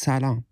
سلام.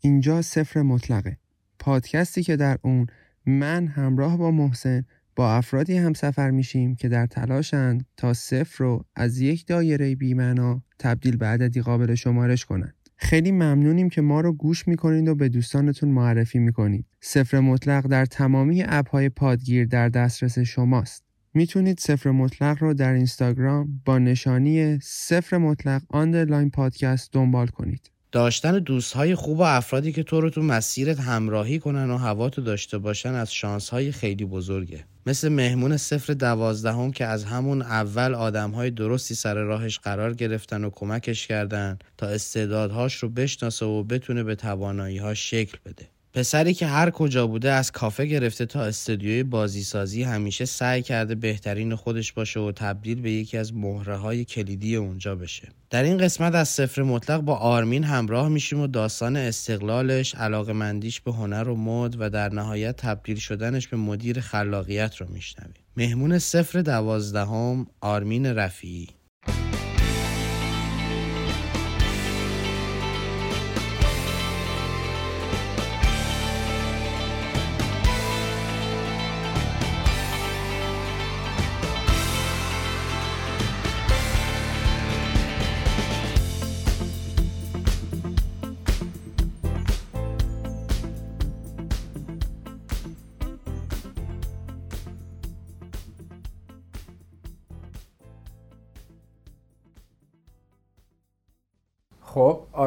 اینجا صفر مطلقه. پادکستی که در اون من همراه با محسن با افرادی هم سفر میشیم که در تلاشند تا صفر رو از یک دایره بی‌معنا تبدیل به عددی قابل شمارش کنند. خیلی ممنونیم که ما رو گوش می‌کنید و به دوستانتون معرفی می‌کنید. صفر مطلق در تمامی app های پادگیر در دسترس شماست. می‌تونید صفر مطلق رو در اینستاگرام با نشانی صفر مطلق underline پادکست دنبال کنید. داشتن دوستهای خوب و افرادی که تو رو تو مسیرت همراهی کنن و هوا تو داشته باشن از شانسهای خیلی بزرگه. مثل مهمون صفر دوازدهم که از همون اول آدمهای درستی سر راهش قرار گرفتن و کمکش کردن تا استعدادهاش رو بشناسه و بتونه به تواناییهاش شکل بده. پسری که هر کجا بوده از کافه گرفته تا استودیوی بازیسازی همیشه سعی کرده بهترین خودش باشه و تبدیل به یکی از مهره های کلیدی اونجا بشه. در این قسمت از صفر مطلق با آرمین همراه میشیم و داستان استقلالش علاقه مندیش به هنر و مد و در نهایت تبدیل شدنش به مدیر خلاقیت رو میشنویم. مهمون صفر دوازدهم آرمین رفیعی.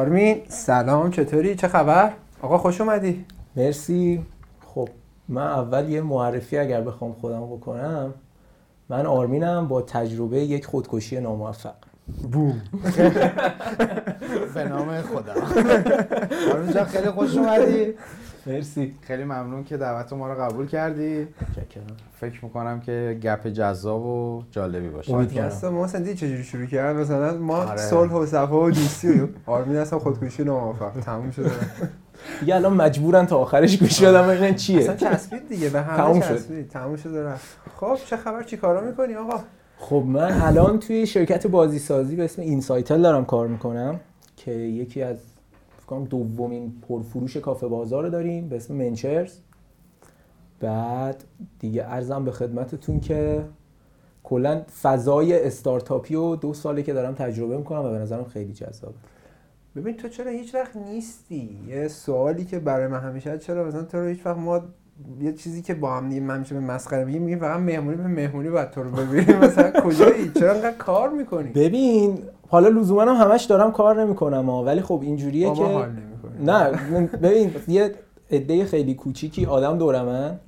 آرمین سلام چطوری؟ چه خبر؟ آقا خوش اومدی. مرسی. خب من اول یه معرفی اگر بخوام خودم بکنم من آرمینم با تجربه یک خودکشی ناموفق. بوم. به نام خدا آرمین جان خیلی خوش اومدی. مرسی. خیلی ممنون که دعوت ما رو قبول کردی. فکر می‌کنم که گپ جذاب و جالبی باشه. پادکست ما سندی چجوری شروع کرد مثلا ما آره. صلح و صفا و دوستی و آرمین اصلا خودکشی ناموفق. تموم شده. دیگه الان مجبورن تا آخرش گوش بدم ببینن اصلا چیه؟ چسبید دیگه به همه تموم شد. چسبید. تموم شده رفت. خب چه خبر؟ چی کارا می‌کنی آقا؟ خب من الان توی شرکت بازی سازی به اسم اینسایتل دارم کار می‌کنم که یکی از کنم. دومین پرفروش کافه بازار رو داریم به اسم منچرز. بعد دیگه ارزم به خدمتتون که کلا فضای استارتاپی و دو ساله که دارم تجربه می‌کنم و به نظرم خیلی جذابه. ببین تو چرا هیچ وقت نیستی؟ یه سوالی که برای من همیشه چرا؟ مثلا تو رو هیچ وقت ما یه چیزی که با هم دیگه من میشه به مسخره میگیم میگیم فقط مهمونی به مهمونی باید تو رو ببینیم. مثلا کجایی؟ چرا انقدر کار می‌کنی؟ ببین حالا لزوما هم همش دارم کار نمی‌کنم ها ولی خب اینجوریه که حال نه ببین یه عده خیلی کوچیکی آدم دورمن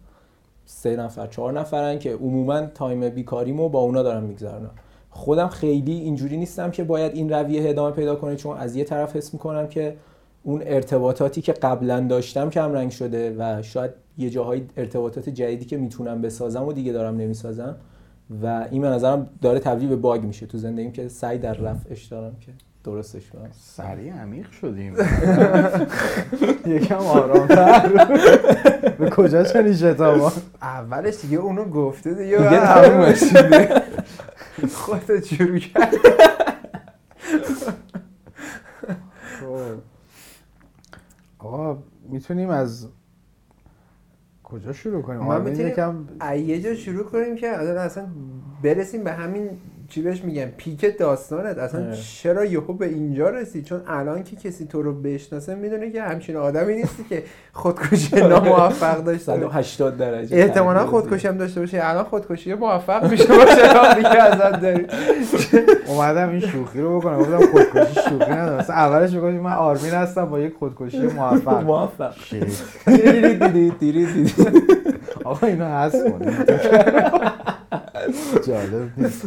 سه نفر چهار نفرن که عموما تایم بیکاریمو با اونا دارم میگذرونم. خودم خیلی اینجوری نیستم که باید این رویه ادامه پیدا کنه چون از یه طرف حس می‌کنم که اون ارتباطاتی که قبلا داشتم کم رنگ شده و شاید یه جاهای ارتباطات جدیدی که می‌تونم بسازم و دیگه دارم نمی‌سازم. و این به نظرم داره تبدیل به باگ میشه تو زندگیم که سعی در رفعش دارم که درستش کنم. سریع عمیق شدیم. یکم آرامتر. به کجا چنین شتابا؟ اولش دیگه اونو گفته دیگه دیگه بعد تموم همه شده. خودت شروع کرد خب. آقا می‌تونیم از کجا شروع کنیم؟ آرمین می‌تونیم یکم یه جا شروع کنیم که اصلا برسیم به همین چی بهش میگن؟ پیک داستانت. اصلا آره. چرا یهو به اینجا رسید چون الان که کسی تو رو بشناسه می‌دونه که همچین آدمی نیستی که خودکشی ناموفق داشته باشه. 180 درجه احتمالا خودکشی هم داشته باشه. الان خودکشی موفق میشه باشه. که ازت داری اومدم این شوخی رو بکنم. گفتم خودکشی شوخی ندارم. مثلا اولش می‌گفتم من آرمین هستم با یک خودکشی موفق. موفق. آقا اینو حذف کنیم جالب نیست.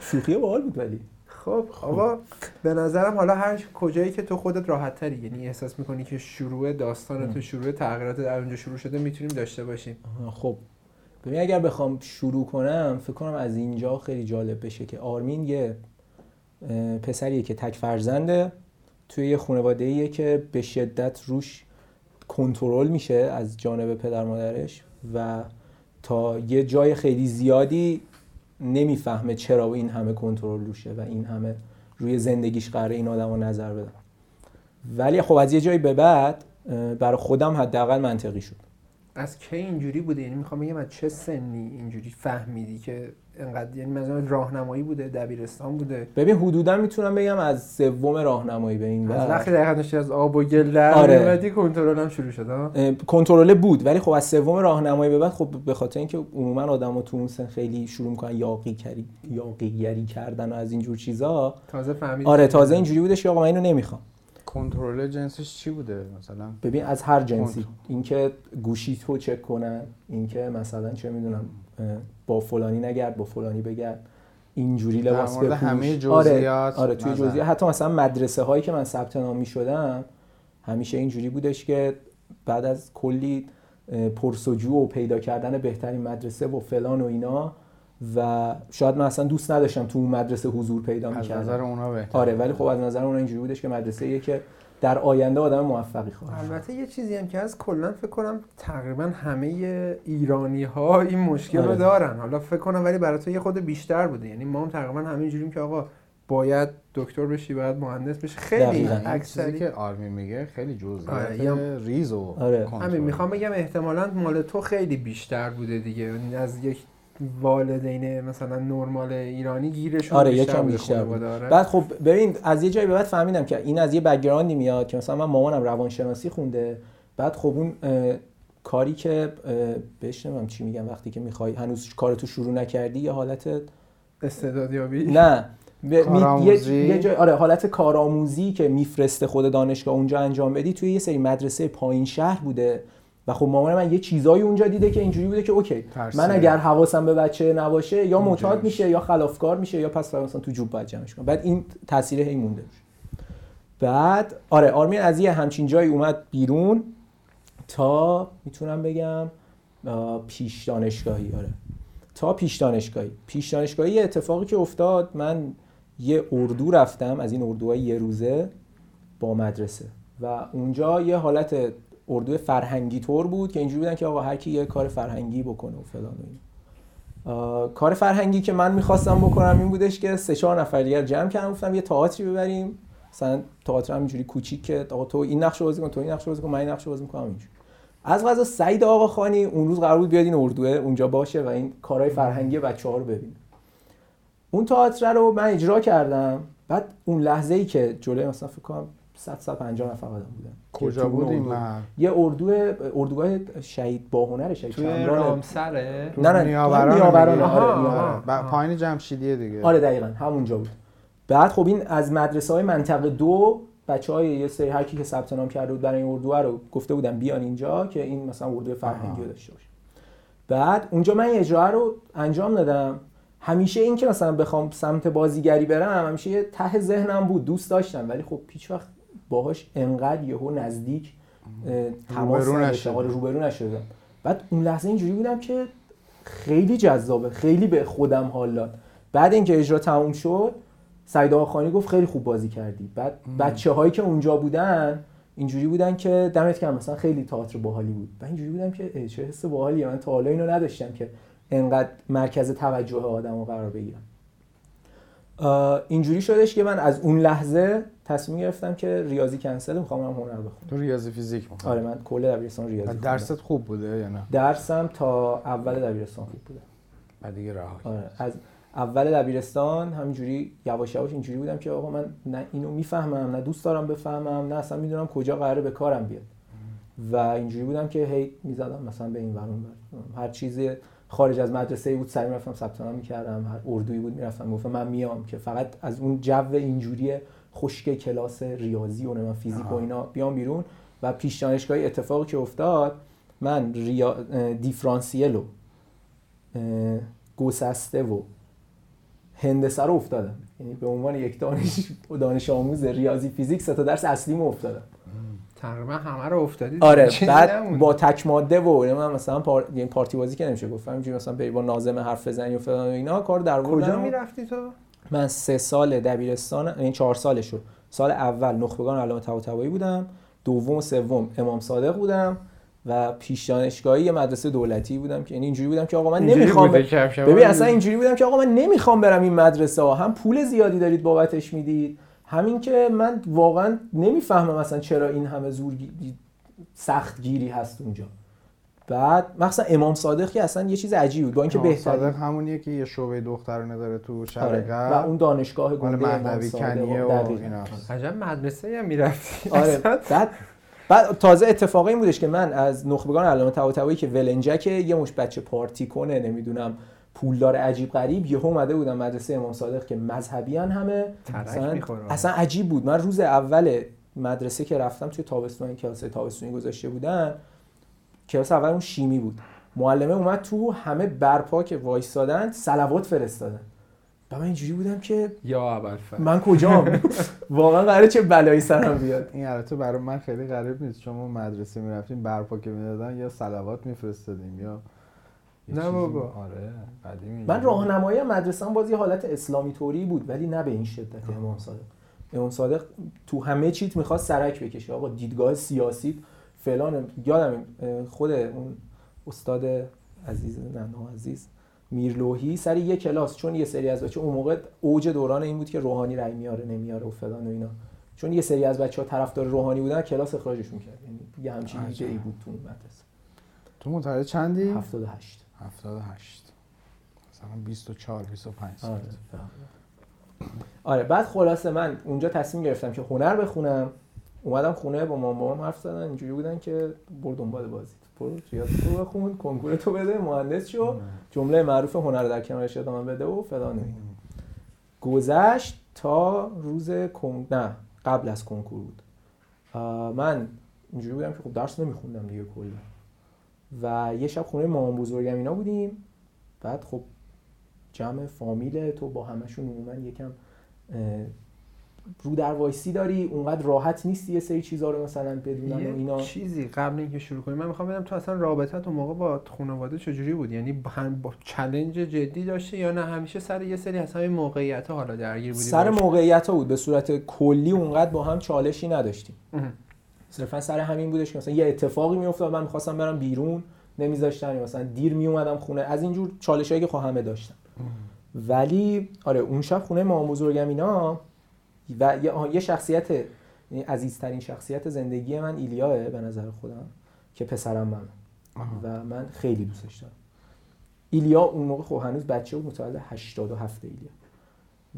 شوخی باحال بود ولی. خب آقا به نظرم حالا هر کجایی که تو خودت راحت تری یعنی احساس می‌کنی که شروع داستان تو شروع تغییرات در اونجا شروع شده می‌تونیم داشته باشیم. خب. ببین اگر بخوام شروع کنم فکر کنم از اینجا خیلی جالب بشه که آرمین یه پسریه که تک فرزنده توی یه خانواده که به شدت روش کنترل میشه از جانب پدر مادرش و تا یه جای خیلی زیادی نمی‌فهمه چرا این همه کنترل روشه و این همه روی زندگیش قراره این آدم رو نظر بدن ولی خب از یه جایی به بعد برای خودم حداقل منطقی شد. از کی اینجوری بوده؟ یعنی می‌خوام بگم از چه سنی اینجوری فهمیدی که انقدر یعنی مثلا راهنمایی بوده دبیرستان بوده؟ ببین حدودا می‌تونم بگم از سوم راهنمایی به این از. وقتی دقیقا از آب و گل در آره. میومدی کنترل هم شروع شد کنترله بود ولی خب از سوم راهنمایی به بعد خب به خاطر اینکه عموما آدما تو اون سن خیلی شروع می‌کنن یاقی کری یاقیگری کردن و از اینجور چیزا تازه فهمیدی. آره تازه اینجوری بودش که آقا من اینو نمی‌خوام. کنترل جنسش چی بوده مثلا؟ ببین از هر جنسی. اینکه گوشی تو چک کنن اینکه مثلا چه می‌دونم با فلانی نگرد با فلانی بگرد. اینجوری لباس بپوش. همه آره جزئیات آره توی نظر. جزئیات. حتی مثلا مدرسه هایی که من ثبت نام می‌شدم همیشه اینجوری بودش که بعد از کلی پرسجو و پیدا کردن بهترین مدرسه و فلان و اینا و شاید من اصلا دوست نداشتم تو اون مدرسه حضور پیدا از می‌کردم نظر اونا بهتر آره ولی خب از نظر اون اینجوری بودش که مدرسه ایه که در آینده آدم موفقی خواهد شد. البته یه چیزی هم که از کلا فکر کنم تقریبا همه ایرانی ها این مشکل رو آره. دارن حالا فکر کنم ولی برای تو یه خود بیشتر بوده یعنی ما هم تقریبا همینجوریم که آقا باید دکتر بشی باید مهندس بشی خیلی دقیقاً. این چیزی اکثری که آرمین میگه خیلی جزئیات آره، ریز و آره. کنترل. همین می‌خوام بگم احتمالا مال تو خیلی بیشتر بوده دیگه از یک والدین مثلا نرمال ایرانی گیرشون آره، بیشتر یکم بوده بیشتر آره. بعد خب ببین از یه جایی به بعد فهمیدم که این از یه background ی میاد که مثلا من مامانم روانشناسی خونده. بعد خب اون کاری که بهش نمی‌دونم چی میگم وقتی که می‌خوای هنوز کارتو شروع نکردی یه حالت استعدادیابی؟ نه. ب-؟ یه, یه جای آره حالت کارآموزی که میفرسته خود دانشگاه اونجا انجام بدی توی یه سری مدرسه پایین شهر بوده. و خب مامان من یه چیزایی اونجا دیده که اینجوری بوده که اوکی ترسیده. من اگر حواسم به بچه نباشه یا معتاد میشه. یا خلافکار میشه یا پس مثلا تو جوب باید جمعش کنم. بعد این تاثیر هی مونده بعد آره آرمین از یه همچین جایی اومد بیرون تا می‌تونم بگم پیش دانشگاهی آره. تا پیش دانشگاهی. پیش دانشگاهی اتفاقی که افتاد من یه اردو رفتم از این اردوهای یه روزه با مدرسه. و اونجا یه حالت اردو فرهنگی طور بود که اینجوری بودن که آقا هر کی یه کار فرهنگی بکنه و فلان و کار فرهنگی که من می‌خواستم بکنم این بودش که سه چهار نفر دیگر جمع کردم گفتم یه تئاتری ببریم. مثلا تئاتر همینجوری کوچیک که آقا تو این نقش بازی کن تو این نقش بازی کن من این نقش بازی می‌کنم اینجوری. از غذا سعید آقا خانی اون روز قرار بود بیاد این اردوه اونجا باشه و این کارهای فرهنگی بچه ها رو ببینه. اون تئاتر رو من اجرا کردم. بعد اون لحظه ای که جلوی مثلا فکر کنم 100 150 نفر آدم بودن. کجا بود این محل یه اردو اردوگاه شهید باهنر شهید توی چمران رامسره؟ نه نه نیاوران نیاوران؟ آره پایین جمشیدیه دیگه. آره دقیقا همونجا بود. بعد خب این از مدرسه های منطقه دو بچه های یه سری هر کی که ثبت نام کرده بود برای این اردو رو گفته بودن بیان اینجا که این مثلا اردو فرهنگی رو داشته باشه. بعد اونجا من این اجرا رو انجام دادم. همیشه این که مثلا بخوام سمت بازیگری برم همیشه یه ته ذهنم بود. دوست داشتم ولی خب هیچ وقت باهاش انقدر یهو نزدیک تماس. آره، روبرو نشدم. بعد اون لحظه اینجوری بودم که خیلی جذابه خیلی به خودم حال داد. بعد اینکه اجرا تموم شد سعید آقاخانی گفت خیلی خوب بازی کردی. بعد بچه هایی که اونجا بودن اینجوری بودن که دمت گرم مثلا خیلی تئاتر باحالی بود. من اینجوری بودم که چه حس باحالیه. من تا حالا اینو نداشتم که انقدر مرکز توجه آدمو قرار بگیرم. اینجوری شدش که من از اون لحظه تصمیم گرفتم که ریاضی کنسل می‌خوام برم هنر بخونم تو ریاضی فیزیک می‌خوای آره من کل دبیرستان ریاضی. درست خوب بوده یا نه درسم تا اول دبیرستان خوب بوده بعد دیگه رها. آره از اول دبیرستان همینجوری یواش یواش اینجوری بودم که آقا من نه اینو می‌فهمم نه دوست دارم بفهمم نه اصلا می‌دونم کجا قراره به کارم بیاد و اینجوری بودم که هی می‌زدم مثلا به این ور اون ور. هر چیزی خارج از مدرسه بود سری می‌رفتم ثبت نام می‌کردم هر اردویی بود می‌رفتم گفتم من میام که فقط از اون جو اینجوری خشک کلاس ریاضی و نمی‌دونم فیزیک و اینا بیام بیرون و پیش دانشگاهی اتفاقی که افتاد من ریا... دیفرانسیل و گسسته و هندسه رو افتادم. یعنی به عنوان یک دانش دانش آموز ریاضی فیزیک سه تا درس اصلیمو افتادم. تقریبا همه رو افتادی؟ آره بعد. با تک ماده و نمی‌دونم مثلا پار... یعنی پارتی بازی که نمیشه گفتم مثلا با ناظم حرف بزنی و فلان و اینا کار در کجا می‌رفتی تو؟ من سه سال دبیرستان این چهار سالشو. سال اول نخبگان علامه طباطبایی بودم. دوم و سوم امام صادق بودم. و پیش دانشگاهی یه مدرسه دولتی بودم که یعنی اینجوری بودم که آقا من نمی‌خوام ببین اصلا اینجوری بودم که آقا من نمی‌خوام برم این مدرسه ها. هم پول زیادی دارید بابتش می‌دید. همین که من واقعا نمی‌فهمم اصلا چرا این همه زور سخت گیری هست اونجا. بعد مثلا امام صادق که اصلا یه چیز عجیبی بود با اینکه بهترین صادق همونیه که یه شعبه دخترانه داره تو آره. شرق و اون دانشگاه گنده امام مهدوی صادق کنیه و. ایناست. عجب مدرسه هم می‌رفتی آره بعد بعد تازه اتفاقی این بودش که من از نخبگان علامه طباطبایی که ولنجک یه مش بچه پارتی کنه نمی‌دونم پولدار عجیب غریب یه اومده بودم مدرسه امام صادق که مذهبیان همه ترک اصلا. اصلا عجیب بود من روز اول مدرسه که رفتم توی تابستون کلاس تابستونی گذاشته بودن کلاس اول اون شیمی بود. معلمه اومد تو همه برپا که وایستادن صلوات فرستادن. و من اینجوری بودم که یا ابوالفضل. من کجام؟ واقعا قراره چه بلایی سرم بیاد؟ این البته برای من خیلی غریب نیست. چون ما مدرسه می‌رفتیم برپا که می‌دادن یا صلوات میفرستادیم یا نه بابا. آره قدیمی. من راهنمایی مدرسه هم باز یه حالت اسلامی طوری بود ولی نه به این شدت امام صادق. امام صادق تو همه چیت می‌خواست سرک بکشه. آقا دیدگاه سیاسی فلان یادم خود اون استاد عزیز نه عزیز میرلوهی سر یه کلاس چون یه سری از بچه اون موقع اوج دوران این بود که روحانی رأی میاره نمیاره و فلان و اینا. چون یه سری از بچه ها طرفدار روحانی بودن کلاس اخراجشون کرد. یعنی یه همچین ایده ای بود تو اون مدرسه. تو متولد چندی؟ 78 78 مثلا 24 25 سال آره آره بعد خلاصه من اونجا تصمیم گرفتم که هنر بخونم. اومدم خونه با مامان بابام حرف زدن اینجوری بودن که برو دنبال بازی. برو ریاضی تو بخون کنکور تو بده مهندس شو. جمله معروف هنر در کنارش ادامه بده و فلان. گذشت تا روز کن... نه قبل از کنکور بود. من اینجوری بودم که خب درس نمیخوندم دیگه کلا. و یه شب خونه مامان بزرگم اینا بودیم. بعد خب جمع فامیل تو با همشون عموما یکم رو در وایسی داری اونقدر راحت نیستی یه سری چیزا رو مثلا بدونن و اینا. چیزی قبل اینکه شروع کنیم من می‌خوام بدم تو اصلا رابطت اون موقع با خانواده چجوری بود؟ یعنی با با چلنج جدی داشته یا نه؟ همیشه سر یه سری از همین موقعیت حالا درگیر بودی سر؟ موقعیت ها بود به صورت کلی اونقدر با هم چالشی نداشتیم. صرفا سر همین بودش که مثلا یه اتفاقی میافتاد من می‌خواستم برم بیرون نمیذاشتن یا مثلا دیر میومدم خونه. از اینجور چالش هایی که خب همه داشتن ولی آره اون شب خونه مامان بزرگم اینا و یه, شخصیت یعنی عزیزترین شخصیت زندگی من ایلیاه به نظر خودم که پسرم من و من خیلی دوستش دارم. ایلیا اون موقع خب هنوز بچه بود متولد 87 ایلیا.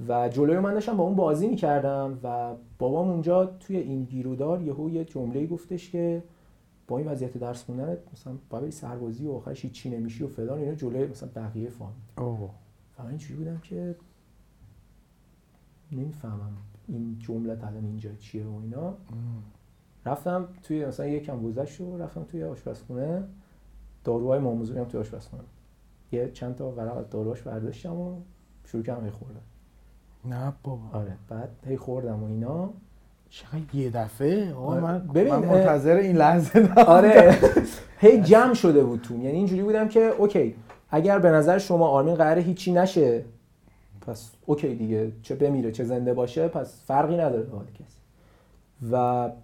و جلوی من داشتم با اون بازی می‌کردم و بابام اونجا توی این گیرودار یهو یه جمله گفتش که با این وضعیت درس خوندنت مثلا باید بری سربازی و آخرش چی نمیشی و فلان اینا جلوی مثلا بقیه فامیل. اوه. و من اینجوری بودم که نمی‌فهمم. این جمله الان اینجا چیه و اینا. رفتم توی مثلا یکم گذشت و رفتم توی آشپزخونه. داروهای مامان‌بزرگم توی آشپزخونه. یه چند تا ورق از داروهاش برداشتم و شروع کردم هی خوردم نه بابا. آره بعد هی خوردم و اینا. چقدر یه دفعه؟ آره. من ببین، من منتظر این لحظه نبودم. آره. هی جمع شده بود تو. یعنی اینجوری بودم که okay اگر به نظر شما آرمین قراره هیچی نشه پس okay دیگه چه بمیره چه زنده باشه پس فرقی نداره به حال کسی. و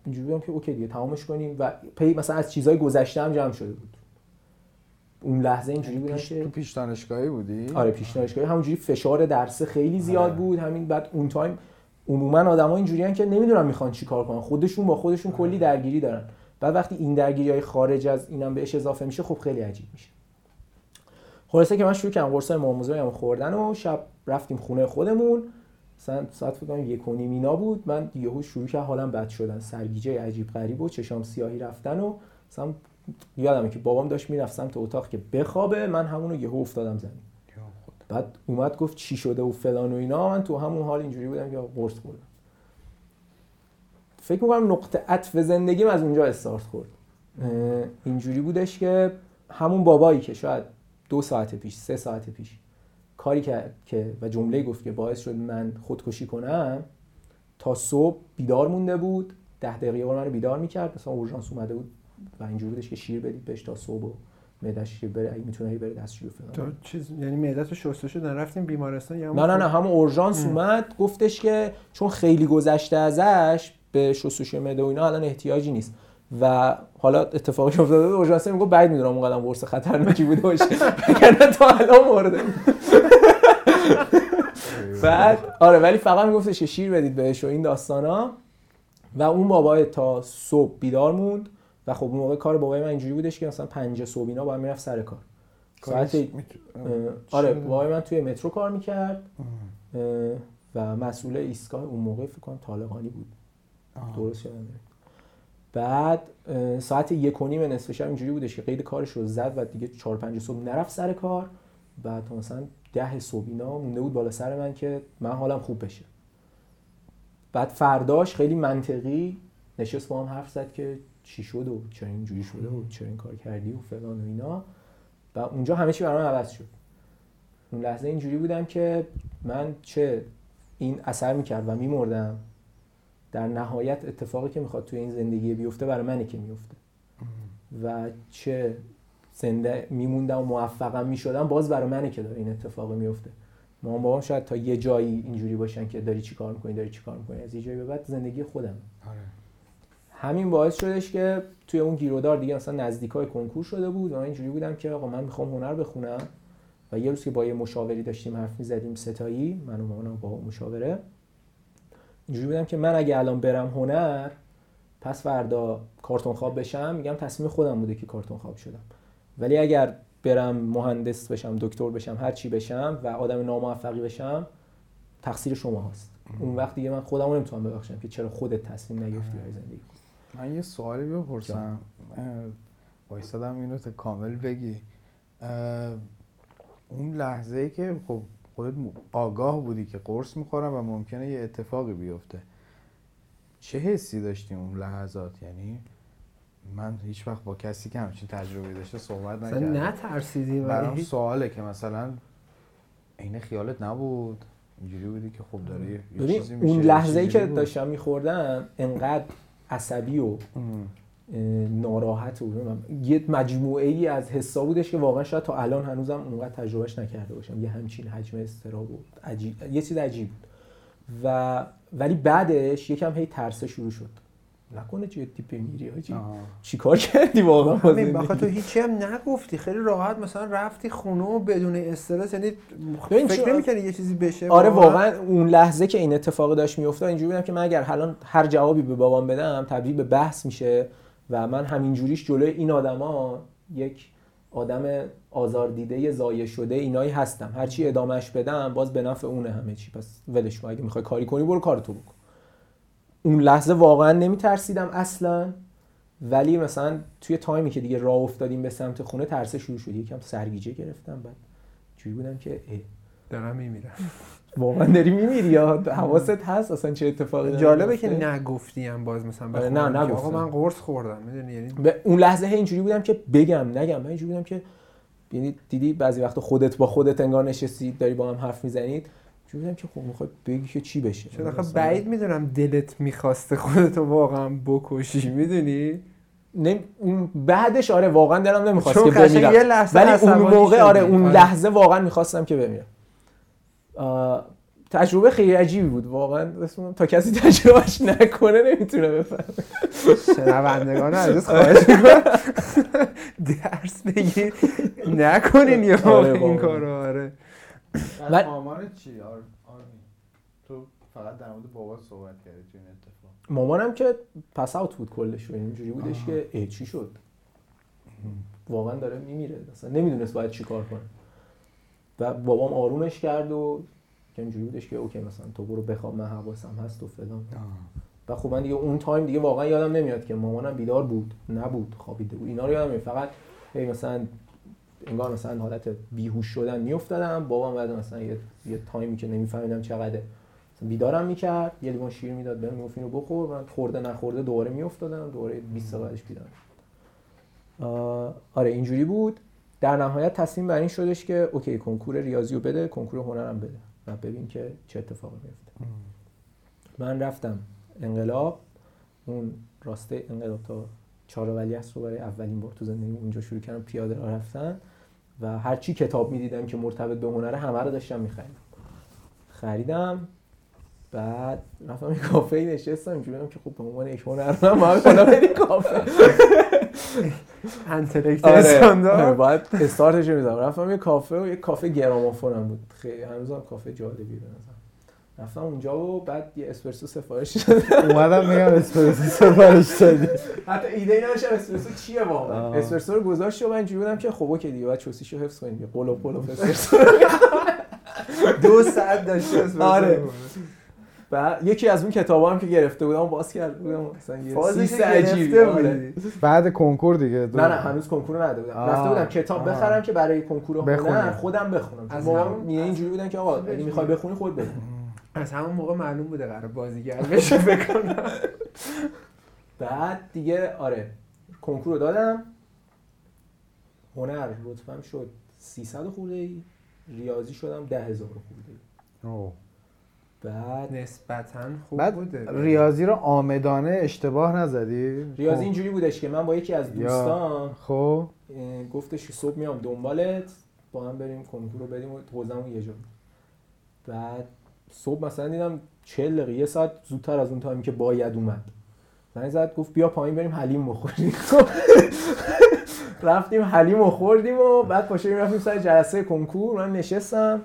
اینجوری بودم که okay دیگه تمامش کنیم و هی مثلا از چیزهای گذشته هم جمع شده بود. اون لحظه اینجوری پیش- که تو پیش دانشگاهی بودی؟ آره پیش دانشگاهی. همونجوری فشار درس خیلی زیاد آره. بود. همین بعد اون تایم عموما آدما اینجوریان که نمی‌دونن می‌خوان چی کار کنن. خودشون با خودشون کلی درگیری دارن. بعد وقتی این درگیری های خارج از اینم بهش اضافه میشه خب خیلی عجیب میشه. خلاصه که من شروع کردم قرصای مامان‌بزرگم خوردن و شب رفتیم خونه خودمون. مثلا ساعت فکر کنم یک و نیم اینا بود. من یهو شروع کرد حالم بد شدن. سرگیجه عجیب غریب و چشام سیاهی رفتن و مثلا یادمه که بابام داشت می‌رفت سمت اتاق که بخوابه. من همونو یهو افتادم زمین. بعد اومد گفت چی شده و فلان و اینا. من تو همون حال اینجوری بودم که قرص خوردم. فکر می‌کنم نقطه عطف زندگیم از اونجا استارت خورد. اینجوری بودش که همون بابایی که شاید دو ساعت پیش سه ساعت پیش. کاری کرد که و جمله گفت که باعث شد من خودکشی کنم تا صبح بیدار مونده بود ده دقیقه بار من بیدار می‌کرد مثلا اورژانس اومده بود و اینجوری بودش که شیر بدید بهش تا صبح و معده‌ش که بره اگه می‌تونه بره دستشویی فلان تو چیز یعنی معدت رو شسته شدن رفتیم بیمارستان یا نه نه نه همون اورژانس اومد گفتش که چون خیلی گذشته ازش به شستشوی معده و اینا الان احتیاجی نیست. و حالا اتفاقی که افتاده بود اورژانس میگه بعد می‌دونم اون قدم قرص خطرناکی بوده باشه. اگر نه تا الان مرده بعد آره ولی فقط میگفتش که شیر بدید بهش و این داستانا. و اون بابا تا صبح بیدار موند. و خب اون موقع کار بابای من اینجوری بودش که مثلا پنج صبح اینا باید می‌رفت سر کار. ساعت آره بابای من توی مترو کار می‌کرد. و مسئول ایستگاه اون موقع فکر کنم طالقانی بود. درست یادم. بعد ساعت یک و نیم نصف شب اینجوری بودش که قید کارش رو زد و دیگه چهار پنج صبح نرفت سر کار. بعد تا مثلا ده صبح اینا مونده بود بالا سر من که من حالم خوب بشه. بعد فرداش خیلی منطقی نشست با هم حرف زد که چی شد و چرا اینجوری شده و چرا این کار کردی و فلان و اینا. و اونجا همه چی برام عوض شد. اون لحظه اینجوری بودم که من چه این اثر می‌کرد و میمردم. در نهایت اتفاقی که می‌خواد توی این زندگی بیفته برای منه که میفته و چه زنده میموندم و موفقم می‌شدم باز برای منه که داره این اتفاق میفته مامان بابام شاید تا یه جایی اینجوری باشن که داری چی کار می‌کنی داری چی کار می‌کنی. از یه جایی به بعد زندگی خودم آره. همین باعث شدش که توی اون گیرودار دیگه مثلا نزدیکای کنکور شده بود و من اینجوری بودم که آقا من می‌خوام هنر بخونم. و یه روز که با یه مشاوری داشتیم حرف می‌زدیم ستایی من و مامانم با مشاوره اینجوری بودم که من اگه الان برم هنر پس فردا کارتون خواب بشم میگم تصمیم خودم بوده که کارتون خواب شدم. ولی اگر برم مهندس بشم دکتر بشم هر چی بشم و آدم ناموفقی بشم تقصیر شما هست اون وقت دیگه من خودم نمی‌تونم ببخشم که چرا خودت تصمیم نگرفتی برای زندگی. من یه سوالی بپرسم. وایسادم اینو تا کامل بگی. اون لحظه ای که خب خودت آگاه بودی که قرص می‌خورم و ممکنه یه اتفاقی بیفته. چه حسی داشتی اون لحظات؟ یعنی من هیچ وقت با کسی که همچین تجربه داشته صحبت نکردم. نترسیدی برام سواله که مثلا عین خیالت نبود. اینجوری بودی که خب داره یه- چیزی میشه، اون یه لحظه ای چیزی که. داشتم میخوردم انقدر عصبی و ناراحت و یه مجموعه ای از حسا بودش که واقعا شاید تا الان هنوزم اونقدر تجربهش نکرده باشم. یه همچین حجم استراب و عجیب یه چیز عجیب بود. و ولی بعدش یکم هی ترسه شروع شد. نکنه جدی بمیری حاجی آها. چیکار کردی واقعا؟ با همین زندگی؟ بخاطر تو هیچی هم نگفتی. خیلی راحت مثلا رفتی خونه و بدون استرس یعنی ببین فکر نمی‌کردی یه چیزی بشه. آره واقعا اون لحظه که این اتفاق داشت میافتاد اینجوری بودم که من اگر الان هر جوابی به بابام بدم تبدیل به بحث میشه. و من همین جوریش جلوی این آدما یک آدم آزار دیده ضایع شده اینایی هستم. هرچی ادامهش بدم باز به نفع اونه همه چی. پس ولش کن اگه می‌خوای کاری کنی برو کارتو بکن. اون لحظه واقعا نمیترسیدم اصلا ولی مثلا توی تایمی که دیگه راه افتادیم به سمت خونه ترسه شروع شد. یکم سرگیجه گرفتم بعد جوری بودم که دارم میمیرم. واقعا داری میمیری یا حواست هست اصلا چه اتفاقی داره جالبه که؟ نگفتیم باز مثلا آره، بخونم نه، آقا. من قرص خوردم می‌دونی یعنی به اون لحظه اینجوری بودم که بگم نگم من اینجوری بودم که یعنی دیدی بعضی وقتا خودت با خودت انگار نشستی داری با هم حرف می‌زنید اینجوری بودم که خب می‌خوای بگی که چی بشه چون آخه بعید می‌دونم دلت می‌خواسته خودتو واقعا بکشی می‌دونی. اون بعدش آره واقعا دلم نمی‌خواست چون که بمیرم ولی اون موقع. آره اون آره. لحظه واقعا می‌خواستم که بمیرم تجربه خیلی عجیبی بود واقعا اسمم تا کسی تجربهش نکنه نمی‌تونه بفهم شنوندگان عزیز خواهش می‌کنم. درس بگیر نکنین یه موقع آره، این. کارو آره. من- مامان چی؟ تو فقط در مورد بابا صحبت کردی تو این اتفاق. مامانم که pass out بود کلش اینجوری بودش که ای چی شد؟ واقعا داره میمیره اصلا نمی‌دونست باید چی کار کنه. و بابام آرومش کرد و که اینجوری بودش که okay مثلا تو برو بخواب من حواسم هست و فلان. و خب من دیگه اون تایم دیگه واقعا یادم نمیاد که مامانم بیدار بود نبود خوابیده بود. اینا رو یادم نمیاد. فقط هی مثلا انگار مثلا حالت بیهوش شدن میافتادم. بابام بعد مثلا یه, یه تایمی که نمیفهمیدم چقدره. مثلا بیدارم می‌کرد یه لیوان شیر می‌داد بهم می‌گفت اینو بخور. من خورده نخورده دوباره میافتادم دوباره 20 دقیقه بعدش بیدار آره اینجوری بود. در نهایت تصمیم بر این شدش که اوکی کنکور ریاضی رو بده کنکور هنرم بده. و ببین که چه اتفاقی میفته. من رفتم انقلاب. اون راسته انقلاب تا چهار ولیعصر رو برای اولین بار تو زندگی اونجا شروع کردم پیاده راه رفتن. و هر چی کتاب می‌دیدم که مرتبط به هنره همه رو داشتم میخریدم. خریدم. بعد رفتم یه کافه نشستم اینجوری که خب به عنوان یک هنرمند بری کافه. انتلکت آره, آره استاندارد باید استارتش می‌زنم رفتم یه کافه و یه کافه گرامافون هم بود. خیلی هنوزم کافه جالبی به رفتم اونجا و بعد یه اسپرسو سفارش دادم. اومدم میگم اسپرسو سفارش دادی. حتی ایده ای نداشتم اسپرسو چیه واقعا. اسپرسو رو گذاشت و من اینجوری بودم که خب اوکی دیگه باید چوسیشو حفظ کنیم. دیگه قلوب قلوب اسپرسو. دو ساعت داشته اسپرسو آره. بعد یکی از اون کتابا هم که گرفته بودم باز کرد بودم مثلا یه عجیبی گرفته آره. بودی. بعد کنکور دیگه نه نه هنوز کنکور نداده بودم. رفته بودم کتاب. بخرم که برای کنکور هنر بخونی. خودم بخونم از ما نیه اینجوری بودن که آقا اگه می‌خوای بخونی خود بخون از همون موقع معلوم بوده قرار بازیگر بشه بکنم بعد دیگه آره کنکور رو دادم هنر رتبم شد 300 خورده ای ریاضی شدم 10000 خورده ای اوه. بعد نسبتا خوب بعد بوده. ریاضی رو آمدانه اشتباه نزدی؟ ریاضی خب. اینجوری بودش که من با یکی از. دوستان خب. گفتش که صبح میام دنبالت با هم بریم کنکور رو بدیم و حوزمون یه بود. بعد صبح مثلا دیدم 40 دقیقه یه ساعت زودتر از اون تایمی که باید اومد. زنگ زد گفت بیا پایین بریم حلیم بخوریم رفتیم حلیم رو خوردیم و بعد پاشیم رفتیم سر جلسه کنکور. من نشستم.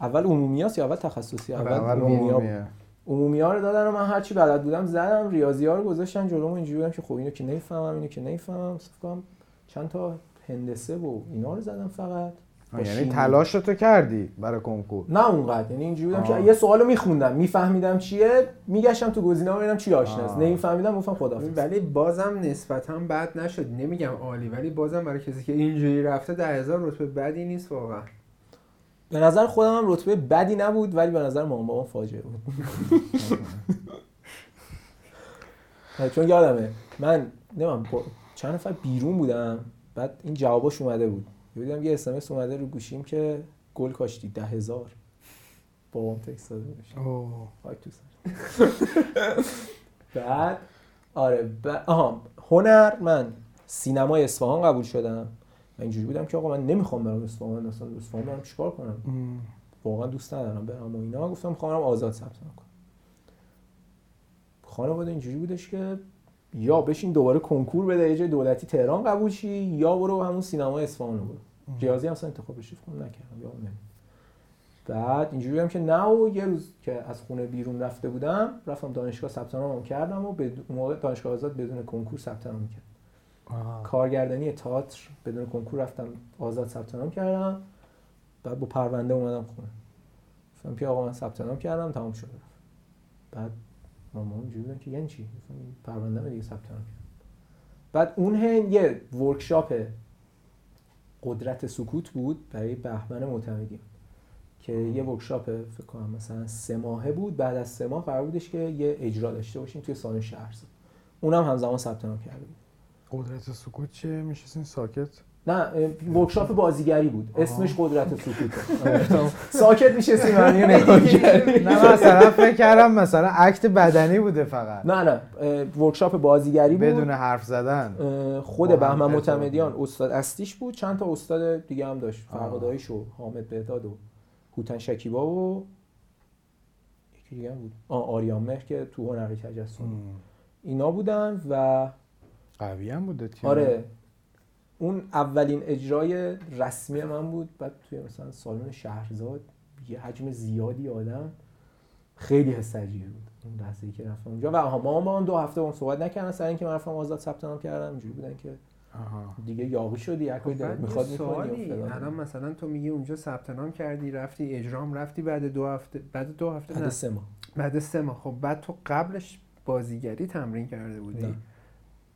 اول عمومی یا اول تخصصی؟ اول, اول عمومی ها عمومیه. عمومی ها رو دادن و من هرچی بلد بودم زدم ریاضی ها رو گذاشتن جلوم اینجوری بودم که خب اینو که نمی‌فهمم اینو که نمی‌فهمم. کنم چند تا هندسه و اینا رو زدم فقط. یعنی. تلاش تو کردی برای کنکور؟ نه اونقدر. یعنی اینجوری بودم آه. که یه سوالو میخوندم. میفهمیدم چیه؟ میگشتم تو گزینه ببینم چی آشناست. نمیفهمیدم گفتم خدا ولی بازم نسبتا بد نشد. نمیگم عالی ولی بازم برای کسی که اینجوری رفته ده هزار رتبه بدی نیست واقعا. به نظر خودم هم رتبه بدی نبود ولی به نظر مامان بابام فاجعه بود چون یادمه من نمیم چند نفر بیرون بودم بعد این جواباش اومده بود دیدم یه اسمس اومده رو گوشیم که گل کاشتی ده هزار بابام تکست داده بودش اوه. خاک تو سر. بعد آره. آها هنر من سینمای اصفهان قبول شدم من اینجوری بودم که آقا من نمی‌خوام برم اصفهان اصلا اصفهان برم چیکار کنم. واقعا دوست ندارم برم و اینا. گفتم می‌خوام آزاد ثبت نام کنم خانواده اینجوری بودش که یا بشین دوباره کنکور بده یه جای دولتی تهران قبول شی یا برو همون سینما اصفهان رو برو. ریاضی هم اصلا انتخابش رو فکر کنم نکردم یا نمی بعد اینجوری بودم که نه و یه روز که از خونه بیرون رفته بودم رفتم دانشگاه ثبت نام کردم و اون موقع دانشگاه آزاد بدون کنکور ثبت نام کردم آه. کارگردانی تئاتر بدون کنکور رفتم آزاد ثبت نام کردم. بعد با پرونده اومدم خونه. گفتم که آقا من ثبت نام کردم تمام شده بعد مامان اینجوری بودن که یعنی چی؟ پرونده من دیگه ثبت نام کردم. بعد اون هن یه workshop قدرت سکوت بود برای بهمن معتمدی که یه workshop فکر کنم مثلا سه ماهه بود. بعد از سه ماه قرار بودش که یه اجرا داشته باشیم توی سالن شهرزاد اونم همزمان ثبت نام کرده بود. قدرت سکوت چیه؟ میشستین ساکت؟ نه workshop بازیگری بود. اسمش قدرت سکوت ساکت کردی. نه مثلا فکر کردم مثلا اکت بدنی بوده فقط. نه نه ورکشاپ بازیگری بود. بدون حرف زدن. خود بهمن ارتباط معتمدیان استاد اصلیش بود چند تا استاد دیگه هم داشت. فرهادایش و حامد بهداد و هوتن شکیبا و یکی دیگه بود. آریان مهر که تو هنر تجسم. اینا بودن و قوی هم بوده تیم. آره. اون اولین اجرای رسمی من بود بعد توی مثلا سالن شهرزاد یه حجم زیادی آدم خیلی حس عجیبی بود. اون لحظه ای که رفتم اونجا. و آها ما با هم دو هفته با هم صحبت نکردن سر اینکه من رفتم آزاد ثبت نام کردم اینجوری بودن که آها. دیگه یاقی شدی هر کاری خب دلت می‌خواد می‌کنی. الان مثلا تو میگی اونجا ثبت نام کردی رفتی اجرام رفتی بعد دو هفته بعد دو هفته بعد نه. سه ماه. بعد سه ماه. خب بعد تو قبلش بازیگری تمرین کرده بودی. نه.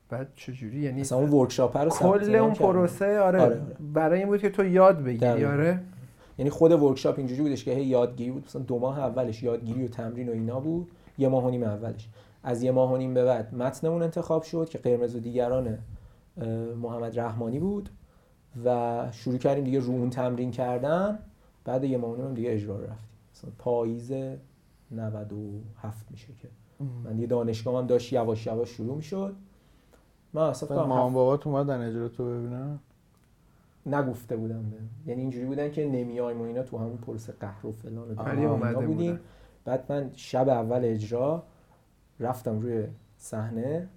بعد چجوری؟ یعنی مثلا اون ورکشاپ رو کل اون. پروسه آره, آره، آره. برای این بود که تو یاد بگیری. آره. یعنی خود ورکشاپ اینجوری بودش که هی یادگیری بود. مثلا دو ماه اولش یادگیری و تمرین و اینا بود. یه ماه و نیم اولش. از یه ماه و نیم به بعد متنمون انتخاب شد که قرمز و دیگران محمد رحمانی بود و شروع کردیم دیگه رو اون تمرین کردن. بعد یه ماه و نیم دیگه اجرا رفتیم. مثلا پاییز 97 میشه که. من دیگه دانشگاه هم داشت یواش یواش شروع می‌شد. من اصلا مامان بابات اومدن اجرا تو ببینن؟ نگفته بودم به یعنی اینجوری بودن که نمیایم و اینا تو همون پروسه قهر و فلان ولی اومده بودیم. بودن. بعد من شب اول اجرا رفتم روی صحنه.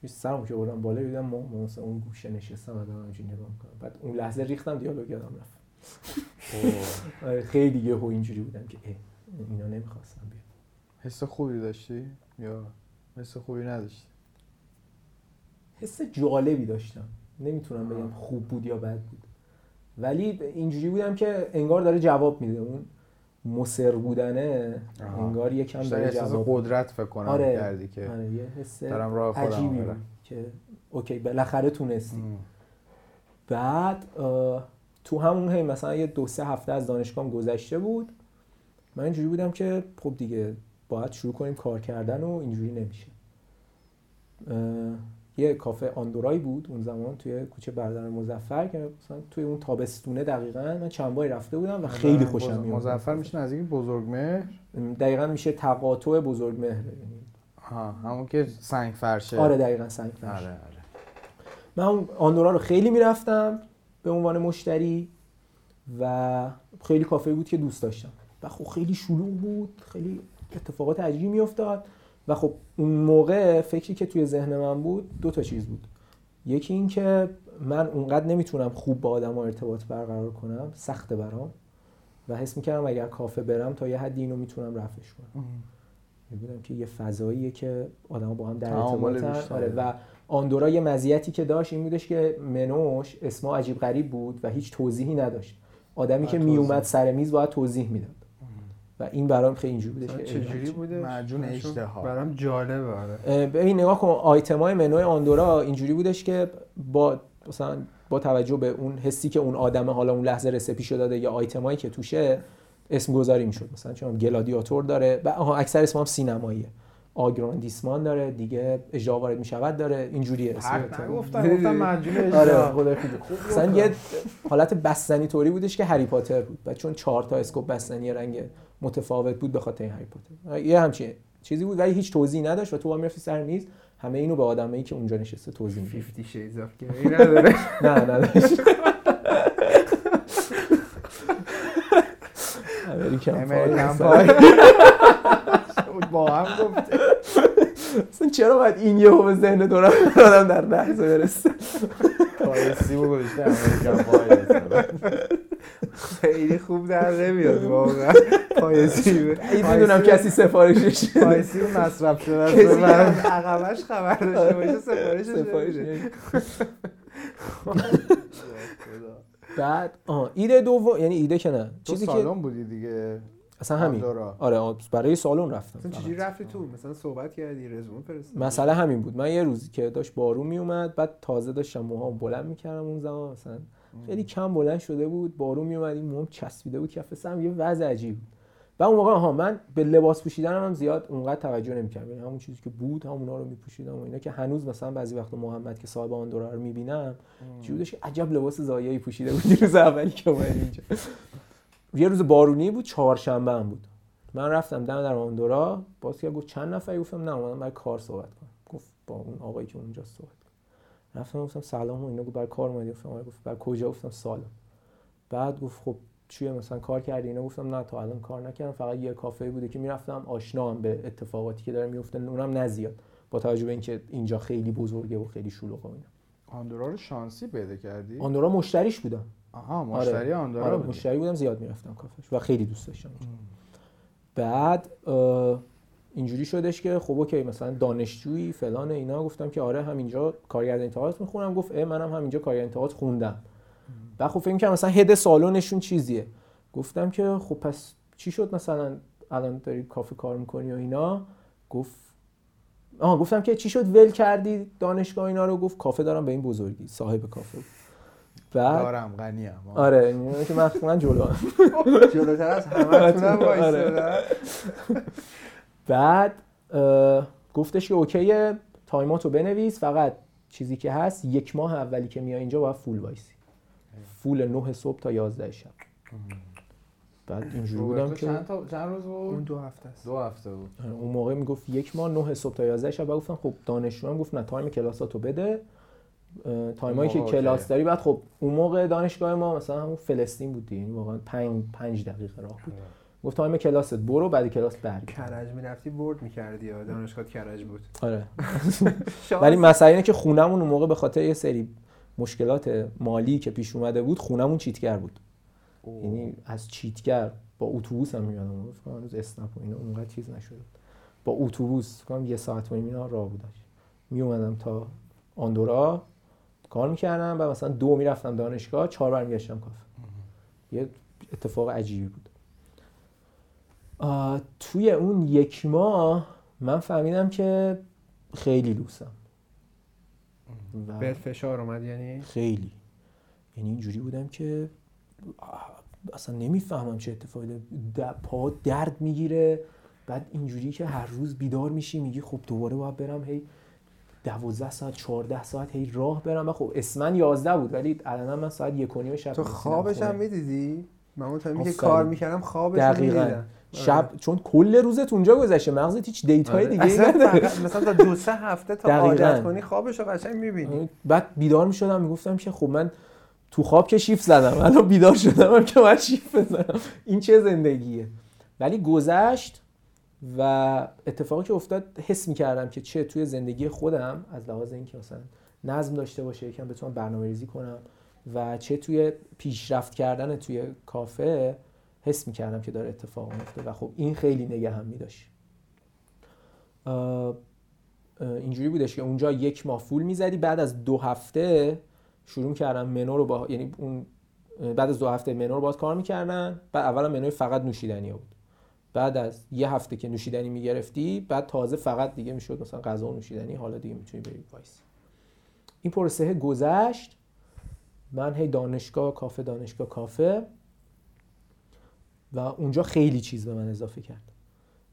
توی سرم که بردم بالا دیدم ما اون گوشه نشستم و دارم اینجوری نگاه می‌کنم. بعد اون لحظه ریختم دیالوگ یادم رفت. آره، خیلی یهو اینجوری بودم که اینا نمی‌خواستم بیان. حس خوبی داشتی؟ یا حس خوبی نداشتی؟ حس جالبی داشتم. نمی‌تونم بگم خوب بود یا بد بود. ولی اینجوری بودم که انگار داره جواب میده. اون مصر بودنه آها. انگار یکم داره جواب قدرت فکر کنم آره. کردی که آره یه حس دارم راه خودم عجیبی. بود که اوکی بالاخره تونستی. ام. بعد تو همون هی مثلا یه دو سه هفته از دانشگاه گذشته بود. من اینجوری بودم که خب دیگه باید شروع کنیم کار کردن و اینجوری نمیشه. یه کافه آندورایی بود اون زمان توی کوچه برادر مزفر که مثلا توی اون تابستونه دقیقا. من چند باری رفته بودم و خیلی خوشم میاد مزفر میشه نزدیک بزرگمهر؟ دقیقا میشه تقاطع بزرگ مهره یعنی ها همون که سنگ فرشه. آره دقیقا سنگ فرش. آره آره. من اون آندورا رو خیلی می‌رفتم به عنوان مشتری و خیلی کافه بود که دوست داشتم. و خب خیلی شلوغ بود خیلی اتفاقات عجیبی میافتاد. و خب اون موقع فکری که توی ذهن من بود دو تا چیز بود. یکی این که من اونقدر نمی‌تونم خوب با آدم ارتباط برقرار کنم سخته برام. و حس می‌کردم اگر کافه برم تا یه حدی اینو می‌تونم رفعش کنم. می‌بینم که یه فضاییه که آدما با هم در ارتباطن. آره و آندورا یه مزیتی که داشت این بودش که منوش اسما عجیب غریب بود و هیچ توضیحی نداشت. آدمی که. میومد سر میز باید توضیح می‌داد. و این برام خیلی اینجوری بودش که چجوری بوده؟ معجون اژدها. برام جالبه آره. ببین نگاه کن آیتم های منوی آندورا اینجوری بودش که با مثلا با توجه به اون حسی که اون آدم حالا اون لحظه رسپیشو داده یا آیتمایی که توشه اسم گذاری می‌شد. مثلا چون گلادیاتور داره و آها اکثر اسم هم سینماییه. آگراندیسمان داره دیگه اجرا وارد می‌شود داره اینجوریه. اسم آیتم. نگفتم گفتم آره اژدها خدا. خیلی مثلا یه حالت بستنی طوری بودش که هری پاتر بود و چون چهار تا اسکوپ بستنی رنگ متفاوت بود به خاطر این هری پاتر یه همچین چیزی بود ولی هیچ توضیحی نداشت و تو می‌رفتی سر میز همه اینو به آدمایی که اونجا نشسته توضیح میدی 50 shades of grey نداره؟ نه نداشت امریکن پای با هم گفت اصلا چرا باید این یهو به ذهن دورم آدم در لحظه برسه؟ پای سیبو گذاشته امریکن پای خیلی خوب در نمیاد واقعا. پای سیب این می‌دونم کسی سفارشش پای سیب مصرف شده کسی عقبش خبر داشته باشه سفارشش سفارش نمیده. بعد آه ایده دوم یعنی ایده که نه. چیزی که سالن بودی دیگه اصلا همین. آره برای سالن رفتم. مثلا. چجوری رفتی تو؟ مثلا صحبت کردی رزومه فرستادی؟ مسئله همین بود. من یه روزی که داشت بارون میومد بعد تازه داشتم موهام بلند می‌کردم اون زمان مثلا خیلی کم بلند شده بود بارون میومد این موام چسبیده بود کف سرم یه وضع عجیب بود. و اون موقع ها من به لباس پوشیدنم هم زیاد اونقدر توجه نمی‌کردم. یعنی همون چیزی که بود همونا رو میپوشیدم و اینا که هنوز مثلا بعضی وقت محمد که صاحب آن دورا رو می‌بینم چی بودش که عجب لباس زایایی پوشیده بود. روز اولی که اومد اینجا. یه روز بارونی بود چهارشنبه هم بود. من رفتم دم در آندورا باز که گفت چند نفر گفتم نه اومدم برای کار صحبت کنم. گفت با اون آقایی که اونجا صحبت رفتم گفتم سلام و اینا گفت برای کار اومدی؟ گفتم آره. گفت برای کجا؟ گفتم سالم بعد گفت خب چیه؟ مثلا کار کردی؟ اینا گفتم نه تا الان کار نکردم. فقط یه کافه بوده که می‌رفتم. آشنا هم به اتفاقاتی که داره میفته اونم نه زیاد. با توجه به اینکه اینجا خیلی بزرگه و خیلی شلوغه و اینا. آندورا رو شانسی پیدا کردی؟ آندورا مشتریش بودم. آها مشتری آندورا آره. مشتری بودم زیاد می‌رفتم کافش و خیلی دوست داشتم بعد اینجوری شدش که خب اوکی مثلا دانشجویی فلان اینا. گفتم که آره همینجا کارگردانی انتقالات می‌خونم. گفت اه منم همینجا کارگردانی انتقالات خوندم. بعد خب فکر کنم مثلا هد سالونشون چیزیه. گفتم که خب پس چی شد مثلا الان داری کافه کار می‌کنی و اینا؟ گفت آها گفتم که چی شد؟ ول کردی دانشگاه اینا رو؟ گفت کافه دارم به این بزرگی صاحب کافه. بعد دارم غنیم. آره اینه که من جلو. جلوتر از همه تونم آره. بعد اه، گفتش که okay ه time اتو بنویس فقط چیزی که هست یک ماه اولی که میای اینجا باید full وایسی. full 9 صبح تا 11 شب. بعد اینجوری بودم که چند تا چند روز اون بود دو هفته است. دو هفته بود. اون موقع می‌گفت یک ماه 9 صبح تا 11 شب. بعد گفتم خب دانشجو هم گفت نه time کلاساتو بده. اه، time ایی که کلاس. داری بعد خب اون موقع دانشگاه ما مثلا همون فلسطین بود دیگه. یعنی واقعا 5 5 دقیقه راه بود. گفت time کلاست برو بعد کلاس برگرد کرج می‌رفتی برد می‌کردی یا دانشگاه کرج بود؟ آره. ولی مسئله اینه که خونمون اون موقع به خاطر یه سری مشکلات مالی که پیش اومده بود خونمون چیتگر بود. یعنی از چیتگر با اتوبوس هم میادم کنم هنوز اسنپ و اینا اونقدر چیز نشده بود. با اتوبوس کنم یه ساعت و نیم اینا راه بود می اومدم تا آندورا کار می‌کردم. و مثلا دو می‌رفتم دانشگاه چهار برمیگشتم کافه یه اتفاق عجیبی بود. توی اون یک ماه من فهمیدم که خیلی لوسم. و بهت فشار اومد یعنی؟ خیلی. یعنی اینجوری بودم که اصلا نمی‌فهمم چه اتفاقی داره. د- پا درد می‌گیره بعد اینجوری که هر روز بیدار میشی میگی خب دوباره باید برم هی دوازده ساعت 14 ساعت هی راه برم. و خب اسمن 11 بود ولی الان من ساعت یک و نیم شب تو خوابش هم. می‌دیدی؟ من اون که. کار می‌کردم خوابش دقیقا. می‌دیدم. شب چون کل روزت اونجا گذشته مغزت هیچ دیتای دیگه ای اصلا نداره. مثلا تا دو سه هفته تا. عادت کنی خوابش رو قشنگ می‌بینی. بعد بیدار می‌شدم می‌گفتم که خب من تو خواب که شیفت زدم الان بیدار شدم هم که من شیفت بزنم. این چه زندگیه. ولی گذشت و اتفاقی که افتاد حس می‌کردم که چه توی زندگی خودم از لحاظ اینکه مثلا نظم داشته باشه یکم بتونم برنامه ریزی کنم و چه توی پیشرفت کردن توی کافه حس می‌کردم که داره اتفاق میفته و خب این خیلی نگه هم میداشت اینجوری بودش که اونجا یک ماه فول می‌زدی بعد از دو هفته شروع کردم منو رو با یعنی اون بعد از دو هفته منو رو باز کار می‌کردن. بعد اولا منوی فقط نوشیدنی بود. بعد از یه هفته که نوشیدنی می‌گرفتی بعد تازه فقط دیگه می‌شد مثلا غذا و نوشیدنی حالا دیگه می‌تونی بری وایس. این پروسه گذشت. من هی دانشگاه کافه دانشگاه کافه. و اونجا خیلی چیز به من اضافه کرد.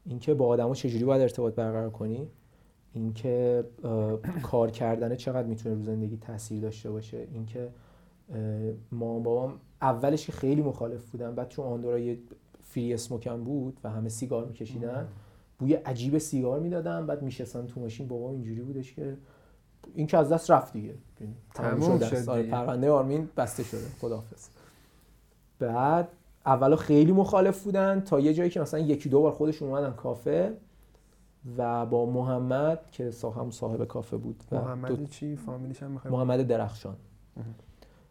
اینکه با آدما چجوری باید ارتباط برقرار کنی اینکه کار کردن چقدر می‌تونه رو زندگی تاثیر داشته باشه اینکه مامان بابام اولش که خیلی مخالف بودن بعد چون آندورا یه فری اسموکم بود و همه سیگار میکشیدن بوی عجیب سیگار می‌دادن بعد میشستن تو ماشین بابا اینجوری بودش که این که از دست رفت دیگه. شده شد. آره،. پرونده آرمین بسته شده. خداحافظ. بعد اولا خیلی مخالف بودن تا یه جایی که مثلا یکی دو بار خودشون اومدن کافه و با محمد که صاحب هم صاحب کافه بود و دو- محمد چی؟ فامیلیش هم محمد درخشان.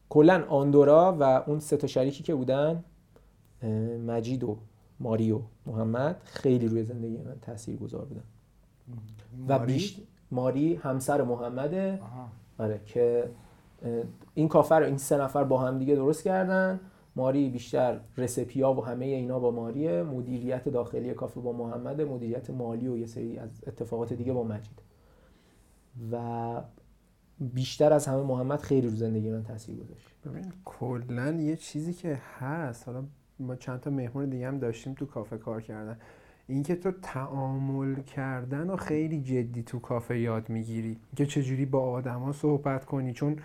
کلا آندورا و اون سه تا شریکی که بودن مجید و ماریو محمد خیلی روی زندگی من تاثیر گذار بودن. و؟ بیش ماری همسر محمده. آره که این کافه رو این سه نفر با هم دیگه درست کردن. ماری بیشتر رسپیا و همه اینا با ماریه مدیریت داخلی کافه با محمد مدیریت مالی و یه سری از اتفاقات دیگه با مجید. و بیشتر از همه محمد خیلی رو زندگی من تاثیر گذاشت. ببین کلا یه چیزی که هست حالا ما چند تا مهمون دیگه هم داشتیم تو کافه کار کردن. اینکه تو تعامل کردن و خیلی جدی تو کافه یاد می‌گیری. که چجوری با آدما صحبت کنی. چون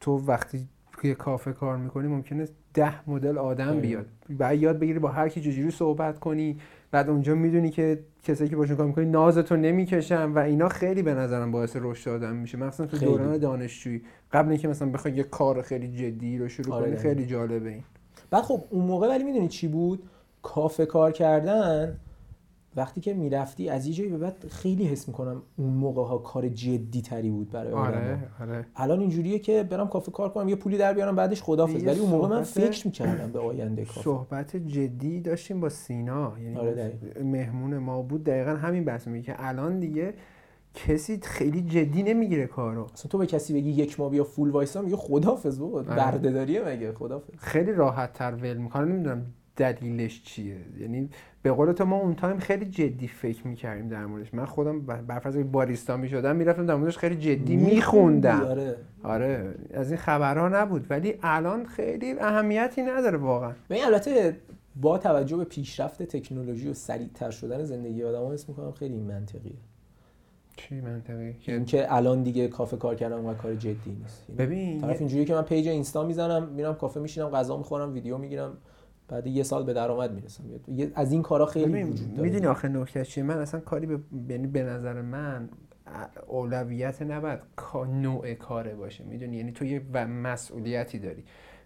تو وقتی توی کافه کار می‌کنی ممکنه ده مدل آدم. بیاد بعد یاد بگیری با هر کی چجوری صحبت کنی بعد اونجا می‌دونی که کسایی که باشون کار می‌کنی نازتو نمی‌کشن و اینا خیلی به نظرم باعث رشد آدم میشه مثلا تو. دوران دانشجویی قبل اینکه مثلا بخوای یه کار خیلی جدی رو شروع آره، کنی. خیلی جالبه این بعد خب اون موقع ولی می‌دونی چی بود کافه کار کردن وقتی که می‌رفتی از یه جایی به بعد خیلی حس می‌کنم اون موقع ها کار جدی تری بود برای آدم آره آره. الان اینجوریه که برم کافه کار کنم یه پولی در بیارم بعدش خدافظ ولی اون موقع من فکر می‌کردم به آینده کافه. صحبت جدی داشتیم با سینا. یعنی آره،. مهمون ما بود. دقیقا همین بحث میگه که الان دیگه کسی خیلی جدی نمی‌گیره کارو. اصلا تو به کسی بگی یک ماه بیا فول وایسا میگه خدافظ بابا. آره. بردهداریه مگه؟ خدافظ خیلی راحت تر ول می‌کنه. نمی‌دونم دلیلش چیه؟ یعنی به قول تو ما اون تایم خیلی جدی فکر می‌کردیم در موردش. من خودم بر بر فرض اینکه باریستا می‌شدم می‌رفتم در موردش خیلی جدی میخوندم. آره. آره. از این خبرها نبود. ولی الان خیلی اهمیتی نداره واقعا. البته با توجه به پیشرفت تکنولوژی و سریعتر شدن زندگی آدم ها می‌کنم خیلی این منطقیه. چی منطقی؟ که اینکه الان دیگه کافه کار کردن و کار جدی نیست. یعنی ببین طرف اینجوریه که من پیج اینستا می‌زنم میرم کافه میشینم غذا می‌خورم ویدیو می‌گیرم. بعد یه سال به درآمد می‌رسم. از این کارا خیلی وجود داره. می‌دونی آخه نکته چیه؟ من اصلا کاری به یعنی به نظر من اولویت نباید نوع کاره باشه. می‌دونی؟ یعنی تو یه مسئولیتی داری.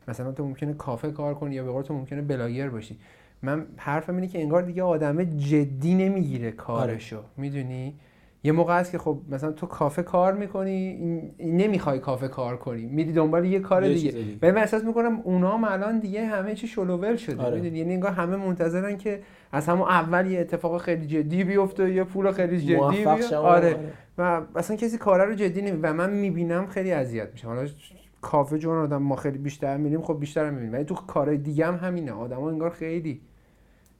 مثلا تو ممکنه کافه کار کنی یا به قول تو ممکنه بلاگر باشی. من حرفم اینه که انگار دیگه آدمه جدی نمی‌گیره کارشو. می‌دونی؟ یه موقع هست که خب مثلا تو کافه کار می‌کنی نمی‌خوای کافه کار کنی. میری دنبال یه کار دیگه. ولی من احساس می‌کنم اونا هم الان دیگه همه چی شلوول شده. آره. می‌دونی؟ یعنی انگار همه منتظرن که از همون اول یه اتفاق خیلی جدی بیفته یه پول خیلی جدی بیاد شم. آره. و اصلا کسی کاره رو جدی نمی و من می‌بینم خیلی اذیت میشم. حالا کافه جون آدم ما خیلی بیشتر میریم خب بیشتر می‌بینیم. ولی تو کارهای دیگه هم همینه. آدما انگار خیلی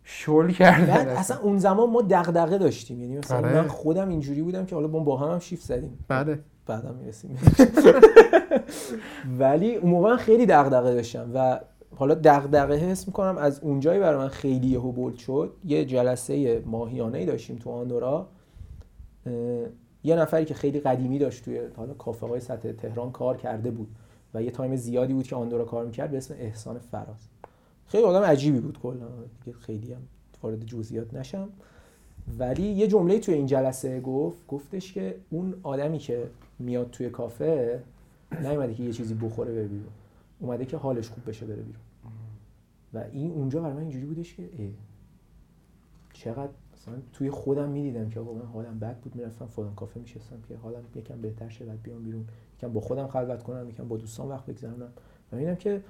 شل کردن بعد اصلا. اون زمان ما دغدغه داشتیم. یعنی مثلا آره. من خودم اینجوری بودم که حالا با هم هم شیفت زدیم. بله. بعدم می‌رسیم. ولی اون موقع خیلی دغدغه داشتم و حالا دغدغه حس می‌کنم از اونجایی برای من خیلی یهو بولد شد. یه جلسه ماهیانه ای داشتیم تو آندورا. یه نفری که خیلی قدیمی داشت توی حالا کافه های سطح تهران کار کرده بود و یه تایم زیادی بود که آندورا کار می‌کرد به اسم احسان فراز. خیلی آدم عجیبی بود کلا. خیلی هم وارد جزئیات نشم. ولی یه جمله توی این جلسه گفت گفتش که اون آدمی که میاد توی کافه نیومده که یه چیزی بخوره بره بیرون. اومده که حالش خوب بشه بره بیرون. و این اونجا برای من اینجوری بودش که اه، چقدر مثلا توی خودم می‌دیدم که آقا من حالم بد بود می‌رفتم فلان کافه میشستم که حالم یکم بهتر شه بعد بیام بیرون. یکم با خودم خلوت کنم یکم با دوستان وقت بگذرونم. و می‌بینم که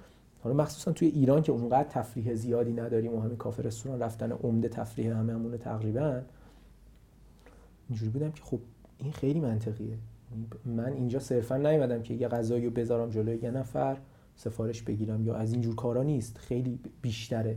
حالا مخصوصا توی ایران که اونقدر تفریح زیادی نداریم و همین کافه رستوران رفتن عمده تفریح هممونه تقریبا اینجوری بودم که خب این خیلی منطقیه. من اینجا صرفا نیومدم که یه غذایی رو بذارم جلوی یه نفر سفارش بگیرم یا از اینجور کارا نیست خیلی بیشتره.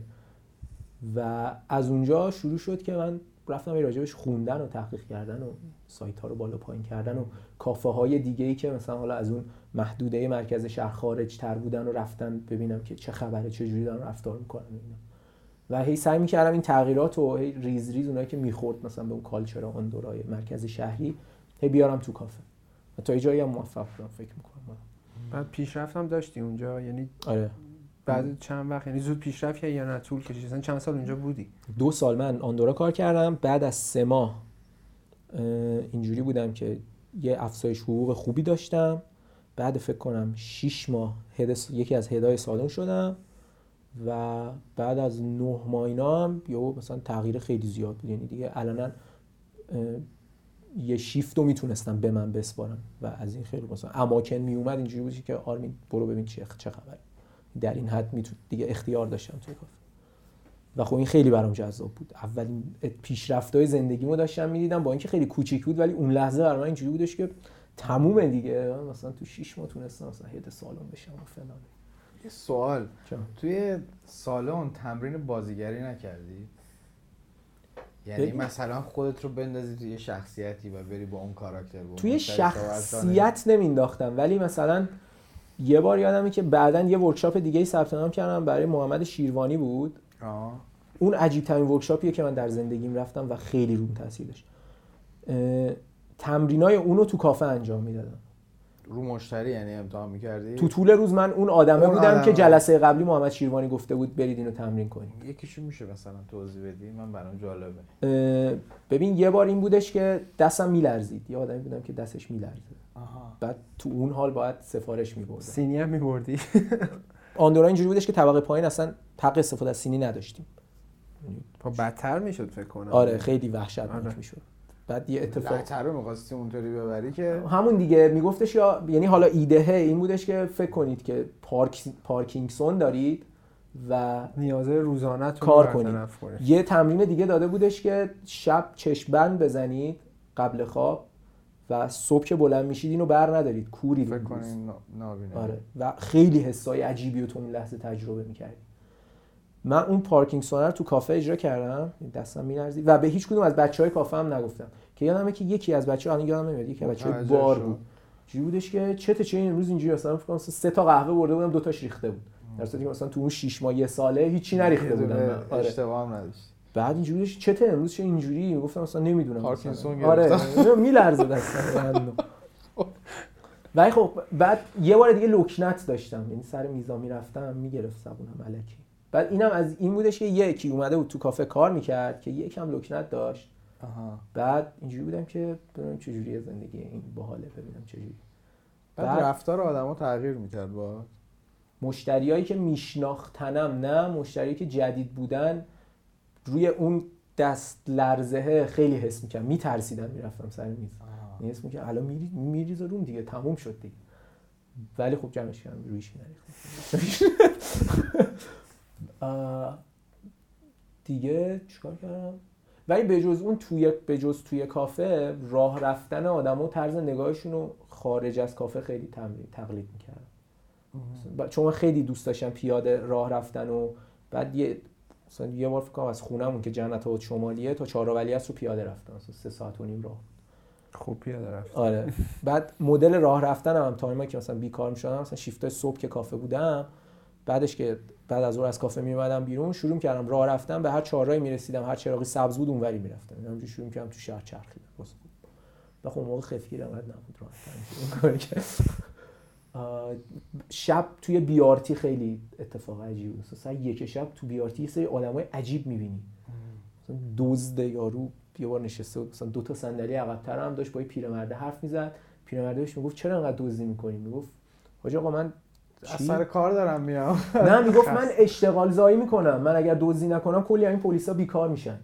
و از اونجا شروع شد که من رفتم یه راجبش خوندن و تحقیق کردن و سایت ها رو بالا پایین کردن و کافه های دیگه ای که مثلا حالا از اون محدوده مرکز شهر خارج تر بودن و رفتن ببینم که چه خبره چه جوری دارن رفتار می‌کنن و اینا. و هی سعی می‌کردم این تغییرات و هی ریز ریز اونایی که می‌خورد مثلا به اون culture آندورای مرکز شهری هی بیارم تو کافه. و تا جایی هم موفق بودم فکر می‌کنم. بعد پیشرفتم داشتی اونجا؟ یعنی آره. بعد چند وقت؟ یعنی زود پیشرفت یا نه؟ طول کشید؟ مثلا چند سال اونجا بودی؟ دو سال من آندورا کار کردم. بعد از سه ماه اه، اینجوری بودم که یه افزایش حقوق خوبی داشتم. بعد فکر کنم 6 ماه head س- یکی از head ای سالن شدم و بعد از نه ماه اینا هم یهو مثلا تغییر خیلی زیاد بود. یعنی دیگه الان یه شیفت رو می‌تونستم به من بسپارم و از این خیلی مثلا اماکن میومد اینجوری بود که آرمین برو ببین چه چه خبره. در این حد میتون دیگه اختیار داشتم توی کافه و خب این خیلی برام جذاب بود. اولین پیشرفت‌های زندگیمو داشتم می‌دیدم با اینکه خیلی کوچیک بود ولی اون لحظه برای من اینجوری بودش که تمومه دیگه مثلا تو 6 ماه تونستم مثلا هد سالن بشم و فلان یه سوال جان. توی سالن تمرین بازیگری نکردی؟ یعنی ببین. مثلا خودت رو بندازی توی یه شخصیتی و بری با اون کاراکتر با توی؟ شخصیت نمینداختم ولی مثلا یه بار یادمه که بعدا یه ورکشاپ دیگه ای ثبت نام کردم برای محمد شیروانی بود آه. اون عجیب ترین ورکشاپیه که من در زندگیم رفتم و خیلی روم تاثیر داشت تمرینای اونو تو کافه انجام می‌دادم. رو مشتری یعنی امتحان می‌کردی؟ تو طول روز من اون آدمه اون بودم آدمه. که جلسه قبلی محمد شیروانی گفته بود برید اینو تمرین کنید. یکیشو میشه مثلا توضیح بدی؟ من برام جالبه. ببین یه بار این بودش که دستم میلرزید. یه آدمی بودم که دستش میلرزه. آها. بعد تو اون حال باید سفارش میبردم. سینی هم میبردی؟ آندورا اینجوری بودش که طبقه پایین اصلا حق استفاده از سینی نداشتیم. خب بدتر می‌شد فکر کنم. آره خیلی وحشتناک آره. می‌شد. بعد یه اتفاق رو می‌خواستی اونطوری ببری که همون دیگه میگفتش یا یعنی حالا ایده این بودش که فکر کنید که پارک پارکینگسون دارید و نیازه روزانه کار کنید. یه تمرین دیگه داده بودش که شب چشم بند بزنید قبل خواب و صبح که بلند میشید اینو بر ندارید کوری فکر نابینه. آره. و خیلی حسای عجیبی رو تو اون لحظه تجربه می‌کردی من اون پارکینگ سونر تو کافه اجرا کردم. دستم میلرزید. و به هیچ کدوم از بچه های کافه هم نگفتم. که یادمه که یکی از بچه ها یادم نمیاد یکی از بچه بار. بود. چی بودش که چته چه این امروز اینجوری مثلا فکر کنم سه تا قهوه برده بودم دو تاش ریخته بود. در صورتی که مثلا تو اون 6 ماه یه ساله هیچی نریخته بودم. آره. اشتباه هم نداشت. بعد اینجوری بودش. چته امروز چه اینجوری؟ گفتم مثلا نمی‌دونم. پارکینسون. آره. میلرزه دستم ولی خب بعد یه بار دیگه لکنت داشتم. یعنی سر میزا می‌رفتم می‌گرفت زبونم الکی بعد اینم از این بودش که یکی اومده بود تو کافه کار می‌کرد که یکم لکنت داشت. آها. بعد اینجوری بودم که ببینم چجوریه زندگی این باحاله ببینم چجوری. بعد بعد- رفتار آدما تغییر می‌کرد با. مشتریایی که میشناختنم نه مشتری که جدید بودن روی اون دست لرزه خیلی حس می‌کنم میترسیدم می‌رفتم سر میز. یعنی حس می‌کنم الان میری میریزه روم دیگه تموم شد دیگه. ولی خب جمعش کردم رویش آه، دیگه چیکار کردم؟ ولی به جز اون توی به جز توی کافه راه رفتن آدما و طرز نگاهشون رو خارج از کافه خیلی تمرین تقلید می‌کردم. چون من خیلی دوست داشتم پیاده راه رفتن و بعد یه مثلا یه بار فکر کنم از خونمون که جنت آباد شمالیه تا چهارراولی است رو پیاده رفتم. مثلا سه ساعت و نیم راه. خوب پیاده رفت آره. بعد مدل راه رفتنم هم تایمی که مثلا بیکار می‌شدم مثلا شیفت صبح که کافه بودم بعدش که بعد از ظهر از کافه میومدم بیرون شروع کردم راه رفتن به هر چهارراهی می‌رسیدم. هر چراغی سبز بود اونوری می‌رفتم. همینجوری شروع کردم تو شهر چرخیدم. واسه. و خب اون موقع خفگیر انقدر نبود راه شب توی بیارتی خیلی اتفاق عجیب بود. مثلا یک شب تو بیارتی یه سری آدمای عجیب می‌بینی. مثلا دزد یارو یه بار نشسته بود. مثلا دو تا صندلی عقب‌تر هم داشت با یه پیرمرده حرف می‌زد. پیرمرده بهش می‌گفت چرا انقدر دزدی می‌کنی؟ می‌گفت حاج آقا من از؟ سر کار دارم میام. نه می‌گفت من اشتغال زایی می‌کنم. من اگر دزدی نکنم کلی این پلیسا بیکار میشن.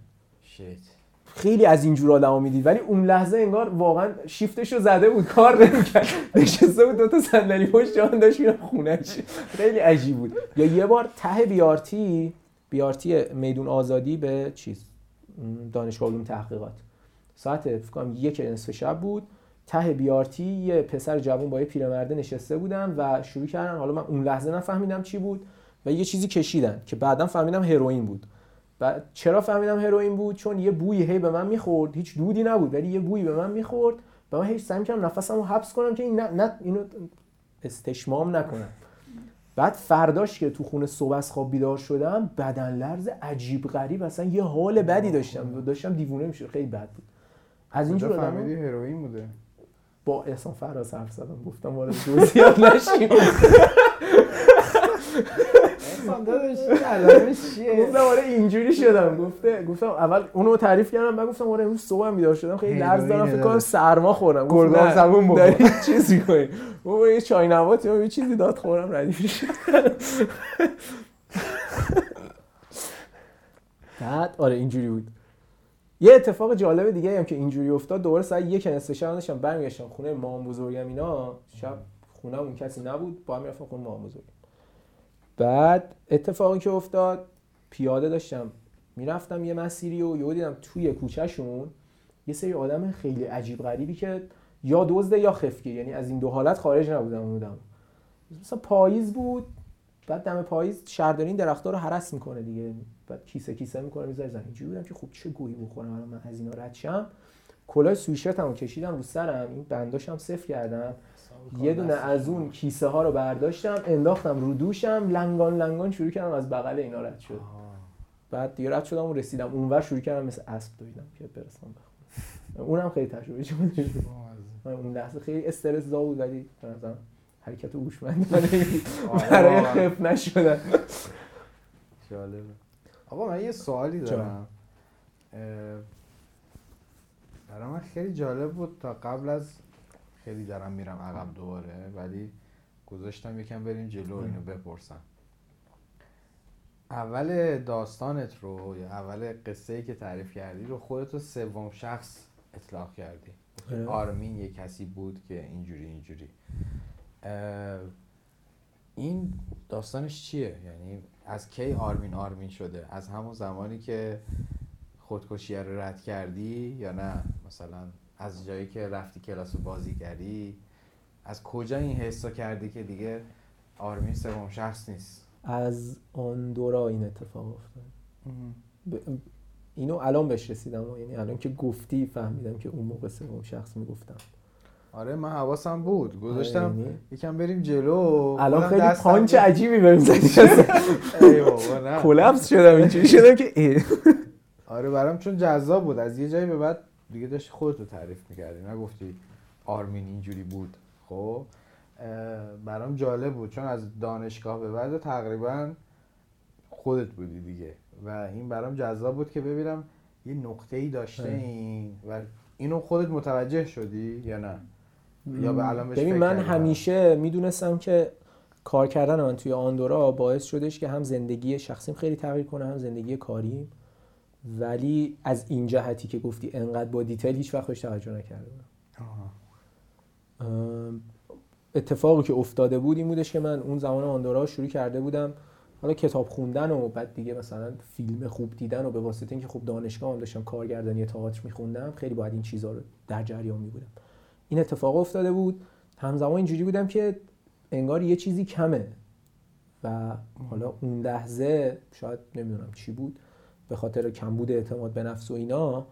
خیلی از اینجور آدما می‌دید. ولی اون لحظه انگار واقعا شیفتش رو زده بود کار نمی‌کرد. نشسته بود دو تا صندلی پشت جان داشت خونهش. خیلی عجیب بود. یا یه بار ته بیارتی بیارتی میدون آزادی به چیز؟ دانشگاه علوم تحقیقات. ساعت فکر کنم یک نصف شب بود. ته بیارتی یه پسر جوان با یه پیرمرده نشسته بودن و شروع کردن. حالا من اون لحظه نفهمیدم چی بود و یه چیزی کشیدن که بعدا فهمیدم هروئین بود. و چرا فهمیدم هروئین بود؟ چون یه بویی هی به من می‌خورد. هیچ دودی نبود ولی یه بویی به من می‌خورد و من هیچ سعی می‌کردم نفسمو حبس کنم که این نه, نه اینو استشمام نکنم. بعد فرداش که تو خونه صبح از خواب بیدار شدم بدن لرز عجیب غریب اصلا یه حال بدی داشتم. داشتم دیوونه می‌شد. خیلی بد بود. از کجا اینجور آدم‌ها- فهمیدی هروئین بوده؟ با احسان فراز حرف زدم گفتم وارد جزئیات نشیم. گفتم آره اینجوری شدم. گفته گفتم اول اونو تعریف کردم بعد گفتم آره امروز صبح هم بیدار شدم. خیلی لرز دارم فکر کنم سرما خوردم گفت گرگام نه، زبون بخور. داری چیزی کنی بابا یه چای نباتی یه چیزی داد خورم ردیف شد بعد؟ آره اینجوری بود. یه اتفاق جالب دیگه هم که اینجوری افتاد دوباره ساعت یک نصف شب داشتم برمیگشتم خونه مام بزرگم اینا. شب خونه اون کسی نبود با هم می‌رفتم خونه مام بزرگم. بعد اتفاقی که افتاد پیاده داشتم. می‌رفتم یه مسیری و یهو دیدم توی کوچهشون یه سری آدم خیلی عجیب غریبی که یا دزده یا خفگیر یعنی از این دو حالت خارج نبودم بودم مثلا پاییز بود بعد دم پاییز شهرداری این درختها رو هرس می‌کنه دیگه. بعد کیسه کیسه می‌کنه می‌ذاره زمین. اینجوری بودم که خب چه گویی بخورم. الان من از اینا رد شم. کلاه سویشرتمو کشیدم رو سرم. این بنداشم صفر کردم. یه دونه از اون کیسه ها رو برداشتم انداختم رو دوشم. لنگان لنگان شروع کردم از بغل اینا رد شد. بعد دیگه رد شدم و رسیدم. اونور شروع کردم مثل اسب دویدم که برسم به خونه. اونم خیلی تجربه بود من اون لحظه خیلی استرس زا بود ولی به نظرم حرکت هوشمندانه برای. خف نشدن. جالبه. آقا من یه سوالی دارم. برای من خیلی جالب بود تا قبل از خیلی دارم میرم عقب دوباره ولی گذاشتم یکم بریم جلو اینو بپرسم. اول داستانت رو یا اول قصه ای که تعریف کردی رو خودتو سوم شخص اطلاق کردی. آرمین یه کسی بود که اینجوری اینجوری. این داستانش چیه؟ یعنی از کی آرمین آرمین شده؟ از همون زمانی که خودکشی رو رد کردی یا نه؟ مثلا از جایی که رفتی کلاس بازیگری از کجا این حسو کردی که دیگه آرمین سوم شخص نیست؟ از آندورا این اتفاق افتاد. ب- اینو الان بهش رسیدم. یعنی الان که گفتی فهمیدم که اون موقع سوم شخص می‌گفتم. آره من حواسم بود. گذاشتم یعنی؟ یکم بریم جلو. الان خیلی پانچ. عجیبی بهم زدی. collapse شدم اینجوری شدم که. آره برام چون جذاب بود. از یه جایی به بعد دیگه داشتی خودتو تعریف می‌کردی. نگفتی آرمین اینجوری بود. خب برام جالب بود. چون از دانشگاه به بعد تقریبا خودت بودی دیگه. و این برام جذاب بود که ببینم یه نقطه ای داشته. این. و اینو خودت متوجه شدی یا نه؟ یا به الان ببین من؟ همیشه می‌دونستم که کار کردن من توی آندورا باعث شدش که هم زندگی شخصیم خیلی تغییر کنه هم زندگی کاریم. ولی از این جهتی که گفتی انقدر با دیتیل هیچ وقت بهش توجه نکرده بودم. اتفاقی که افتاده بود این بودش که من اون زمان آندورا شروع کرده بودم حالا کتاب خوندن و بعد دیگه مثلا فیلم خوب دیدن و به واسطه اینکه خوب دانشگاه هم داشتم کارگردانی تئاتر میخوندم خیلی باید این چیزها رو در جریان میبودم. این اتفاق افتاده بود. همزمان اینجوری بودم که انگار یه چیزی کمه. و حالا اون لحظه شاید نمی‌دونم چی بود به خاطر کمبود اعتماد به نفس و اینا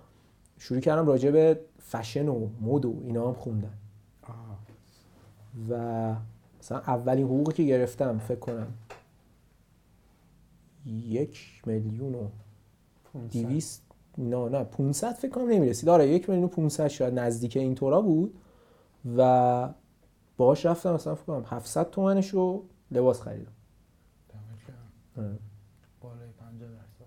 شروع کردم راجع به فشن و مد و اینا هم خوندن. و مثلا اولین حقوقی که گرفتم فکر کنم یک میلیون و دیویست نه نه 500 فکر کنم نمی‌رسید. آره یک میلیون و 500 شاید نزدیک اینطورا بود و باهاش رفتم مثلا فکر کنم 700 تومنش رو لباس خریدم. آره. بالای 50 درصد.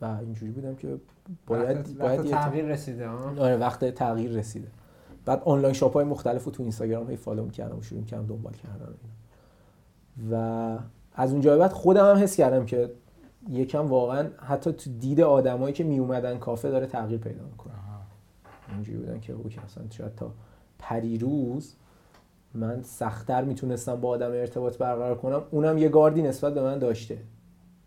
و اینجوری بودم که باید وقت- باید وقت تغییر رسیده ها؟ آره وقت تغییر رسیده. بعد online shop های مختلف رو تو اینستاگرام هی follow می‌کردم و شروع کردم دنبال کردن و. و از اونجا بعد خودم هم حس کردم که یکم واقعا حتی تو دید آدمایی که می اومدن کافه داره تغییر پیدا می‌کنه. اینجوری بودن که okay اصلا شاید تا پریروز من سختتر می‌تونستم با آدم ارتباط برقرار کنم. اونم یه گاردی نسبت به من داشته.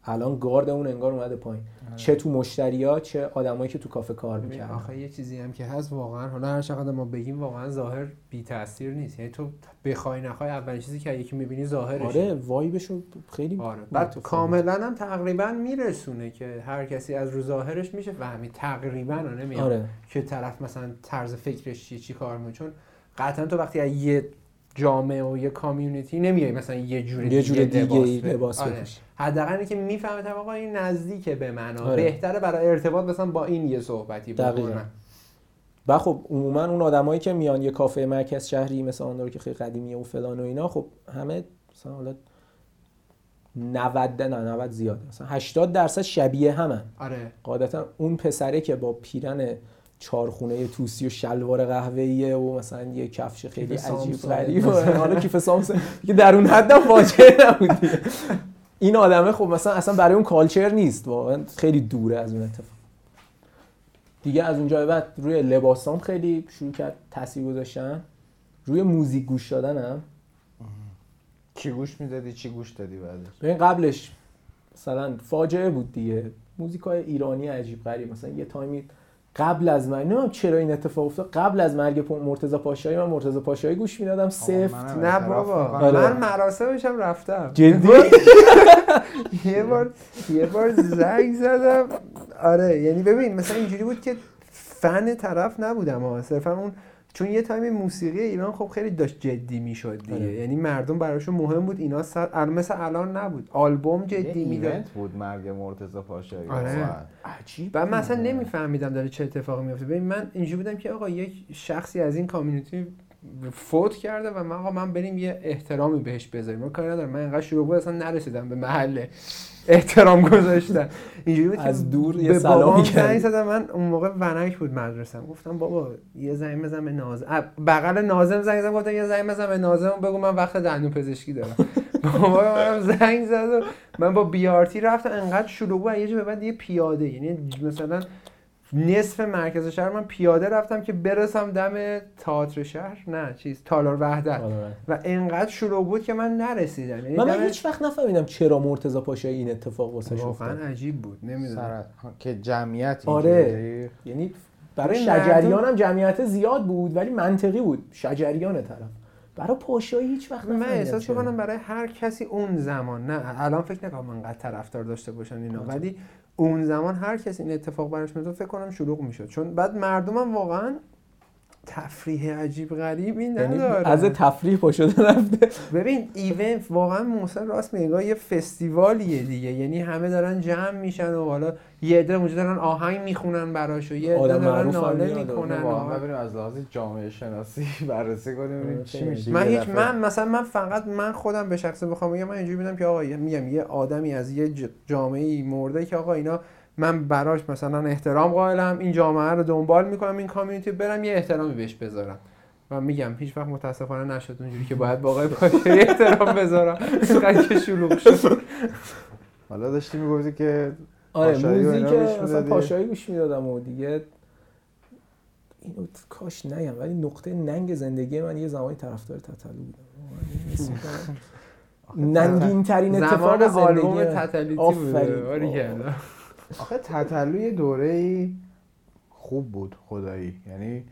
الان گارد اون انگار اومده پایین. چه تو مشتریا چه آدمایی که تو کافه کار می‌کردن. آخه یه چیزی هم که هست واقعا حالا هر چقدر ما بگیم واقعا ظاهر بی تاثیر نیست. یعنی تو بخوای نخوای اولین چیزی که یکی می‌بینی ظاهرشه. آره وایبشو خیلی آره بعد. کاملا هم تقریبا میرسونه که هر کسی از رو ظاهرش میشه فهمید تقریبا نمیگم آره. که طرف مثلا طرز فکرش چیه چی کار می‌کنه. چون قطعا تو وقتی از یه جامعه و یه کامیونیتی نمیای مثلا یه جور یه جور دیگه ب- لباس آره. بپوشی. حداقل اینه که می‌فهمه آقا این نزدیکه به من آره. بهتره برای ارتباط مثلا با این یه صحبتی. بکنم و خب عموما اون آدمایی که میان یه کافه مرکز شهری مثل آن رو که خیلی قدیمیه و فلان و اینا خب همه مثلا حالا 90 نه 90 زیاده مثلا 80 درصد شبیه همن آره قاعدتا اون پسره که با پیرن چارخونه توسی و شلوار قهوه‌ایه و مثلا یه کفش خیلی عجیب سامسون. غریب. و حالا کیف سامسون که در اون حد فاجعه نبود. این آدمه خب مثلا اصلا برای اون کالچر نیست واقعا خیلی دوره از اون اتفاق. دیگه از اونجا به بعد روی لباسام خیلی شروع کرد تاثیر گذاشتن. روی موزیک گوش دادنم. چی گوش می‌دادی؟ چی گوش دادی بعدش؟ ببین قبلش مثلا فاجعه بود دیگه. موزیکای ایرانی عجیب غریب. مثلا یه تایمی قبل از من. نمی‌دونم چرا این اتفاق افتاد؟ قبل از مرگ مرتضی پاشایی من مرتضی پاشایی گوش می‌دادم. سفت نه بابا. آره. من مراسمش هم رفتم. جدی؟ یه بار یه بار زنگ زدم. آره یعنی ببین مثلا اینجوری بود که فن طرف نبودم ها صرفا اون چون یه time موسیقی ایران خب خیلی داشت جدی می‌شد دیگه. آره. یعنی مردم براشون مهم بود. اینا سر... الان مثل الان نبود. آلبوم جدی می‌داد. event بود مرگ مرتضی پاشایی. آره. عجیب و من اصلا نمیفهمیدم داره چه اتفاقی میفته ببین من اینجوری بودم که آقا یک شخصی از این community فوت کرده و من آقا من بریم یه احترامی بهش بذاریم. من کاری ندارم. من اینقدر شروع بود اصلا نرسیدم به محل احترام گذاشتن. اینجوری بود از دور یه. زنگ زدم. من اون موقع ونک بود مدرسم. گفتم بابا یه زنگ بزن به ناظم. اه، بغل ناظم زنگ زدم. گفتم یه زنگ بزن به ناظم. بگو من وقت دندون پزشکی دارم. بابا منم زنگ زد و من با بیارتی رفتم. انقدر شلوغ بود. یه جا به بعد یه پیاده یعنی مثلا نصف مرکز شهر من پیاده رفتم که برسم دم تئاتر شهر. نه چیز تالار وحدت. آره. و انقدر شلوغ بود که من نرسیدم. یعنی من, من هیچ وقت نفهمیدم چرا مرتضی پاشایی این اتفاق واسه افتاد واقعا عجیب بود. نمی‌دونم. سرت ها، که جمعیت آره. یعنی برای شجریان هم جمعیت زیاد بود ولی منطقی بود. شجریان طرف. برای پاشایی هیچ وقت من احساس. می‌کنم برای هر کسی اون زمان نه الان فکر نکنم انقدر طرفدار داشته باشن اینا ولی اون زمان هر کسی این اتفاق براش میفته فکر کنم شلوغ می‌شد چون بعد مردمم واقعا تفریح عجیب غریبی یعنی نداره. از تفریح پا شده رفته. ببین ایونت واقعا محسن راست میگه یه فستیوالیه دیگه. یعنی همه دارن جمع میشن و حالا یه عده اونجا دارن آهنگ می‌خونن براش و یه عده دارن ناله می‌کنن واقعا ببینیم از لحاظ جامعه شناسی بررسی کنیم آره، چی. میشه من هیچ. من مثلا من فقط من خودم به شخصه بخوام بگم من اینجوری بودم که آقا یه- میگم یه آدمی از یه جامعه ای مرده که آقا اینا من براش مثلا احترام قائلم این جامعه رو دنبال می‌کنم این کامیونیتی برم یه احترامی بهش بذارم و میگم هیچ وقت متاسفانه نشد اونجوری که باید با آقای پاشایی احترام بذارم اینقدر که شلوغ شد حالا داشتی می‌گفتی که آره موزیک می‌دادی؟ پاشایی گوش می‌دادم و دیگه اینو کاش نگم ولی نقطه ننگ زندگی من یه زمانی طرفدار تتلو بودم. ننگین ترین اتفاق زمان آلبوم زندگی آرمین. بوده آخه تتلو یه دوره ای خوب بود خدایی یعنی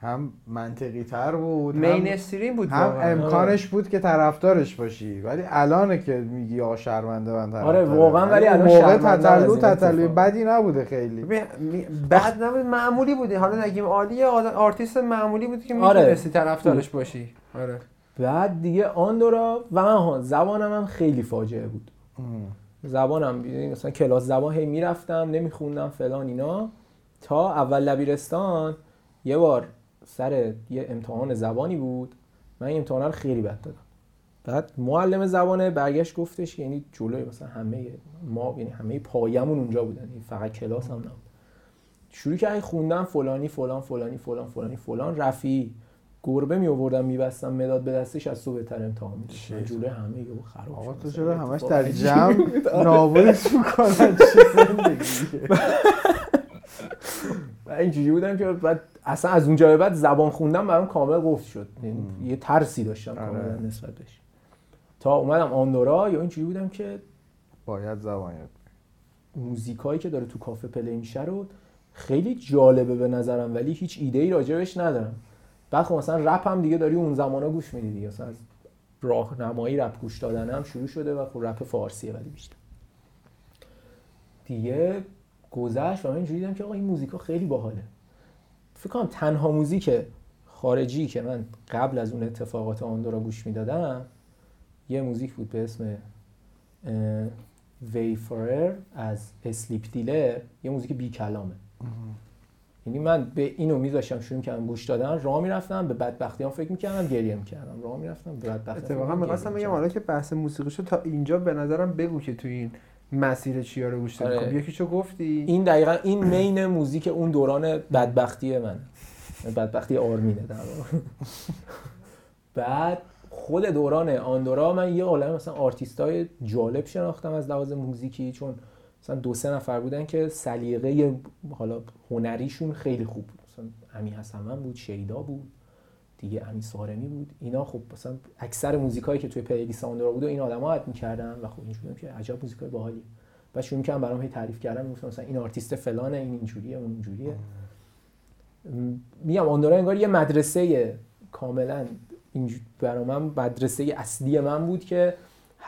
هم منطقی تر بود هم, mainstream بود هم واقعا. امکانش بود که طرفدارش باشی ولی الانه که میگی آ شرمنده من. آره، واقعا ولی الان موقع تتلو تتلوی اتفاق. بدی نبوده خیلی بد نبود معمولی بودی حالا نگیم عالیه آرتیست معمولی بود که آره. می‌تونستی طرفدارش باشی آره بعد دیگه آندورا و من ها زبانم هم خیلی فاجعه بود ام. زبانم مثلا کلاس زبان هی می‌رفتم نمیخوندم فلان اینا. تا اول دبیرستان یه بار سر یه امتحان زبانی بود. من امتحان رو خیلی بد دادم. بعد معلم زبانه برگشت گفتش که یعنی جلوی مثلا همه ما یعنی همه پایمون اونجا بودن. فقط کلاس هم نبود. شروع کردن خوندن فلانی فلان فلانی فلان فلانی فلان رفی گربه می آوردم میبستم مداد به دستش از تو بهتر امتحان میداشتم جلوی همه یهو خراب آقا. تو چرا یه همش در جمع بود. نابودت می‌کنن چه زندگیه؟ اینجوری بودم که بعد اصلا از اونجا به بعد زبان خوندن برام کامل قفل شد. یعنی یه ترسی داشتم آره. کاملا نسبت بهش. تا اومدم آندورا یا اینجوری بودم که باید زبان یاد موزیکایی که داره تو کافه play میشه رو خیلی جالبه به نظرم ولی هیچ ایده ای راجبش ندارم. بعد خب مثلا رپ هم دیگه داری اون زمانا گوش میدی دیگه. مثلا از راهنمایی رپ گوش دادن هم شروع شده و خب رپ فارسیه ولی بیشتر. دیگه گذشت و من اینجوری دیدم که آقا این موزیکا خیلی باحاله. فکر کنم تنها موزیک خارجی که من قبل از اون اتفاقات آندورا گوش می‌دادم یه موزیک بود به اسم Wayfarer از Sleep Dealer یه موزیک بی کلامه یعنی من به اینو میذاشتم شروع کردم گوش دادن راه می‌رفتم به بدبختی هم فکر می‌کردم گریه می‌کردم راه می‌رفتم به بدبختی اتفاقا می‌خواستم بگم حالا که بحث موسیقی شد تا اینجا به نظرم بگو که تو این مسیر چیا رو گوش دادی آره. خب یکیشو گفتی این دقیقا این main موزیک اون دوران بدبختی من بدبختی آرمینه در. بعد خود دوران آندورا من یه عالم مثلا آرتیست های جالب شناختم از لحاظ موزیکی چون مثلا دو سه نفر بودن که سلیقه حالا هنریشون خیلی خوب بود. مثلا امیرحسن بود شیدا بود دیگه امیر صارمی بود. اینا خب مثلا اکثر موزیکایی که توی playlist آندورا بود و این آدما add می‌کردن و خب اینجوری که عجب موزیکای باحالی و شروع کردم برام هی تعریف کردن می‌گفتم مثلا این آرتیست فلانه این اینجوریه اون اینجوریه. میگم آندورا انگار یه مدرسه کاملا برای من مدرسه اصلی من بود که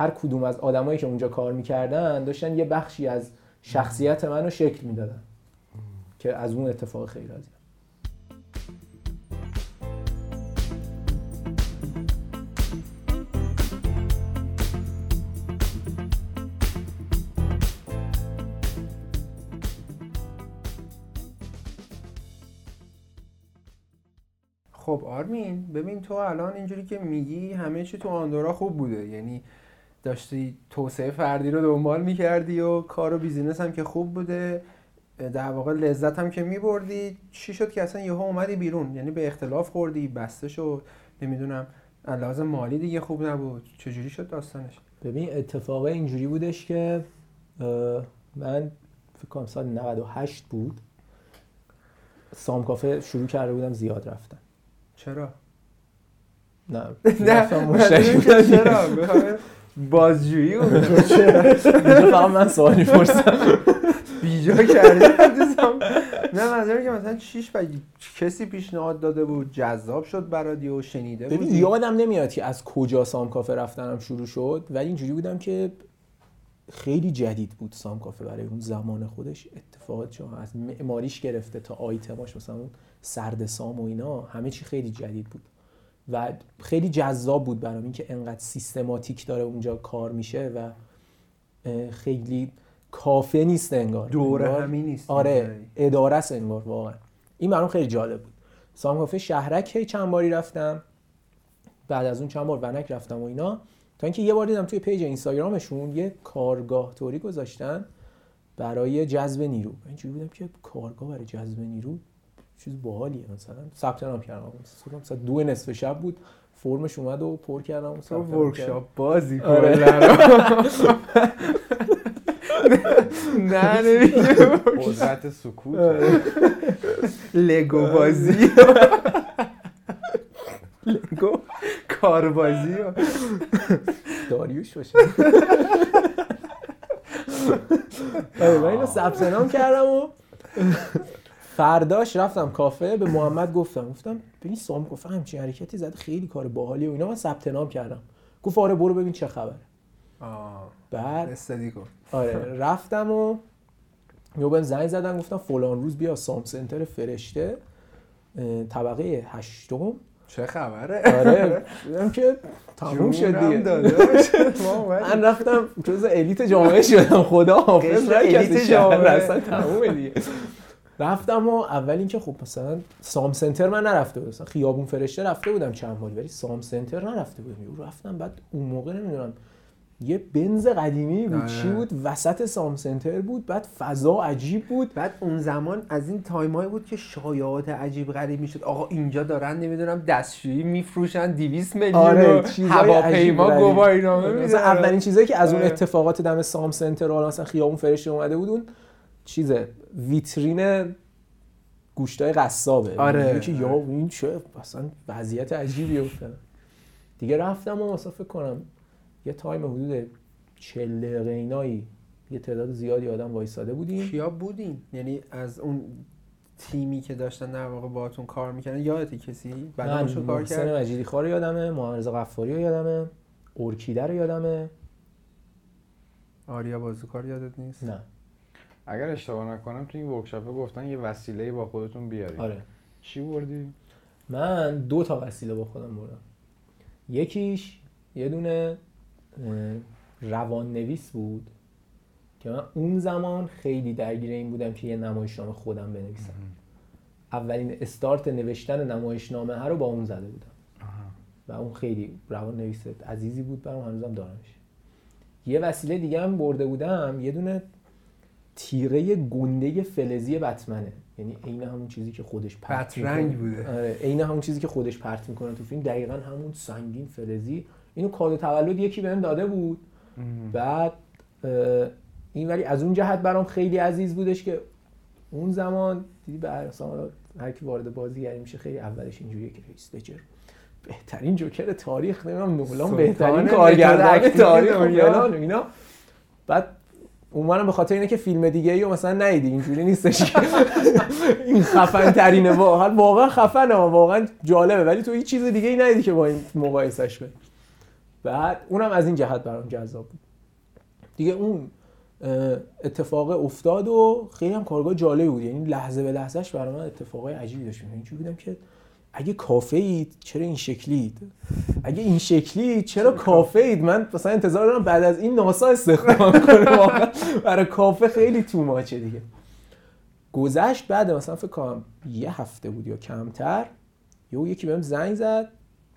هر کدوم از آدمایی که اونجا کار می‌کردن داشتن یه بخشی از شخصیت منو شکل می‌دادن. که از اون اتفاق خیلی راضیم خب آرمین ببین تو الان اینجوری که میگی همه چی تو آندورا خوب بوده. یعنی داشتی توسعه فردی رو دنبال می‌کردی و کار و بیزینس هم که خوب بوده. در واقع لذت هم که میبردی. چی شد که اصلا یهو اومدی بیرون؟ یعنی به اختلاف خوردی بسته شد نمی‌دونم. لازم مالی دیگه خوب نبود. چجوری شد داستانش؟ ببین اتفاق اینجوری بودش که من فکر کنم سال 98 بود. سام کافه شروع کرده بودم زیاد رفتن. چرا؟ نه. نه. چرا؟ بازجویی اینجا فقط من سوال می‌پرسم. بیجا کردی حدیثم. نه منظورم که مثلا چیش و کسی پیشنهاد داده بود جذاب شد برات و شنیده ببین بودی. یادم نمیاد که از کجا سام کافه رفتنم شروع شد ولی اینجوری بودم که خیلی جدید بود سام کافه برای اون زمان خودش. اتفاقات چون از معماریش گرفته تا آیتماش مثلا اون سرد سام و اینا همه چی خیلی جدید بود. و خیلی جذاب بود برام اینکه انقدر سیستماتیک داره اونجا کار میشه و خیلی کافه نیست انگار. دوره انگار- همین نیست. آره اداره است انگار واقعا. این برام خیلی جالب بود. سام کافه شهرک هی چند باری رفتم. بعد از اون چند بار ونک رفتم و اینا. تا اینکه یه بار دیدم توی page اینستاگرامشون یه کارگاه توری گذاشتن برای جذب نیرو. اینجوری بودم که کارگاه برای جذب نیرو؟ چیز باحالیه مثلا ثبت نام کردم. مثلا مثلا دو نصف شب بود فرمش اومد و پر کردم کردم. ورکشاپ بازی آره. کلا نه نمیگه قدرت سکوت. لگو بازی. لگو کاربازی داریوش باشه. آره، من اینو ثبت نام کردم و فرداش رفتم کافه به محمد گفتم گفتم ببین سام گفت همچین حرکتی زد خیلی کار باحالی و اینا. من ثبت نام کردم. گفت آره برو ببین چه خبره. بعد استادی کن آره رفتم و یه بهم زنگ زدن گفتم فلان روز بیا سام سنتر فرشته طبقه هشتم. چه خبره؟ آره دیدم که تموم شد دیگه. من رفتم جز elite جامعه شدم. خدا حافظ elite جامعه. اصلا تمومه دیگه. رفتم و اول اینکه خب مثلا سام سنتر من نرفته بودم خیابون فرشته رفته بودم چند باری ولی سام سنتر نرفته بودم رفتم بعد اون موقع نمی‌دونم یه بنز قدیمی بود. آره. چی بود؟ وسط سام سنتر بود بعد فضا عجیب بود. بعد اون زمان از این time ایی بود که شایعات عجیب غریب می‌شد آقا اینجا دارن نمی‌دونم دستشویی میفروشن 200 میلیون آره هواپیما. گواهینامه میدن اولین چیزایی که از اون آره. اتفاقات دم سام سنتر مثلا خیابون فرشته اومده بود اون چیزه ویترین گوشتای قصابه. آره. که یا این چه اصلا وضعیت عجیبی افتاد دیگه رفتم و مثلا فکر کنم یه تایم حدود 40 دقیقه اینایی یه تعداد زیادی آدم وایساده بودیم. کیا بودین؟ یعنی از اون تیمی که داشتن در واقع باهاتون کار می‌کنن یادتی کسی؟ بعد کار کرد مجیدی خان رو یادمه محمد غفاری رو یادمه ارکیده رو یادمه. آریا بازوکار یادت نیست؟ نه. اگر اشتباه نکنم تو این ورکشاپ گفتن یه وسیله با خودتون بیارید. آره. چی بردی؟ من دو تا وسیله با خودم بردم. یکیش یه دونه روان نویس بود که من اون زمان خیلی درگیر این بودم که یه نمایشنامه خودم بنویسم. اولین استارت نوشتن نمایشنامه ها رو با اون زده بودم. و اون خیلی روان نویس عزیزی بود برام هنوزم دارمش. یه وسیله دیگه هم برده بودم یه دونه تیره گنده فلزی بتمنه. یعنی عین همون چیزی که خودش پرت می‌کنه. بوده. آره عین همون چیزی که خودش پرت می‌کنه تو فیلم. دقیقا همون سنگین فلزی. اینو کادو تولد یکی بهم داده بود. بعد اه، این ولی از اون جهت برام خیلی عزیز بودش که اون زمان دیدی به مثلا هر کی وارد بازیگری میشه خیلی اولش اینجوریه که لجر بهترین جوکر تاریخ نمی‌دونم نولان بهترین کارگردان تاریخ اینا. بعد اونم به خاطر اینه که فیلم دیگه ای مثلا ندیدی اینجوری نیستش این خفن ترینه واقعا واقعا خفنه واقعا جالبه. ولی تو هیچ چیز دیگه ای ندیدی که با این مقایسش کنی بعد اونم از این جهت برام جذاب بود. دیگه اون اتفاق افتاد و خیلی هم کارگاه جالبی بود. یعنی لحظه به لحظهش برای من اتفاقای عجیبی داشت. می‌افتاد. اینجوری بودم که اگه کافه اید چرا این شکلید؟ اگه این شکلی چرا کافه اید من مثلا انتظار دارم بعد از این ناسا استخدام کنه واقعا برای کافه خیلی تو ماچه دیگه. گذشت بعد مثلا فکر کنم یه هفته بود یا کمتر یهو یکی بهم زنگ زد.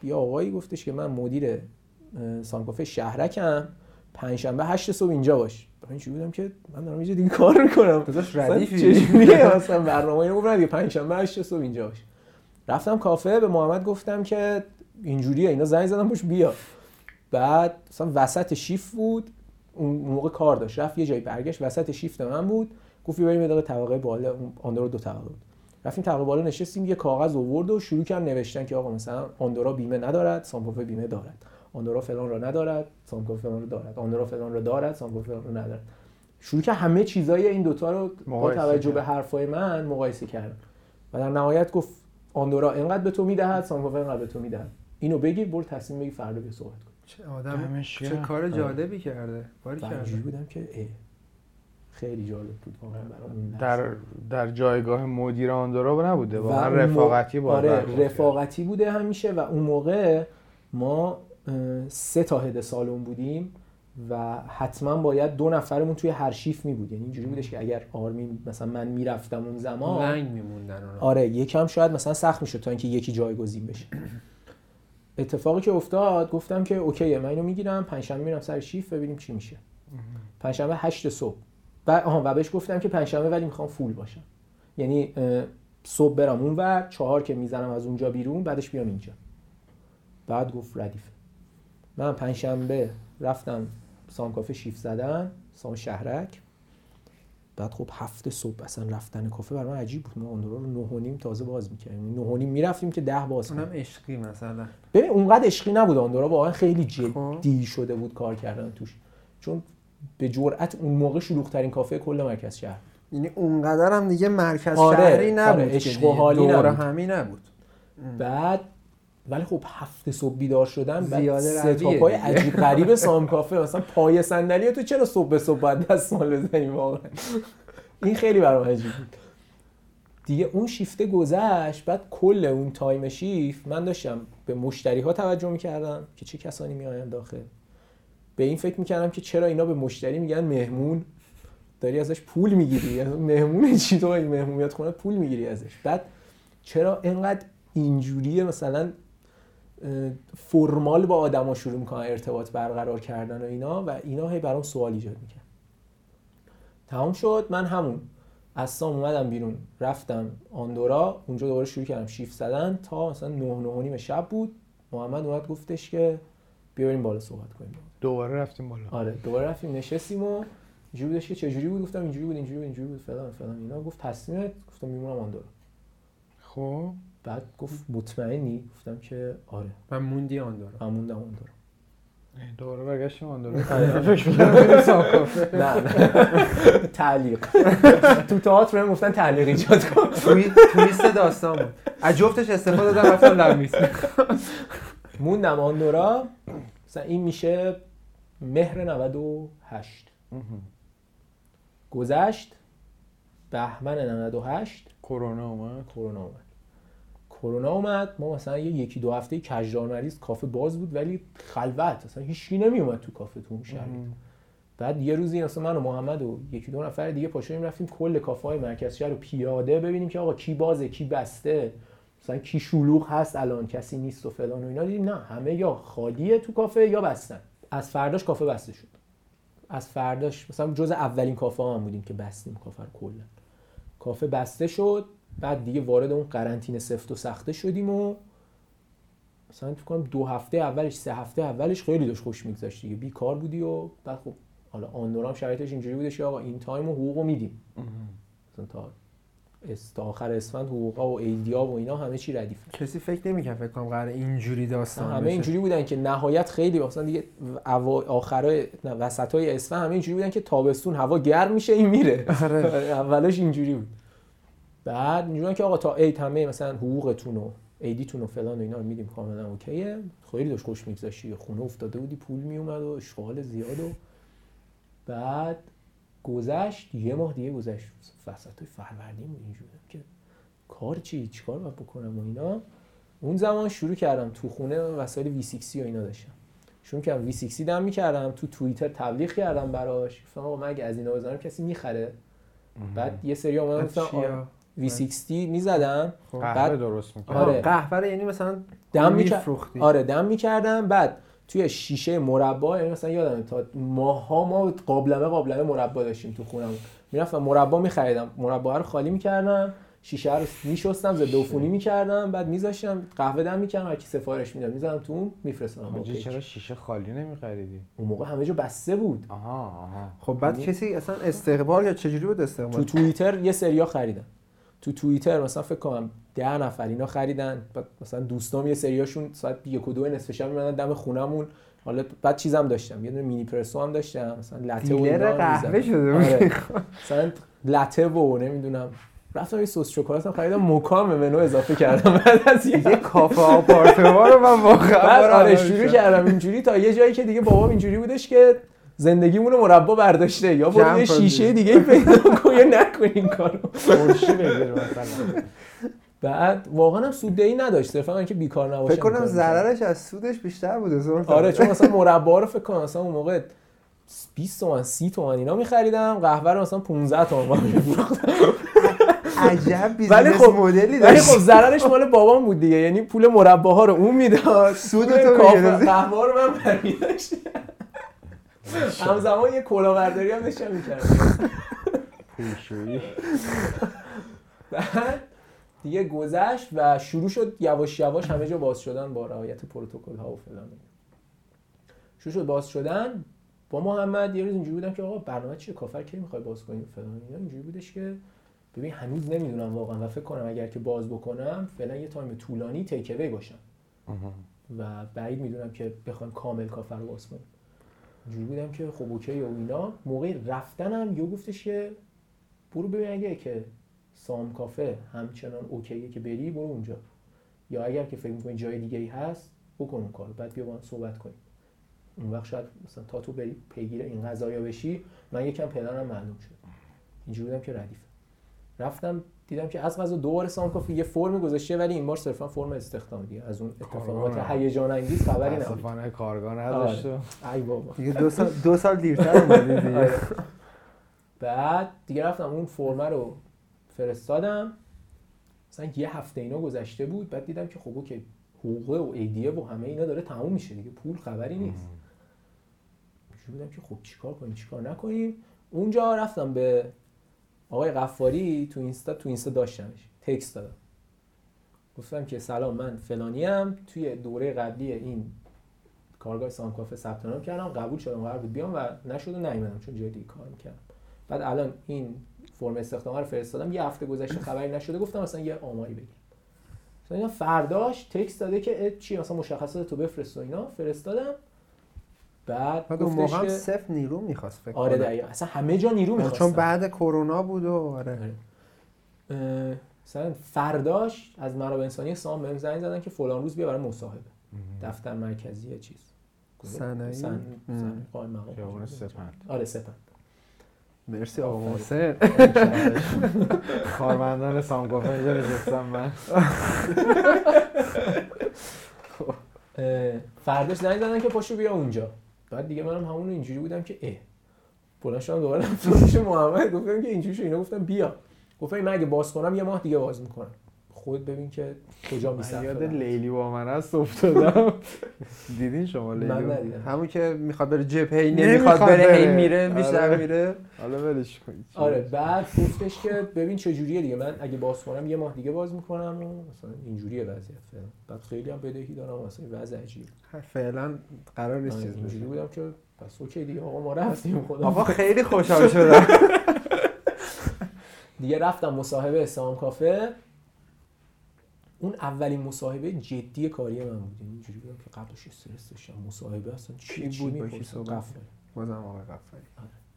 یه آقایی گفتش که من مدیر سانکافه شهرکم. پنجشنبه هشت صبح اینجا باش. من اینجوری بودم که من دارم اینجا دیگه کار می‌کنم. داداش ردیفی. چجوریه؟ مثلا برنامه اینو گفتم دیگه پنجشنبه هشت صبح اینجا باش. رفتم کافه به محمد گفتم که اینجوریه اینا زنگ زدم پوش بیا. بعد مثلا وسط شیف بود اون موقع کار داشت. رفت یه جایی برگشت وسط شیفت من بود. گفت بریم یه دقیقه طبقه بالا اون دو طبقه بود. رفتیم طبقه بالا نشستیم یه کاغذ آورد و شروع کردن نوشتن که آقا مثلا آندورا بیمه ندارد سامکوفه بیمه دارد. آندورا فلان را ندارد سامکوفه فلان رو دارد. آندورا فلان را دارد سامکوفه فلان رو ندارد. شروع کرد همه چیزای این دوتا رو با توجه. به حرفای من مقایسه کردم. و در نهایت گفت آندورا اینقدر به تو می‌دهد سامکوفه اینقدر به تو می‌دهد. اینو بگیر برو تصمیم بگیر فردا بیا صحبت کن چه آدم چه. کار جالبی کرده. باری کرده بودم که اه خیلی جالب بود واقعا. در در جایگاه مدیر آندورا نبوده واقعا رفاقتی با آره رفاقتی بوده همیشه و اون موقع ما سه تا هد سالن بودیم. و حتما باید دو نفرمون توی هر شیف می بود یعنی اینجوری بودش که اگر آرمین مثلا من می‌رفتم اون زمان لنگ میموندن اونا. آره یکم شاید مثلا سخت می‌شد تا اینکه یکی جایگزین بشه. اتفاقی که افتاد گفتم که اوکیه من اینو می‌گیرم پنجشنبه میرم سر شیف ببینیم چی میشه. پنجشنبه هشت صبح. و آها و بهش گفتم که پنجشنبه ولی می‌خوام فول باشم. یعنی صبح برم اون و چهار که می‌زنم از اونجا بیرون بعدش بیام اینجا. بعد گفت ردیفه من پنجشنبه رفتم سام کافه شیف زدن سام شهرک. بعد خب هفته صبح اصلا رفتن کافه برای من عجیب بود. ما آندورا رو نه و نیم تازه باز می‌کردیم. نه و نیم می‌رفتیم که ده باز کنیم. اونم عشقی مثلا. ببین اونقدر عشقی نبود آندورا واقعا خیلی خب. جدی شده بود کار کردن توش. چون به جرئت اون موقع شلوغ ترین کافه کل مرکز شهر. یعنی اونقدر هم دیگه مرکز آره، شهری نبود آره، که عشق و دیگه. حالی نبود. همی نبود. بعد ولی خب هفته صبح بیدار شدن بعد زیاده پای دیگه. عجیب غریب سام کافه مثلا پای صندلی تو چرا صبح به صبح باید دستمال بزنی واقعا این خیلی برام عجیب بود. دیگه اون شیفته گذشت بعد کل اون تایم شیفت من داشتم به مشتری ها توجه می‌کردم که چه کسانی میآیند داخل. به این فکر می‌کردم که چرا اینا به مشتری میگن مهمون؟ داری ازش پول می‌گیری. مهمون چی تو این مهمون میاد خونه؟ پول می‌گیری ازش. بعد چرا اینقدر اینجوریه؟ مثلا فرمال با آدما شروع می‌کنن ارتباط برقرار کردن و اینا و اینا هی برام سوال ایجاد می‌کرد تمام شد. من همون از سام اومدم بیرون رفتم آندورا اونجا دوباره شروع کردم شیفت زدن تا مثلا نه نه نیم شب بود. محمد اومد گفتش که بیا بریم بالا صحبت کنیم. دوباره رفتیم بالا. آره دوباره رفتیم نشستیم و اینجوری بودش که چجوری بود؟ گفتم اینجوری بود اینجوری بود اینجوری بود فلان فلان اینا. گفت تصمیمت؟ گفتم میمونم آندورا. خب. بعد گفت مطمئنی؟ گفتم که آره. و موندی آن دارم من موندم آندورا دوباره برگشتیم آن بریم سام کافه. نه نه. تعلیق. تو تئاتر بهم گفتن تعلیق ایجاد کن. توی تویست داستان بود. از جفتش استفاده دادم رفتم لمیس موندم آندورا مثلا این میشه مهر 98 گذشت. بهمن 98 کرونا اومد. کرونا اومد. کرونا اومد ما مثلا یه یکی دو هفته کجدار مریض کافه باز بود ولی خلوت اصلا هیچ نمی اومد تو کافه تو اون شهر. بعد یه روزی مثلا من و محمد و یکی دو نفر دیگه پاشیم رفتیم کل کافه های مرکز شهر رو پیاده ببینیم که آقا کی بازه کی بسته مثلا کی شلوغ هست الان کسی نیست و فلان و اینا. دیدیم نه همه یا خالیه تو کافه یا بستن. از فرداش کافه بسته شد. از فرداش مثلا جز اولین کافه هم بودیم که بستیم کافه رو کلا. کافه بسته شد. بعد دیگه وارد اون قرنطینه سفت و سخته شدیم و مثلا فکر کنم دو هفته اولش سه هفته اولش خیلی داشت خوش میگذشت دیگه. بیکار بودی و بعد خب حالا آن دورم شرایطش اینجوری بودش آقا این تایم و حقوقو میدیم. مثلا تا اس- تا آخر اسفند حقوقا و عیدیا و اینا همه چی ردیف کسی فکر نمی‌کنه فکر کنم قرار اینجوری داستان همه بشه. اینجوری بودن که نهایت خیلی مثلا دیگه آخرای وسطای اسفند همه اینجوری بودن که تابستون هوا گرم میشه این میره. آره. اولش اینجوری بود. بعد اینجوری بودن که آقا تا عید همه مثلا حقوقتون و عیدیتون و فلان و اینا رو میدیم کاملا اوکیه. خیلی داشت خوش میگذشتی خونه افتاده بودی پول میومد و اشغال زیاد و بعد گذشت. یه ماه دیگه گذشت. وسط فروردین بود اینجوری که کار چی؟ چیکار باید بکنم و اینا؟ اون زمان شروع کردم. تو خونه وسایل V60 و اینا داشتم. شروع کردم V60 دم می‌کردم. تو توییتر تبلیغ کردم براش. گفتم آقا من اگه از اینا بزنم کسی می‌خره. بعد یه سری اومدن گفتن V60 می‌زدم. قهوه بعد- درست می‌کنه آره. آره قهوه رو یعنی مثلا دم می‌کرد میفروختی آره دم می‌کردم. بعد توی شیشه مربا یعنی مثلا یادم تا ماها ما قابلمه قابلمه مربا داشتیم تو خونم می‌رفتم مربا میخریدم. مربا رو خالی می‌کردم. شیشه رو میشستم ضد عفونی می‌کردم. بعد میذاشتم قهوه دم می‌کردم. هر کی سفارش می‌داد می‌زدم تو اون میفرستادم. چرا شیشه خالی نمیخریدی؟ اون موقع همه جا بسته بود. آها آها. خب بعد کسی اصلا استقبال یا چجوری بود تو استقبال توییتر یه سریا خریدن تو توییتر مثلا فکر کنم ده نفر اینا خریدن بعد مثلا دوستام یه سریاشون ساعت یک و دو نصف شب میمدن دم خونمون حالا بعد چیزم داشتم یه دونه مینی پرسو هم داشتم مثلا لته و اینا قهوه. شده بود آره. مثلا لته و نمی‌دونم رفتم یه سس شکلات هم خریدم به منو اضافه کردم بعد از یه کافه آپارتما رو من واقعا آره. شروع کردم اینجوری تا یه جایی که دیگه بابام اینجوری بودش که زندگیمون رو مربا برداشته. یا برو یه شیشه دیگه. پیدا کن یا نکن این کارو. بعد واقعا هم سوددهی نداشت. صرفا اینکه بیکار نباشم فکر کنم ضررش از سودش بیشتر بوده. آره چون مثلا مربا رو فکر کنم مثلا اون موقع 20 تومن 30 تومن اینا می‌خریدم. قهوه رو مثلا 15 تومن می‌فروختم عجب ولی بیزینس خب- مدلی ولی داشت. خب ضررش مال بابام بود دیگه. یعنی پول مرباها رو اون می‌داد. سود تو. قهوه رو من برمی‌داشتم همزمان یه کلاهبرداری هم داشتم می‌کردم. پولشویی دیگه گذشت و شروع شد یواش یواش همه جا باز شدن با رعایت پروتکل ها و فلان شروع شد باز شدن. با محمد یه روز اینجوری بودم که آقا برنامه چیه؟ کافه رو کی می‌خوای باز کنیم فلان اینجوری بودش که ببین هنوز نمی‌دونم واقعا و فکر کنم اگر که باز بکنم فعلا یه time طولانی take away باشم و بعید می‌دونم که بخوایم کامل کافه رو باز کنیم اینجوری بودم که خب اوکی و اینا. موقع رفتنم یهو گفتش که برو ببین اگه که سام کافه همچنان اوکیه که بری برو اونجا. یا اگر که فکر می‌کنی جای دیگه ای هست بکن اون کارو. بعد بیا با هم صحبت کنیم. اون وقت شاید مثلا تا تو بری پیگیر این قضايا بشی من یکم پلنم معلوم شد. اینجوری بودم که ردیفه رفتم دیدم که از قضا دوباره سام کافه یه فرم گذاشته ولی این بار صرفا فرم استخدام دیگه. از اون اتفاقات. هیجان انگیز خبری نبود. متاسفانه کارگاه نداشت و ای بابا. دیگه دو سال دو سال دیرتر اومدی دیگه. آره. بعد دیگه رفتم اون فرمه رو فرستادم. مثلا یه هفته اینا گذشته بود بعد دیدم که خب اوکی حقوقه و ایدیه و همه اینا داره تموم میشه دیگه پول خبری نیست. بودم که خب چیکار کنیم چیکار نکنیم. اونجا رفتم به آقای قفاری تو اینستا تو اینستا داشتمش. تکست دادم. گفتم که سلام من فلانیم. توی دوره قبلی این کارگاه سام کافه ثبت نام کردم. قبول شدم قرار بود بیام و نشد و نیومدم چون جای دیگه کار می‌کردم. بعد الان این فرم استخدام رو فرستادم. یه هفته گذشته خبری نشده گفتم مثلا یه آماری بگیر مثلا فرداش تکست داده که چی؟ مثلا مشخصات تو بفرست و اینا. فرستادم. بعد بعد اون گفتش موقع صفر نیرو می‌خواست فکر آره. دقیقا. اصلا همه جا نیرو می‌خواستن چون بعد کرونا بود و آره. آره. مثلا فرداش از منابع انسانی سام بهم زنگ زدن که فلان روز بیا برای مصاحبه. دفتر مرکزی یا چیز. صنایع؟ سن قائم مقام. سپند. آره سپند. مرسی آقا. محسن. کارمندان سامکافه اینجا نشستم من. فرداش زنگ زدن که پاشو بیا اونجا. بعد دیگه منم همون اینجوری بودم که اه بلند شدم دوباره پیش محمد گفتم که اینجوری شد. اینا گفتم بیا. گفتم من اگه باز کنم یه ماه دیگه باز می‌کنم. خود ببین که کجا من یاد لیلی با من هست افتادم. دیدین شما لیلی من همون که می‌خواد بره جبهه ای نمی‌خواد بره هی. میره بیشتر آره. میره. حالا ولش کنید آره بعد گفتش که ببین چه جوریه دیگه. من اگه باز کنم یه ماه دیگه باز می‌کنم و مثلا اینجوریه وضعیت. فعلا بعد خیلی هم بدهی دارم و مثلا وضع عجیب فعلا قرار نیست آره، چیز اینجوری بشه بودم که پس اوکی دیگه آقا ما رفتیم خدا آقا خیلی خوشحال شدم. دیگه رفتم مصاحبه سام کافه. اون اولین مصاحبه جدی کاری من بود یعنی اینجوری بودم که قبلش استرس داشتم مصاحبه اصلا چی چی بود؟ صحبت قفاری. بازم آقای قفاری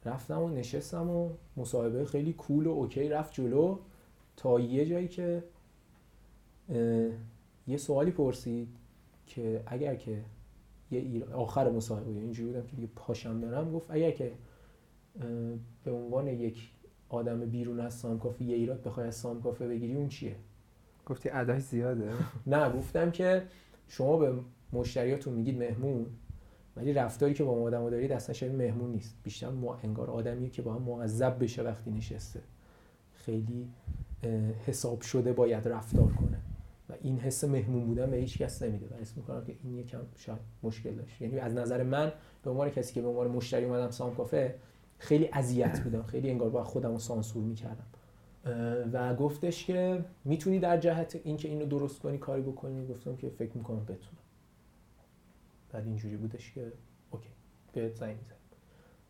رفتم و نشستم و مصاحبه خیلی کول و اوکی رفت جلو تا یه جایی که یه سوالی پرسید که اگر که یه. آخر مصاحبه بود. اینجوری بودم که دیگه پاشم برم گفت اگر که به عنوان یک آدم بیرون از سامکافه یه ایراد بخوای از سامکافه بگیری اون چیه گفتی اداش زیاده؟ نه گفتم که شما به مشتریاتون میگید مهمون ولی رفتاری که با اون آدمو دارید اصلا شبیه مهمون نیست. بیشتر ما انگار آدمیه که با هم معذب بشه وقتی نشسته. خیلی حساب شده باید رفتار کنه. و این حس مهمون بودن به هیچ کس نمیده. و حس می‌کنم که این یکم شاید مشکل داشت. یعنی از نظر من به عنوان کسی که به عنوان مشتری اومدم سام کافه خیلی اذیت بودم. خیلی انگار با خودم رو سانسور می‌کردم. و گفتش که می‌تونی در جهت اینکه اینو درست کنی کاری بکنی. گفتم که فکر می‌کنم بتونم. بعد اینجوری بودش که اوکی بهت زنگ می‌زنم.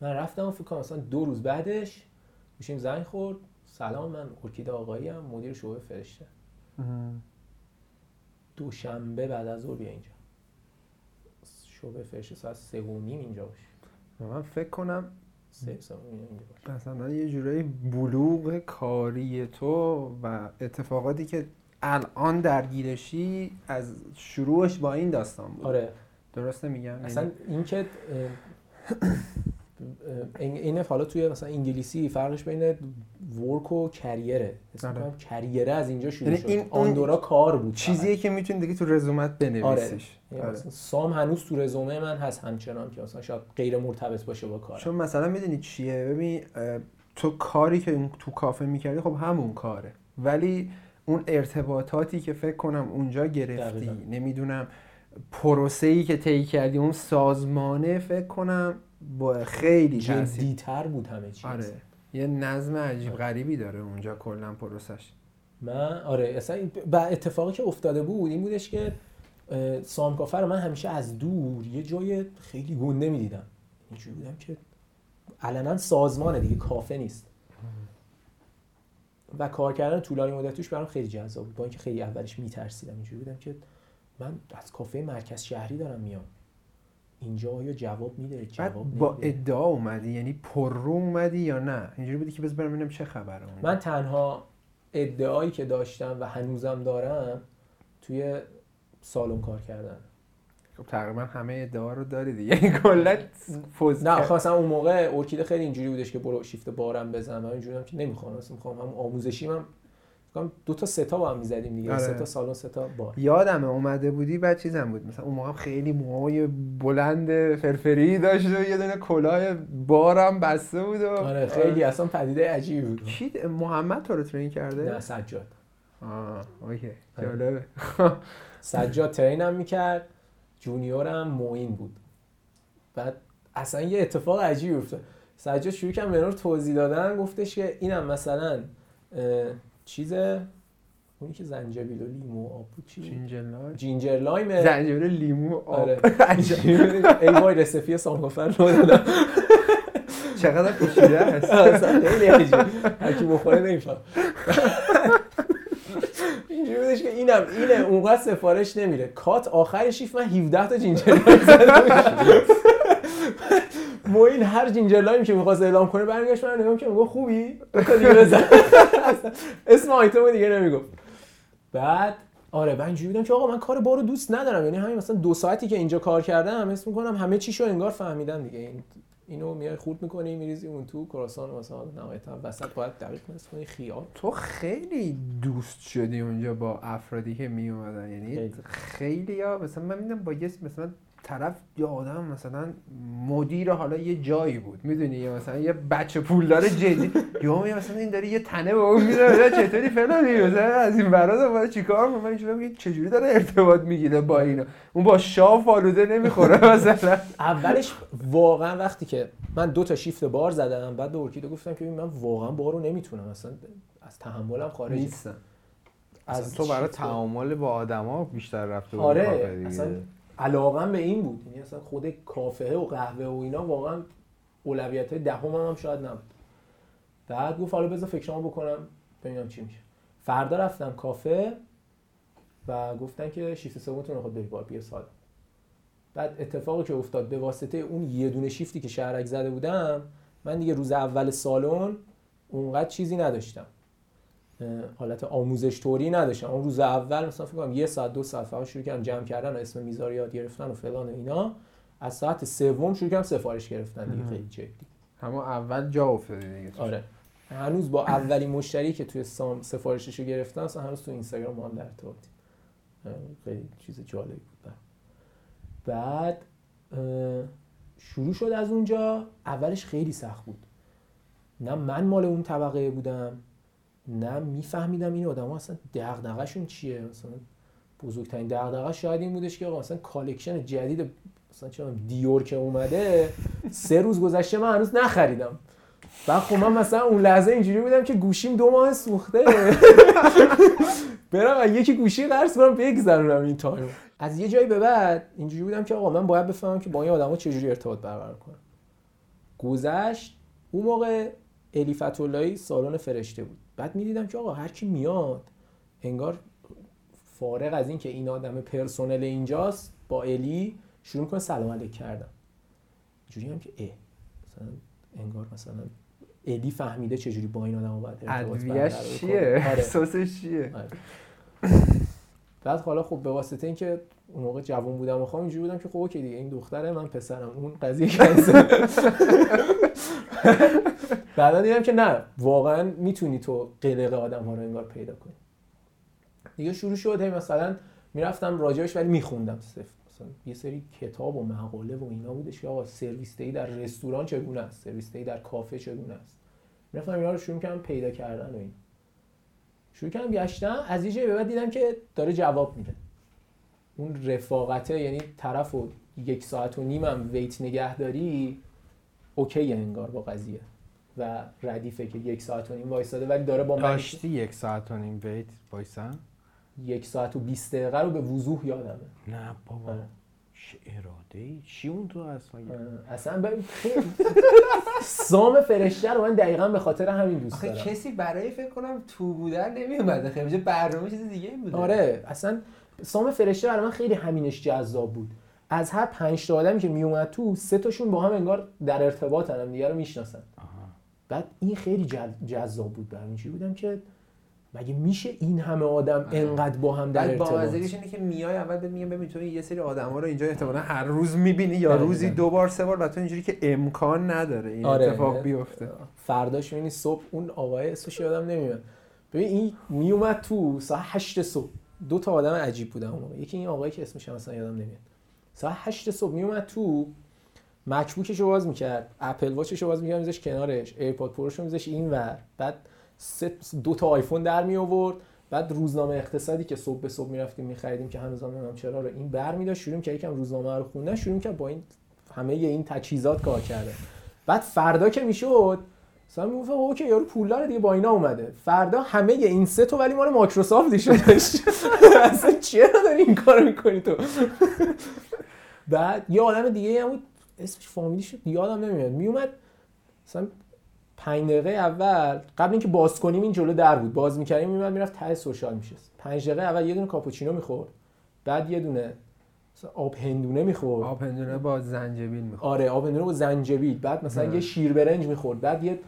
من رفتم و فکر کنم مثلا دو روز بعدش میشیم زنگ خورد. سلام من ارکیده آقایی هم مدیر شعبه فرشته. دوشنبه بعد از ظهر بیا اینجا. شعبه فرشته ساعت سه و نیم اینجا باشه من فکر کنم باشه مثلا یه جورایی بلوغ کاری تو و اتفاقاتی که الان درگیرشی از شروعش با این داستان بود. آره. درسته میگم؟ اصلا این که اه، اه، این اینه حالا توی مثلا انگلیسی فرقش بین ورک و کریره مثلا آره. کریره از اینجا شروع یعنی شد این اون آندورا کار بود چیزیه که می‌تونی دیگه تو رزومت بنویسیش آره. آره. مثلا سام هنوز تو رزومه من هست همچنان که مثلا شاید غیر مرتبط باشه با کار چون مثلا می‌دونی چیه ببین تو کاری که اون تو کافه می‌کردی خب همون کاره ولی اون ارتباطاتی که فکر کنم اونجا گرفتی. نمی‌دونم پروسه ای که طی کردی اون سازمانه فکر کنم با خیلی جدیتر بود همه چیز. آره. یه نظم عجیب غریبی داره اونجا کلا پروسش. من آره اصلا و اتفاقی که افتاده بود این بودش که اه، سام کافه رو من همیشه از دور یه جای خیلی گنده می‌دیدم. اینجوری بودم که علنا سازمانه دیگه کافه نیست. و کار کردن طولانی مدت توش برام خیلی جذاب بود. با اینکه خیلی اولش میترسیدم اینجوری بودم که من از کافه مرکز شهری دارم میام. اینجا آیا جواب میده؟ بعد جواب با نمیده؟ ادعا اومدی؟ یعنی پررو اومدی یا نه؟ اینجوری بودی که بذار برم ببینم چه خبره اون من تنها ادعایی که داشتم و هنوزم دارم توی سالن کار کردن. خب تقریبا همه ادعا رو داری دیگه. یعنی کلا فوز نه. خواستم اون موقع ارکیده خیلی اینجوری بودش که برو شیفت بارم بزن و اینجوری هم که نمی‌خوام اصلا می‌خوام هم آموزشی من میگم دو تا سه تا با هم می‌زدیم دیگه. آره. سه تا سالن سه تا بار. یادمه اومده بودی بعد چیزم بود. مثلا اون موقع خیلی موهای بلند فرفری داشت و یه دونه کلاه بارم بسته بود و آره خیلی اصلا پدیده عجیبی بود. کی محمد تو رو train کرده؟ نه سجاد. آه اوکی. آره. جالبه. سجاد train م می‌کرد. junior م موین بود. بعد اصلا یه اتفاق عجیبی افتاد. سجاد شروع کرد به توضیح دادن گفتش که اینم مثلا اه، چیز اونی که زنجبیل و لیمو و آب بود چی؟ ginger ginger lime زنجبیل لیمو آب. آره. ای وای recipe سام کافه رو دادم. چقدر پیچیده است. اصلا خیلی عجیب. هر کی بخوره نمی‌فهمه. اینجوری بودش که اینم اینه اونقدر سفارش نمیره. کات آخر شیفت من 17 تا ginger lime بودم. موین هر ginger lime که می‌خواست اعلام کنه برمیگشت من نگام که می‌گفت خوبی؟ دو تا دیگه بزن. اسم آیتم دیگه نمی‌گفت. بعد آره من اینجوری بودم که آقا من کار بارو دوست ندارم. یعنی همین مثلا دو ساعتی که اینجا کار کردم حس می‌کنم همه چیشو انگار فهمیدم دیگه. این اینو میای خورد می‌کنی میریزی اون تو کراسان مثلا نهایتا وسط باید دقیق نصف کنی خیار. تو خیلی دوست شدی اونجا با افرادی که می اومدن یعنی خیلی. خیلی یا مثلا من میدم با یه مثلا طرف یه آدم مثلا مدیر حالا یه جایی بود. می‌دونی؟ یا مثلا یه بچه پولدار جدی. یا مثلا این داره یه تنه به اون میده. چطوری فلانی؟ مثلا از این برا باید چیکار کنم من اینجوری میگم چجوری داره ارتباط می‌گیره با اینا؟ اون با شاف آلوده نمی‌خوره مثلا. اولش واقعا وقتی که من دو تا شیفت بار زدم بعد به ارکیده گفتم که من واقعا بارو نمی‌تونم. اصلا از تحملم خارج نیستم. از تو برای تعامل با آدما بیشتر رفته آره. اصلا علاقم به این بود. یعنی اصلا خود کافه و قهوه و اینا واقعا اولویت های دهم هم, هم شاید نبود. بعد گفت حالا بذار فکرامو بکنم ببینم چی میشه. فردا رفتم کافه و گفتن که شیفت سومتون رو بری بار بیا سال. بعد اتفاقی که افتاد به واسطه اون یه دونه شیفتی که شهرک زده بودم من دیگه روز اول سالن اونقدر چیزی نداشتم. حالت آموزش طوری نداشتم اون روز اول مثلا فکر کنم یه ساعت دو ساعت فقط شروع کردم جمع کردن و اسم میزار یاد گرفتن و فلان و اینا. از ساعت سوم شروع کردم سفارش گرفتن دیگه. خیلی جدی. همون اول جا افتادی دیگه آره. هنوز با اولین مشتری که توی سام سفارششو گرفتم اصلا هنوز تو اینستاگرام ما هم در ارتباطیم اه، خیلی چیز جالبی بود. بعد. شروع شد از اونجا. اولش خیلی سخت بود. نه من مال اون طبقه بودم نه میفهمیدم این آدم اصلا دغدغه‌شون چیه؟ مثلا بزرگترین دغدغه شاید این بودش که آقا مثلا collection جدید مثلا چه دیور که اومده سه روز گذشته من هنوز نخریدم. بعد خب من مثلا اون لحظه اینجوری بودم که گوشیم دو ماه سوخته. برم یکی گوشی قرض کنم بگذرونم این تایم. از یه جایی به بعد اینجوری بودم که آقا من باید بفهمم که با این آدما چجوری ارتباط برقرار کنم. گذشت اون موقع الی فتولایی سالن فرشته بود بعد می‌دیدم که آقا هر کی میاد انگار فارغ از این که این آدم پرسنل اینجاست با الی شروع می‌کنه سلام علیک کردم اینجوری هم که اه مثلا انگار مثلا الی فهمیده چجوری با این آدم باید ارتباط کنه. چیه آره. چیه آره. بعد حالا خب به واسطه اینکه اون موقع جوان بودم و خواهم اینجوری بودم که خب اوکی دیگه این دختره من پسرم. اون قضیه کنسل بعدا دیدم که نه واقعا می‌تونی تو قلق آدم ها رو انگار پیدا کنی. دیگه شروع شد هی مثلا می‌رفتم راجبش ولی میخوندم صفر. مثلا یه سری کتاب و مقاله و اینا بودش که آقا سرویس در رستوران چگونه است؟ سرویس در کافه چگونه است؟ می‌رفتم اینا رو شروع کردم پیدا کردن و این. شروع کردم گشتم از یه جایی به بعد دیدم که داره جواب میده. اون رفاقته یعنی طرف و یک ساعت و نیمم ویت نگهداری اوکی انگار با قضیه. و ردیفه که یک ساعت و نیم وایستاده ولی داره با من داشتی یک ساعت و نیم ویت وایسن یک ساعت و 20 دقیقه رو به وضوح یادمه. نه بابا. آره. چه اراده ای چی اون تو هست مگه؟ اصلا ببین خیلی سام فرشته رو من دقیقا به خاطر همین دوست آخه دارم. کسی برای فکر کنم تو بودن نمی اومده خیلی برنامه چیز دیگه ای بوده. آره اصلا سام فرشته برای من خیلی همینش جذاب بود. از هر پنج تا آدمی که میومد تو سه تاشون با هم انگار در ارتباطن هم دیگه رو می‌شناسن. بعد این خیلی جذ- جذاب بود برام. اینجوری بودم که مگه میشه این همه آدم انقدر با هم در بعد با ارتباط اینه که میای اول بهت میگم ببین تو یه سری آدما رو اینجا احتمالاً هر روز می‌بینی یا. روزی دو بار سه بار و تو اینجوری که امکان نداره این آره. اتفاق بیفته. فرداش می‌بینی صبح اون آقای اسمش یادم نمیاد. ببین این میومد تو ساعت 8 صبح. دو تا آدم عجیب بودن اون یکی این آقایی که اسمش اصلا یادم نمیاد. ساعت 8 صبح میومد تو MacBook ش رو باز می‌کرد. Apple Watch ش رو باز می‌کرد میذاش کنارش. AirPod Pro ش رو میذاش این ور بعد دو تا آیفون در می آورد. بعد روزنامه اقتصادی که صبح به صبح می‌رفتیم میخریدیم که هنوز هم چرا رو این بر میداشت شروع که یکم روزنامه رو خوندن شروع کرد با این همه این تجهیزات کار کرده. بعد فردا که می‌شد مثلا می‌گفت اوکی یارو پولدار دیگه با اینا اومده. فردا همه این سه تو ولی مال مایکروسافتی شدش اصلا چرا داری این کارو می‌کنی تو؟ بعد یه آدم دیگه هم بود اسمش فامیلیش رو یادم نمیاد. میومد مثلا پنج دقیقه اول قبل اینکه باز کنیم این جلو در بود. باز می‌کردیم میومد می‌رفت ته سوشال میشست. پنج دقیقه اول یه دونه کاپوچینو می‌خورد. بعد یه دونه آب هندونه می‌خورد. آب هندونه با زنجبیل می‌خواد آره آب هندونه با زنجبیل. بعد مثلا آره. یه شیر برنج می‌خورد. بعد یه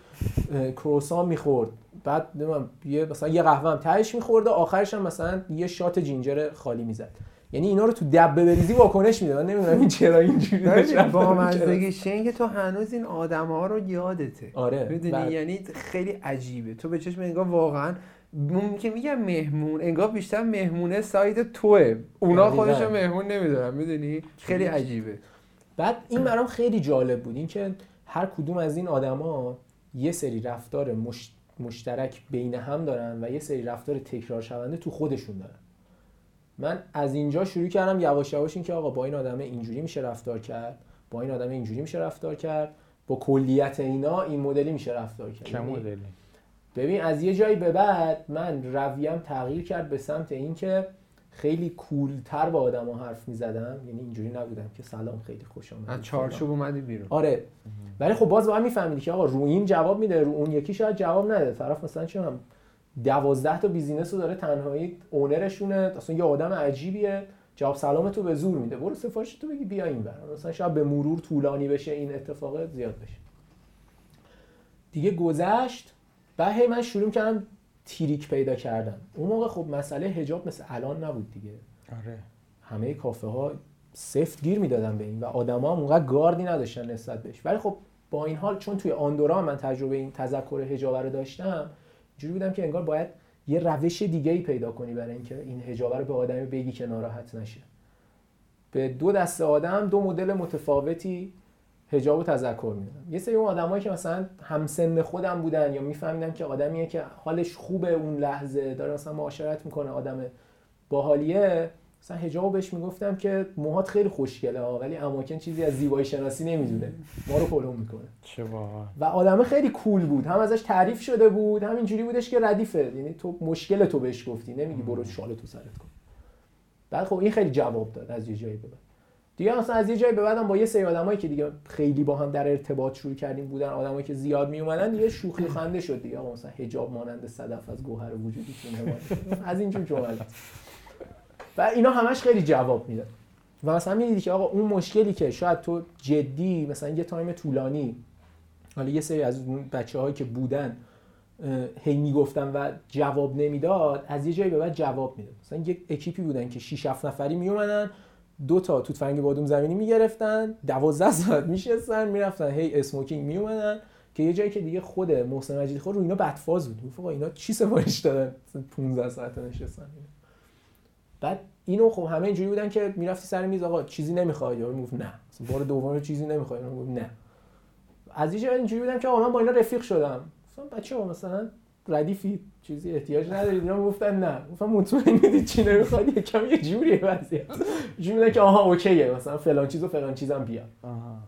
کروسان می‌خورد. بعد نمی‌دونم یه مثلا یه قهوه هم تهش می‌خورد و آخرش هم مثلا یه شات جینجر خالی می‌زد. یعنی اینا رو تو دبه بریزی واکنش میده. من نمی‌دونم این چرا اینجوری با. مزدگیش اینه که تو هنوز این آدم ها رو یادته. آره می‌دونی؟ بعد- یعنی خیلی عجیبه. تو به چشم انگار واقعا اون که میگم مهمون انگار بیشتر مهمونه سایت توه. اونا. خودشو مهمون نمی‌دونن می‌دونی؟ خیلی عجیبه. بعد این برام خیلی جالب بود. اینکه هر کدوم از این آدما یه سری رفتار مش... مشترک بین هم دارن و یه سری رفتار تکرار شونده تو خودشون دارن. من از اینجا شروع کردم یواش یواش اینکه آقا با این آدم اینجوری میشه رفتار کرد با این آدم اینجوری میشه رفتار کرد با کلیت اینا این مدلی میشه رفتار کرد. چه یعنی مدلی؟ ببین از یه جایی به بعد من رویم تغییر کرد به سمت اینکه خیلی کولتر با آدما حرف می‌زدم. یعنی اینجوری نبودم که سلام خیلی خوش آمدید از چارچوب اومدی بیرون. آره. ولی خب باز باید میفهمیدی که آقا رو این جواب میده رو اون یکی شاید جواب نده. طرف مثلا چه هم دوازده تا بیزینس رو داره تنهایی اونرشونه اصلا یه آدم عجیبیه. جواب سلام تو به زور میده. برو سفارش تو بگی بیا این بر مثلا شاید به مرور طولانی بشه این اتفاق زیاد بشه. دیگه گذشت. بعد هی من شروع کردم تیریک پیدا کردم اون موقع خب مسئله حجاب مثل الان نبود دیگه. آره. همه کافه ها سفت گیر می‌دادن به این و آدما هم اونقدر گاردی نداشتن نسبت بهش. ولی خب با این حال چون توی آندورا من تجربه این تذکر حجاب رو داشتم جوری بودم که انگار باید یه روش دیگه ای پیدا کنی برای اینکه این حجاب رو به آدمی بگی که ناراحت نشه. به دو دسته آدم دو مدل متفاوتی حجاب و تذکر می‌دادم یه سری اون آدمایی که مثلا همسن خودم بودن یا میفهمیدم که آدمیه که حالش خوبه اون لحظه داره مثلا معاشرت می‌کنه آدم باحالیه مثلا حجاب بهش می‌گفتم که موهات خیلی خوشگله ها ولی اماکن چیزی از زیبایی شناسی نمی‌دونه. ما رو پلو می‌کنه. چه و آدمه خیلی کول بود. هم ازش تعریف شده بود هم اینجوری بودش که ردیفه یعنی تو مشکل تو بهش گفتی. نمیگی برو شال تو سرت کن. بعد خب این خیلی جواب داد از یه جایی به بعد. دیگه مثلا از یه جایی به بعدم با یه سری آدمایی که دیگه خیلی با هم در ارتباط شروع کردیم بودن آدمایی که زیاد می اومدن دیگه شوخی خنده شد دیگه. مثلا حجاب مانند صدف از گوهر حمایت. از اینجور جملات. و اینا همش خیلی جواب می‌داد و مثلا می‌دیدی که آقا اون مشکلی که شاید تو جدی مثلا یه time طولانی حالا یه سری از اون بچه هایی که بودن هی می‌گفتن و جواب نمی‌داد از یه جایی به بعد جواب می‌داد مثلا یک اکیپی بودن که 6 7 نفری میومدن دو تا توت فرنگی بادوم زمینی می‌گرفتن 12 ساعت میشستن می‌رفتن هی smoking میومدن که یه جایی که دیگه خود محسن مجیدی خود رو اینا بدفاز بود. گفت اینا چی سفارش دادن؟ مثلا 15 ساعت نشستن. بعد اینو خب همه اینجوری بودن که می‌رفتی سر میز آقا چیزی نمی‌خواد یا می‌گفت نه. بار دوم رو چیزی نمی‌خواد یا می‌گفت نه. از یه جایی اینجوری بودم که آقا من با اینا رفیق شدم. مثلا بچه ها مثلا ردیفی چیزی احتیاج ندارید. اینا گفتن نه. گفتم مطمئن می‌دید چی نمی‌خواد؟ یکم یه جوریه وضعیت. اینجوری بودن که آها اوکیه. مثلا فلان چیز و فلان چیزم بیا. آها.